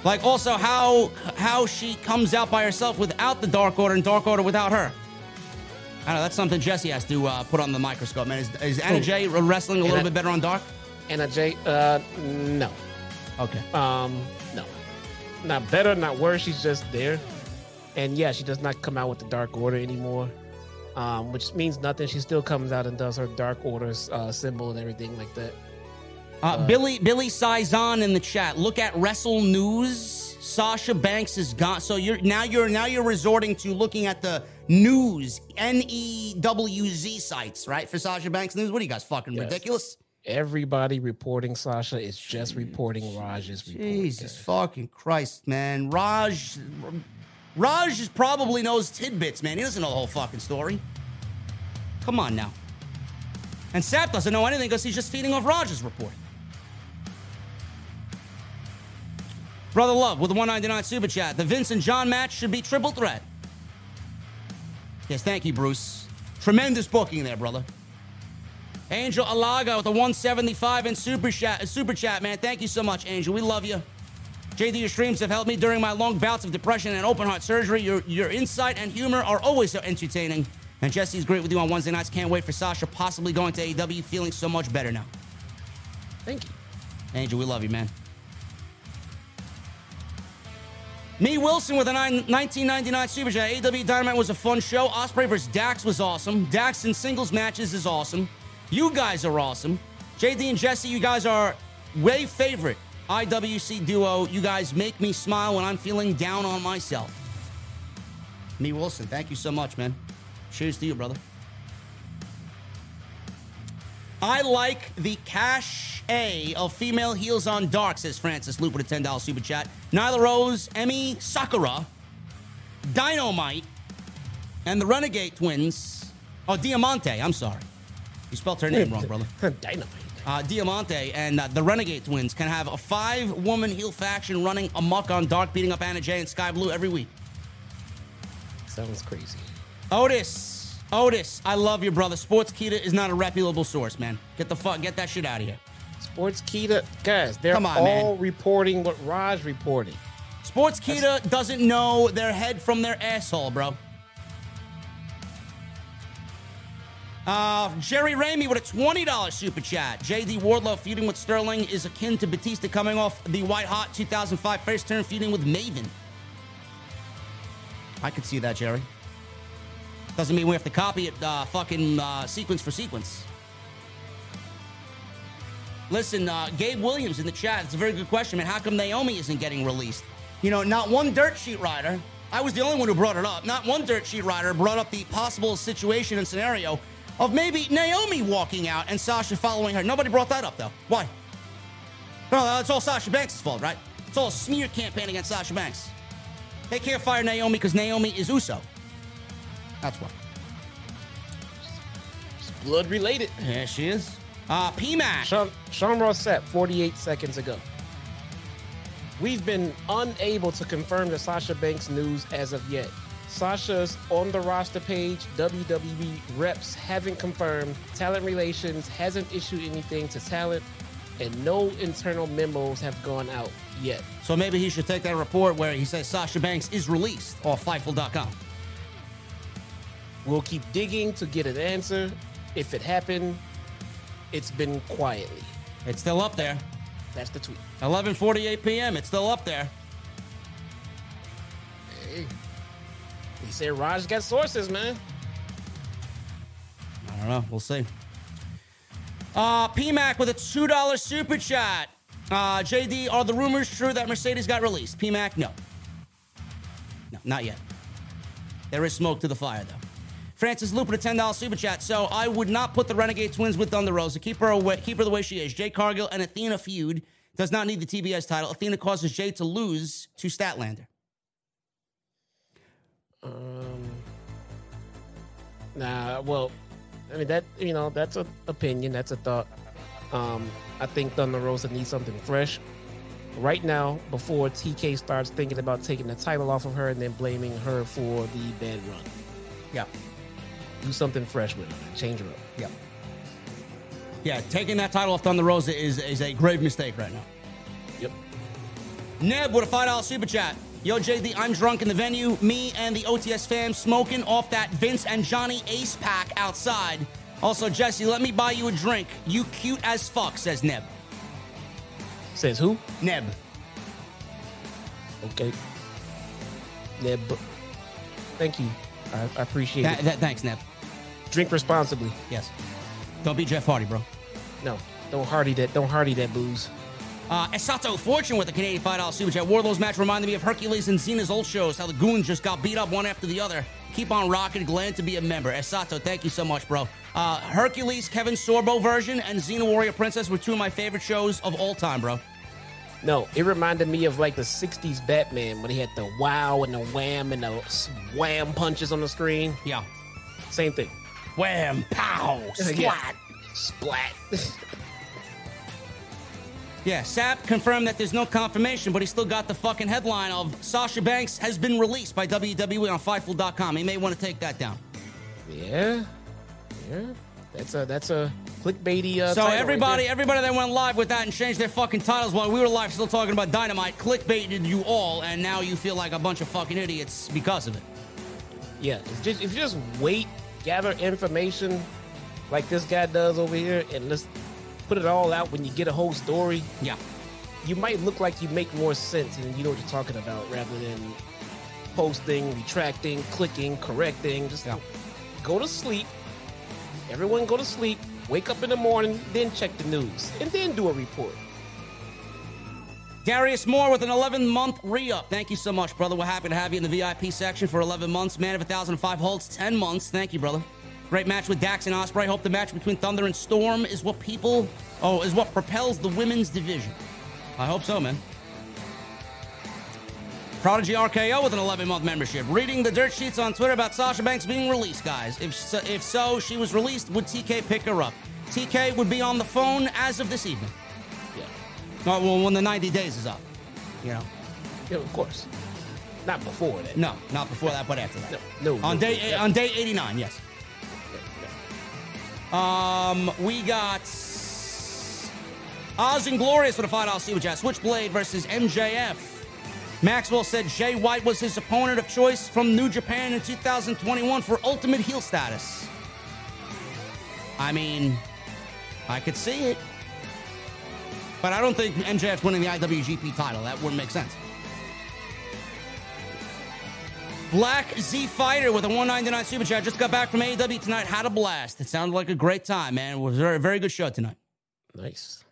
Like also how how she comes out by herself without the Dark Order and Dark Order without her. I know that's something Jesse has to uh, put on the microscope, man. Is, is Anna? Jay wrestling a little bit better on Dark? Anna Jay Uh, no. Okay. Um, no. Not better, not worse. She's just there. And yeah, she does not come out with the Dark Order anymore, um, which means nothing. She still comes out and does her Dark Order's uh, symbol and everything like that. Uh, Billy Billy Sizon in the chat. Look at Wrestle News. Sasha Banks is gone. So you're now you're now you're resorting to looking at the news N E W Z sites, right? For Sasha Banks news. What are you guys fucking Yes. ridiculous? Everybody reporting Sasha is just reporting Raj's report. Jesus fucking Christ, man. Raj Raj just probably knows tidbits, man. He doesn't know the whole fucking story. Come on now. And Sapp doesn't know anything because he's just feeding off Raj's report. Brother Love with the 199 super chat. The Vince and John match should be triple threat. Yes, thank you, Bruce. Tremendous booking there, brother. Angel Alaga with a 175 in super chat, super chat, man. Thank you so much, Angel. We love you. JD, your streams have helped me during my long bouts of depression and open heart surgery. Your your insight and humor are always so entertaining. And Jesse's great with you on Wednesday nights. Can't wait for Sasha possibly going to AEW. Feeling so much better now. Thank you. Angel, we love you, man. Me Wilson with a nine, 1999 Super Chat. AEW Dynamite was a fun show. Ospreay versus Dax was awesome. Dax in singles matches is awesome. You guys are awesome. JD and Jesse, you guys are way favorite IWC duo. You guys make me smile when I'm feeling down on myself. Me Wilson, thank you so much, man. Cheers to you, brother. I like the cash A of female heels on dark, says Francis Loop with a $10 super chat. Nyla Rose, Emmy Sakura, Dynamite, and the Renegade twins. Oh, Diamante, I'm sorry. You spelled her name wrong, brother. Dynamite. Uh, Diamante and uh, the Renegade twins can have a five woman heel faction running amok on dark, beating up Anna Jay and Skye Blue every week. Sounds crazy. Otis, Otis, I love you, brother. Sportskeeda is not a reputable source, man. Get the fuck, get that shit out of here. Sportskeeda, guys, they're on, all man. reporting what Raj reported. Sports Kita doesn't know their head from their asshole, bro. Uh, Jerry Ramey with a $20 super chat. JD Wardlow feuding with Sterling is akin to Batista coming off the white hot 2005 first turn feuding with Maven. I could see that, Jerry. Doesn't mean we have to copy it uh, fucking uh, sequence for sequence. Listen, uh, Gabe Williams in the chat. It's a very good question, man. How come Naomi isn't getting released? You know, not one dirt sheet rider. I was the only one who brought it up. Not one dirt sheet rider brought up the possible situation and scenario of maybe Naomi walking out and Sasha following her. Nobody brought that up, though. Why? No, that's all Sasha Banks' fault, right? It's all a smear campaign against Sasha Banks. They can't fire Naomi because Naomi is Uso. That's why. It's blood related. Yeah, she is. Uh, PMAC. Sean, Sean Ross said 48 seconds ago. We've been unable to confirm the Sasha Banks news as of yet. Sasha's on the roster page, WWE reps haven't confirmed, talent relations hasn't issued anything to talent, and no internal memos have gone out yet. So maybe he should take that report where he says Sasha Banks is released off Fightful.com. We'll keep digging to get an answer. If it happened, it's been quietly. It's still up there. That's the tweet. 11:48 p.m. It's still up there. He say Raj got sources, man. I don't know. We'll see. Uh, PMAC with a two dollar super chat. Uh, JD, are the rumors true that Mercedes got released? PMAC, no. No, not yet. There is smoke to the fire, though. Francis with a $10 super chat. So I would not put the Renegade twins with Thunder Rosa. Keep her away, keep her the way she is. Jade Cargill and Athena feud does not need the TBS title. Athena causes Jay to lose to Statlander. Um, nah, well, I mean that you know that's an opinion, that's a thought. Um, I think Thunder Rosa needs something fresh right now before TK starts thinking about taking the title off of her and then blaming her for the bad run. Yeah. Do something fresh with her, change her up. Yeah. Yeah, taking that title off Thunder Rosa is, is a grave mistake right now. Yep. Neb with a $5 super chat. Yo, JD, I'm drunk in the venue. Me and the OTS fam smoking off that Vince and Johnny Ace pack outside. Also, Jesse, let me buy you a drink. You cute as fuck, says Neb. Says who? Neb. Okay. Neb. Thank you. I, I appreciate Th- it. th- thanks, Neb. Drink responsibly. Yes. Don't be Jeff Hardy, bro. No, don't hardy that. Don't hardy that booze. Uh, Esato Fortune with a Canadian $5 super chat. Wardlow's match reminded me of Hercules and Xena's old shows, how the goons just got beat up one after the other. Keep on rocking. Glad to be a member. Esato, thank you so much, bro. Uh, Hercules, Kevin Sorbo version, and Xena Warrior Princess were two of my favorite shows of all time, bro. No, it reminded me of like the '60s Batman when he had the wow and the wham and the wham punches on the screen. Yeah. Same thing. Wham, pow, Yeah. splat. Yeah, Sapp confirmed that there's no confirmation, but he still got the fucking headline of Sasha Banks has been released by WWE on Fightful.com. He may want to take that down. yeah, yeah. That's a that's a clickbaity. Uh, So title right everybody, everybody that went live with that and changed their fucking titles while we were live still talking about Dynamite, clickbaited you all, and now you feel like a bunch of fucking idiots because of it. yeah. If, just, if you just wait, gather information like this guy does over here, and let's put it all out when you get a whole story. Yeah. you might look like you make more sense and you know what you're talking about rather than posting, retracting, clicking, correcting. Just Yeah. go to sleep. Everyone go to sleep. Wake up in the morning, then check the news, and then do a report. Darius Moore with an 11 month re up. Thank you so much, brother. We're happy to have you in the VIP section for 11 months. Man of 1005 holds 10 months. Thank you, brother. Great match with Dax and Ospreay. I Hope the match between Thunder and Storm is what people, oh, is what propels the women's division. I hope so, man. Prodigy RKO with an 11 month membership. Reading the dirt sheets on Twitter about Sasha Banks being released, guys. If so, if so, she was released. Would TK pick her up? TK would be on the phone as of this evening. Yeah, Oh, well, when the 90 days is up. You know. yeah of course. Not before that. No, not before that, but after that. No, no, On day no. on day 89, yes. Um, we got Oz and Glorious with a five dollar super chat. Switchblade versus MJF. Maxwell said Jay White was his opponent of choice from New Japan in 2021 for Ultimate Heel status. I mean, I could see it, but I don't think MJF's winning the IWGP title. That wouldn't make sense. Black Z Fighter with a 199 super chat just got back from AEW tonight. Had a blast. It sounded like a great time, man. It was a very, very good show tonight. Nice.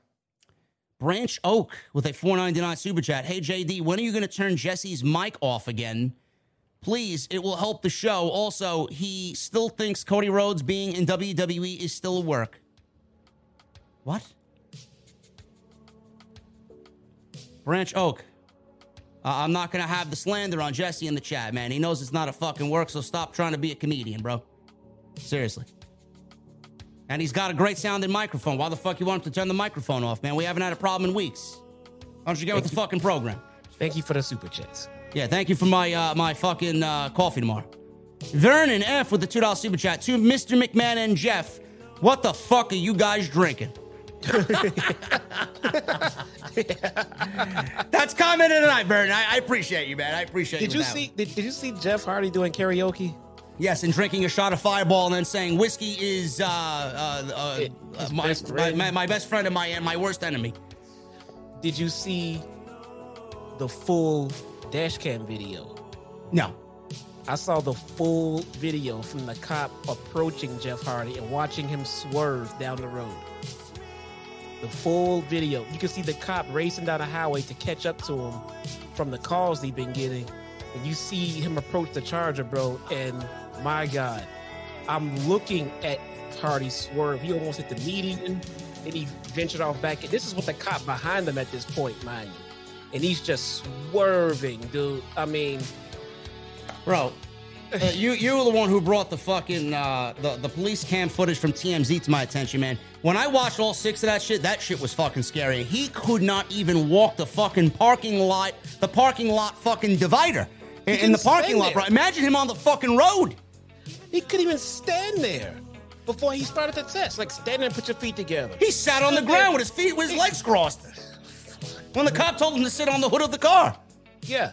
Branch Oak with a 499 super chat. Hey JD, when are you going to turn Jesse's mic off again? Please, it will help the show. Also, he still thinks Cody Rhodes being in WWE is still a work. What? Branch Oak. Uh, I'm not going to have the slander on Jesse in the chat, man. He knows it's not a fucking work, so stop trying to be a comedian, bro. Seriously. And he's got a great sounding microphone. Why the fuck you want him to turn the microphone off, man? We haven't had a problem in weeks. Why don't you get with the fucking program? Thank you for the super chats. Yeah, thank you for my uh, my fucking uh, coffee tomorrow. Vernon F with the two dollar super chat to Mr. McMahon and Jeff. What the fuck are you guys drinking? That's comment of the night, Vernon. I, I appreciate you, man. I appreciate Did you. you see? Did, did you see Jeff Hardy doing karaoke? Yes, and drinking a shot of Fireball and then saying whiskey is uh, uh, uh, uh, my, best my, friend. my, my best friend and my and my worst enemy. Did you see the full dash cam video? No. I saw the full video from the cop approaching Jeff Hardy and watching him swerve down the road. The full video. You can see the cop racing down the highway to catch up to him from the calls he'd been getting. And you see him approach the charger, bro. And my God, I'm looking at Hardy swerve. He almost hit the median and he ventured off back. This is with the cop behind him at this point, mind you. And he's just swerving, dude. I mean, Bro, uh, you you were the one who brought the fucking uh, the the police cam footage from TMZ to my attention, man. When I watched all six of that shit, that shit was fucking scary. He could not even walk the fucking parking lot, the parking lot fucking divider in, in the parking lot, bro. there. Imagine him on the fucking road. He couldn't even stand there before he started the test. Like, stand there and put your feet together. He sat on the ground with his feet, with his legs crossed. When the cop told him to sit on the hood of the car. Yeah.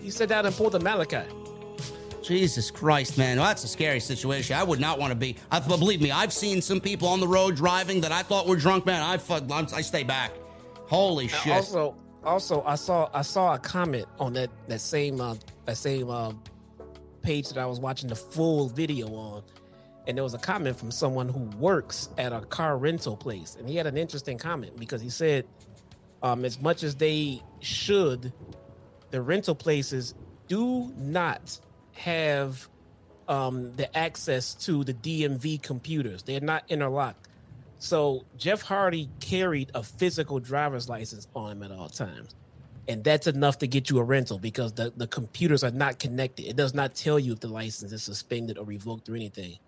He sat down and pulled the Malakai. Jesus Christ, man, well, that's a scary situation. I would not want to be. I believe me, I've seen some people on the road driving that I thought were drunk, man. I I stay back. Holy shit! Also, also, I saw I saw a comment on that that same uh, that same uh, page that I was watching the full video on, and there was a comment from someone who works at a car rental place, and he had an interesting comment because he said, um, as much as they should, the rental places do not have um, the access to the DMV computers. They're not interlocked. So Jeff Hardy carried a physical driver's license on him at all times. And that's enough to get you a rental because the, the computers are not connected. It does not tell you if the license is suspended or revoked or anything.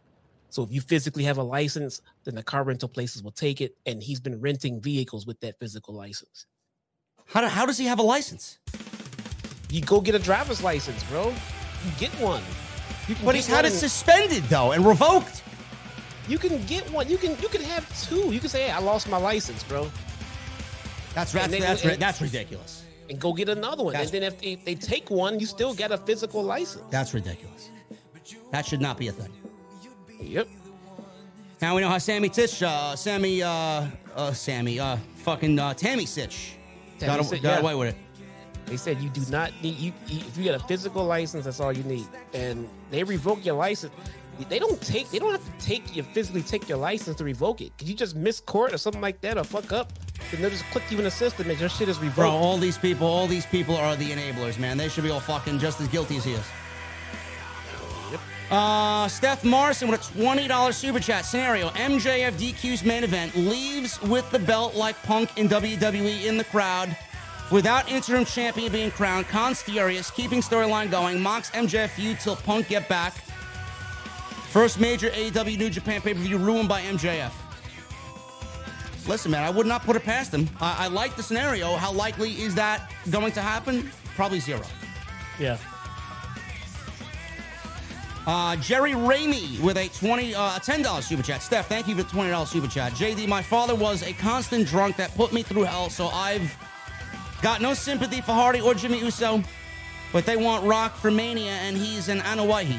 So if you physically have a license, then the car rental places will take it. And he's been renting vehicles with that physical license. How, do, how does he have a license? You go get a driver's license, bro. Get one. But get he's had it suspended though and revoked. You can get one. You can you can have two. You can say, "Hey, I lost my license, bro," That's that's then- that's, and- that's ridiculous. and go get another one. That's- and then if they, they take one, you still got a physical license. That's ridiculous. That should not be a thing. Yep. Now we know how Sammy Titch, uh, Sammy, uh, uh, Sammy, uh, fucking uh, Tammy Sytch Tammy got, Sytch, got yeah. away with it. They said you do not need you if you get a physical license. That's all you need. And they revoke your license. They don't take. They don't have to take you physically take your license to revoke it. Could you just miss court or something like that or fuck up? Then they'll just click you in the system and your shit is revoked. Bro, all these people, all these people are the enablers, man. They should be all fucking just as guilty as he is. Uh, Steph Morrison with a $20 super chat scenario. MJF DQ's main event leaves with the belt like Punk in WWE in the crowd. Without interim champion being crowned, Khan's furious, keeping storyline going, mocks MJF feud till Punk get back. First major AEW New Japan pay-per-view ruined by MJF. Listen, man, I would not put it past him. I, I like the scenario. How likely is that going to happen? Probably zero. yeah. Uh, Jerry Ramey with a twenty, uh, a ten dollars super chat. Steph, thank you for the twenty dollars super chat. JD, my father was a constant drunk that put me through hell, so I've got no sympathy for Hardy or Jimmy Uso, but they want Rock for Mania, and he's an Anoa'i.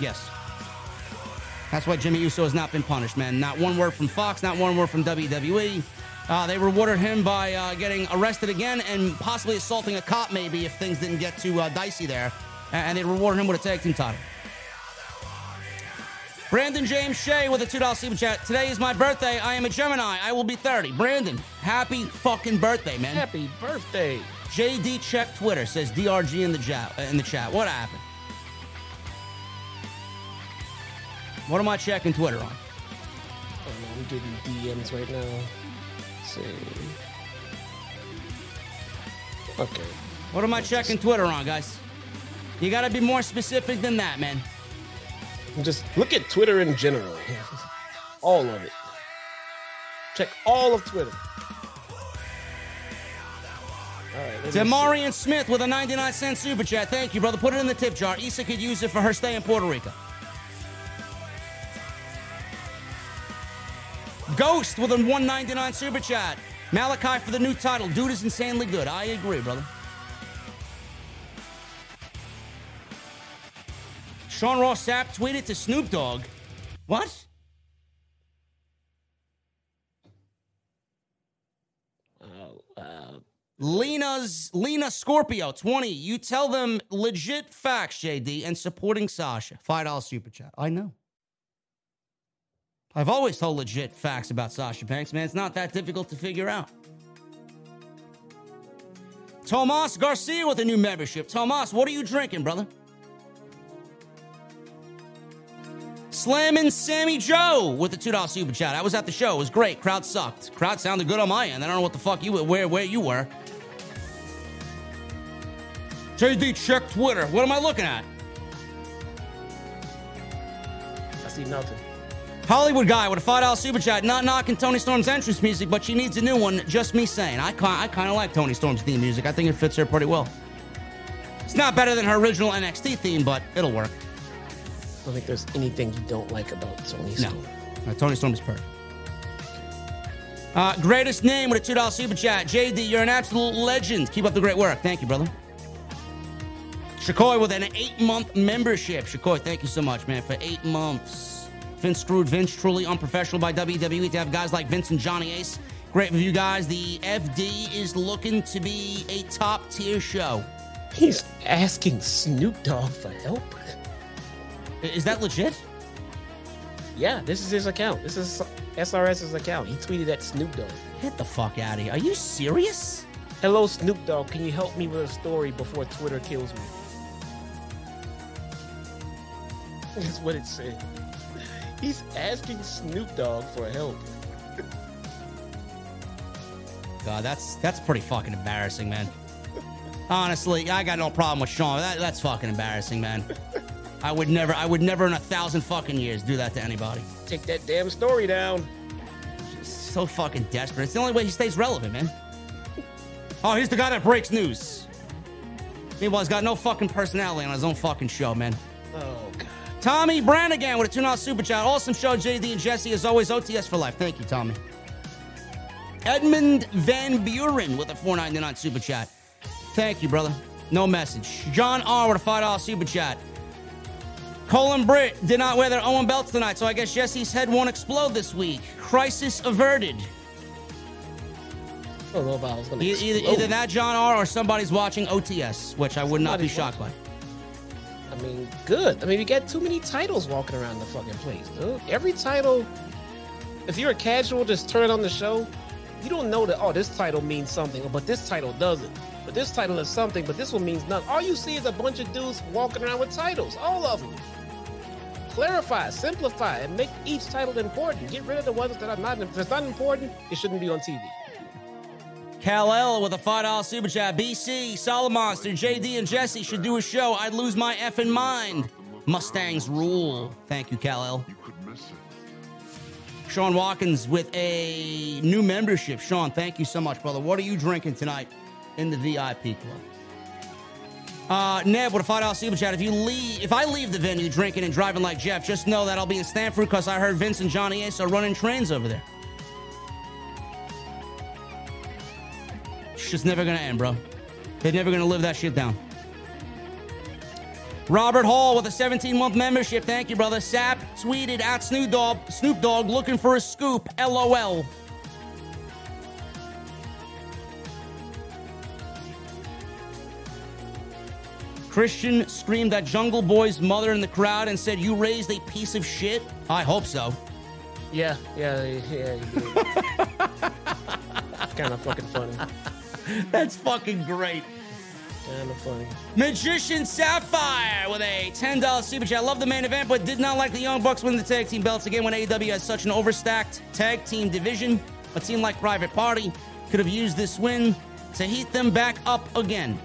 Yes, that's why Jimmy Uso has not been punished, man. Not one word from Fox, not one word from WWE. Uh, they rewarded him by uh, getting arrested again and possibly assaulting a cop, maybe if things didn't get too uh, dicey there. And they rewarded him with a tag team title. Brandon James Shea with a $2 super chat. Today is my birthday. I am a Gemini. I will be 30. Brandon, happy fucking birthday, man. Happy birthday. JD check Twitter says DRG in the chat. Uh, in the chat, what happened? What am I checking Twitter on? Oh, no, I'm getting DMs right now. Let's see. Okay. What am I checking Twitter on, guys? You got to be more specific than that, man. Just look at Twitter in general. All of it. Check all of Twitter. Right. Smith with a 99 cent super chat. Thank you, brother. Put it in the tip jar. Issa could use it for her stay in Puerto Rico. Ghost with a 199 super chat. Malakai for the new title. Dude is insanely good. I agree, brother. Sean Ross Sapp tweeted to Snoop Dogg. What? Uh, Lena's Lena Scorpio 20. You tell them legit facts, JD, and supporting Sasha. $5 super chat. I know. I've always told legit facts about Sasha Banks, man. It's not that difficult to figure out. Tomas Garcia with a new membership. Tomas, what are you drinking, brother? Slammin' Sammy Joe with the $2 super chat. I was at the show. It was great. Crowd sucked. Crowd sounded good on my end. I don't know what the fuck you where where you were. JD, check Twitter. What am I looking at? I see nothing. Hollywood guy with a five dollar super chat. Not knocking Toni Storm's entrance music, but she needs a new one. Just me saying. I I kind of like Toni Storm's theme music. I think it fits her pretty well. It's not better than her original NXT theme, but it'll work. I don't think there's anything you don't like about Toni No, Storm. Uh, Toni Storm is perfect. Uh, greatest name with a two dollar super chat. JD, you're an absolute legend. Keep up the great work. Thank you, brother. Shakoy with an eight month membership. Shakoy, thank you so much, man, for eight months. Vince screwed Vince, truly unprofessional by WWE to have guys like Vince and Johnny Ace. Great review, guys. The FD is looking to be a top tier show. He's asking Snoop Dogg for help. Is that legit? Yeah, this is his account. This is SRS's account. He tweeted at Snoop Dogg. Get the fuck out of here. Are you serious? Hello, Snoop Dogg. Can you help me with a story before Twitter kills me? That's what it said. He's asking Snoop Dogg for help. God, that's that's pretty fucking embarrassing, man. Honestly, I got no problem with Sean. That, that's fucking embarrassing, man. I would never, I would never in a thousand fucking years do that to anybody. Take that damn story down. So fucking desperate. It's the only way he stays relevant, man. Oh, he's the guy that breaks news. Meanwhile, he's got no fucking personality on his own fucking show, man. Oh god. Tommy Brannigan with a two out super chat. Awesome show, JD and Jesse. As always, OTS for life. Thank you, Tommy. Edmund Van Buren with a 499 super chat. Thank you, brother. No message. John R with a $5 super chat. Colin Britt did not wear their Owen belts tonight, so I guess Jesse's head won't explode this week. Crisis averted. I don't know I was gonna Either, explode. either that, John R, or somebody's watching OTS, which I would not be Somebody's shocked by. I mean, good. I mean, we got too many titles walking around the fucking place, dude. Every title, if you're a casual, just turn on the show. You don't know that, oh, this title means something, but this title doesn't. But this title is something, but this one means nothing. All you see is a bunch of dudes walking around with titles, all of them. Clarify, simplify, and make each title important. Get rid of the ones that are not. If it's not important, it shouldn't be on TV. Cal L with a $5 super chat. BC, Solomonster, JD, and Jesse should do a show. I'd lose my effing mind. Mustangs rule. Thank you, Cal L. You could miss it. Sean Watkins with a new membership. Sean, thank you so much, brother. What are you drinking tonight in the VIP club? Uh, Neb with a $5 super chat. If you leave, if I leave the venue drinking and driving like Jeff, just know that I'll be in Stamford because I heard Vince and Johnny Ace are running trains over there. It's just never gonna end, bro. They're never gonna live that shit down. Robert Hall with a 17 month membership. Thank you, brother. Sapp tweeted at Snoop Dogg, Snoop Dogg looking for a scoop. LOL. Christian screamed at Jungle Boy's mother in the crowd and said, You raised a piece of shit? I hope so. Yeah, yeah, yeah. it's kind of fucking funny. That's fucking great. Kind of funny. Magician Sapphire with a $10 super chat. I love the main event, but did not like the Young Bucks winning the tag team belts again when AEW has such an overstacked tag team division. A team like Private Party could have used this win to heat them back up again.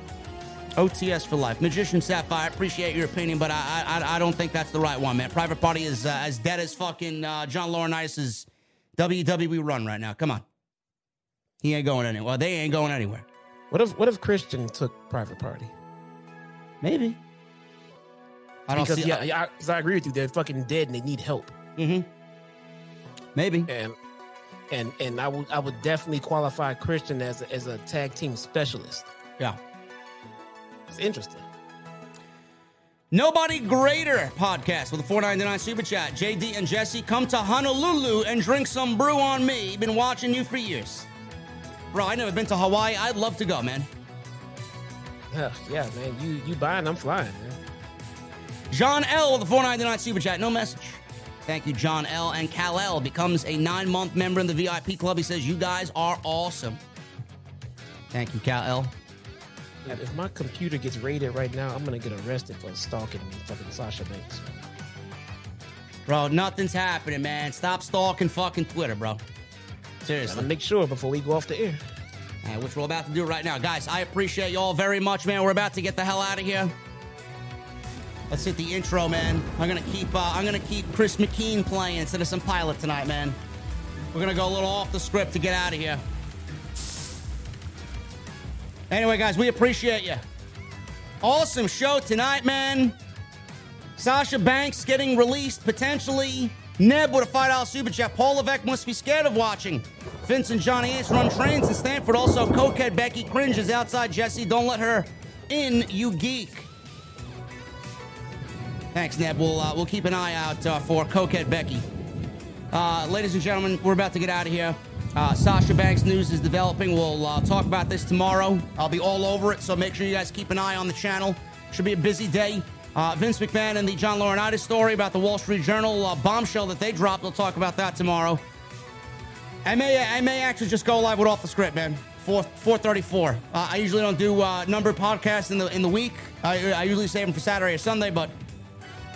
OTS for life. Magician Sapphire, I appreciate your opinion, but I I, I don't think that's the right one, man. Private Party is uh, as dead as fucking uh, John Laurinaitis' WWE run right now. Come on. He ain't going anywhere. Well, they ain't going anywhere. What if what if Christian took Private Party? Maybe. I don't Because see. yeah, yeah, I, I agree with you. They're fucking dead and they need help. Mm-hmm. Maybe. And and and I would I would definitely qualify Christian as a, as a tag team specialist. Yeah. It's interesting. Nobody Greater podcast with a 499 super chat. JD and Jesse come to Honolulu and drink some brew on me. Been watching you for years. Bro, I never been to Hawaii. I'd love to go, man. Yeah, yeah, man. You you buying? I'm flying. Man. John L with a 499 super chat. No message. Thank you, John L. And Cal L becomes a nine month member in the VIP club. He says, You guys are awesome. Thank you, Cal L. If if my computer gets raided right now, I'm gonna get arrested for stalking fucking Sasha Banks. Bro, nothing's happening, man. Stop stalking fucking Twitter, bro. Gotta Seriously. make sure before we go off the air. Uh, which we're about to do right now. Guys, I appreciate y'all very much, man. We're about to get the hell out of here. Let's hit the intro, man. I'm gonna keep uh, I'm gonna keep Chris McKean playing instead of some pilot tonight, man. We're gonna go a little off the script to get out of here. Anyway, guys, we appreciate you. Awesome show tonight, man. Sasha Banks getting released potentially. Neb with a $5 super chat. Paul Levesque must be scared of watching. Vince and Johnny Ace run trains in Stamford. Also, cokehead Becky cringes outside Jesse. Don't let her in, you geek. Thanks, Neb. We'll, uh, we'll keep an eye out uh, for cokehead Becky. Uh, ladies and gentlemen, we're about to get out of here. Uh, Sasha Banks news is developing. We'll uh, talk about this tomorrow. I'll be all over it, so make sure you guys keep an eye on the channel. Should be a busy day. Uh, Vince McMahon and the John Laurinaitis story about the Wall Street Journal uh, bombshell that they dropped. We'll talk about that tomorrow. I may, I may actually just go live with off the script, man. Four, 434. Uh, I usually don't do uh, number podcasts in the in the week. I, I usually save them for Saturday or Sunday, but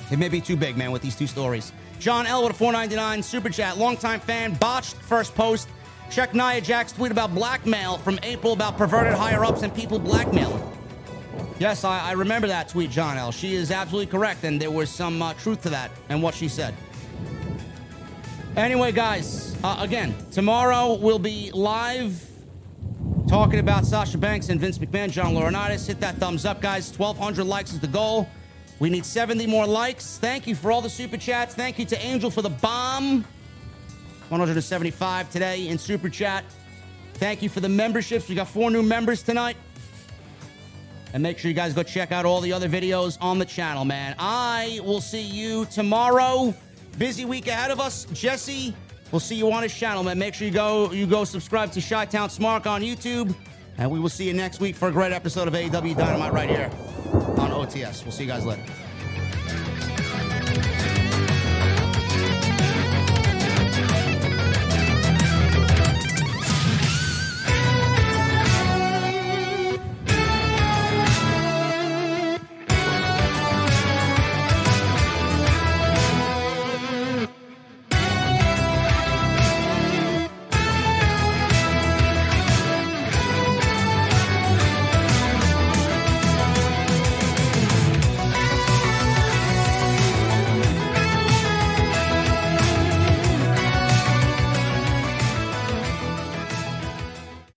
It may be too big, man, with these two stories. John a 499 super chat. Longtime fan, botched first post. Check Nia Jax's tweet about blackmail from April about perverted higher ups and people blackmailing. Yes, I, I remember that tweet, John L. She is absolutely correct, and there was some uh, truth to that and what she said. Anyway, guys, uh, again, tomorrow we'll be live talking about Sasha Banks and Vince McMahon, John Laurinaitis. Hit that thumbs up, guys. 1,200 likes is the goal. We need 70 more likes. Thank you for all the super chats. Thank you to Angel for the bomb. 175 today in super chat. Thank you for the memberships. We got four new members tonight. And make sure you guys go check out all the other videos on the channel, man. I will see you tomorrow. Busy week ahead of us. Jesse, we'll see you on his channel, man. Make sure you go you go subscribe to Chi Town Smart on YouTube. And we will see you next week for a great episode of AEW Dynamite right here on OTS. We'll see you guys later.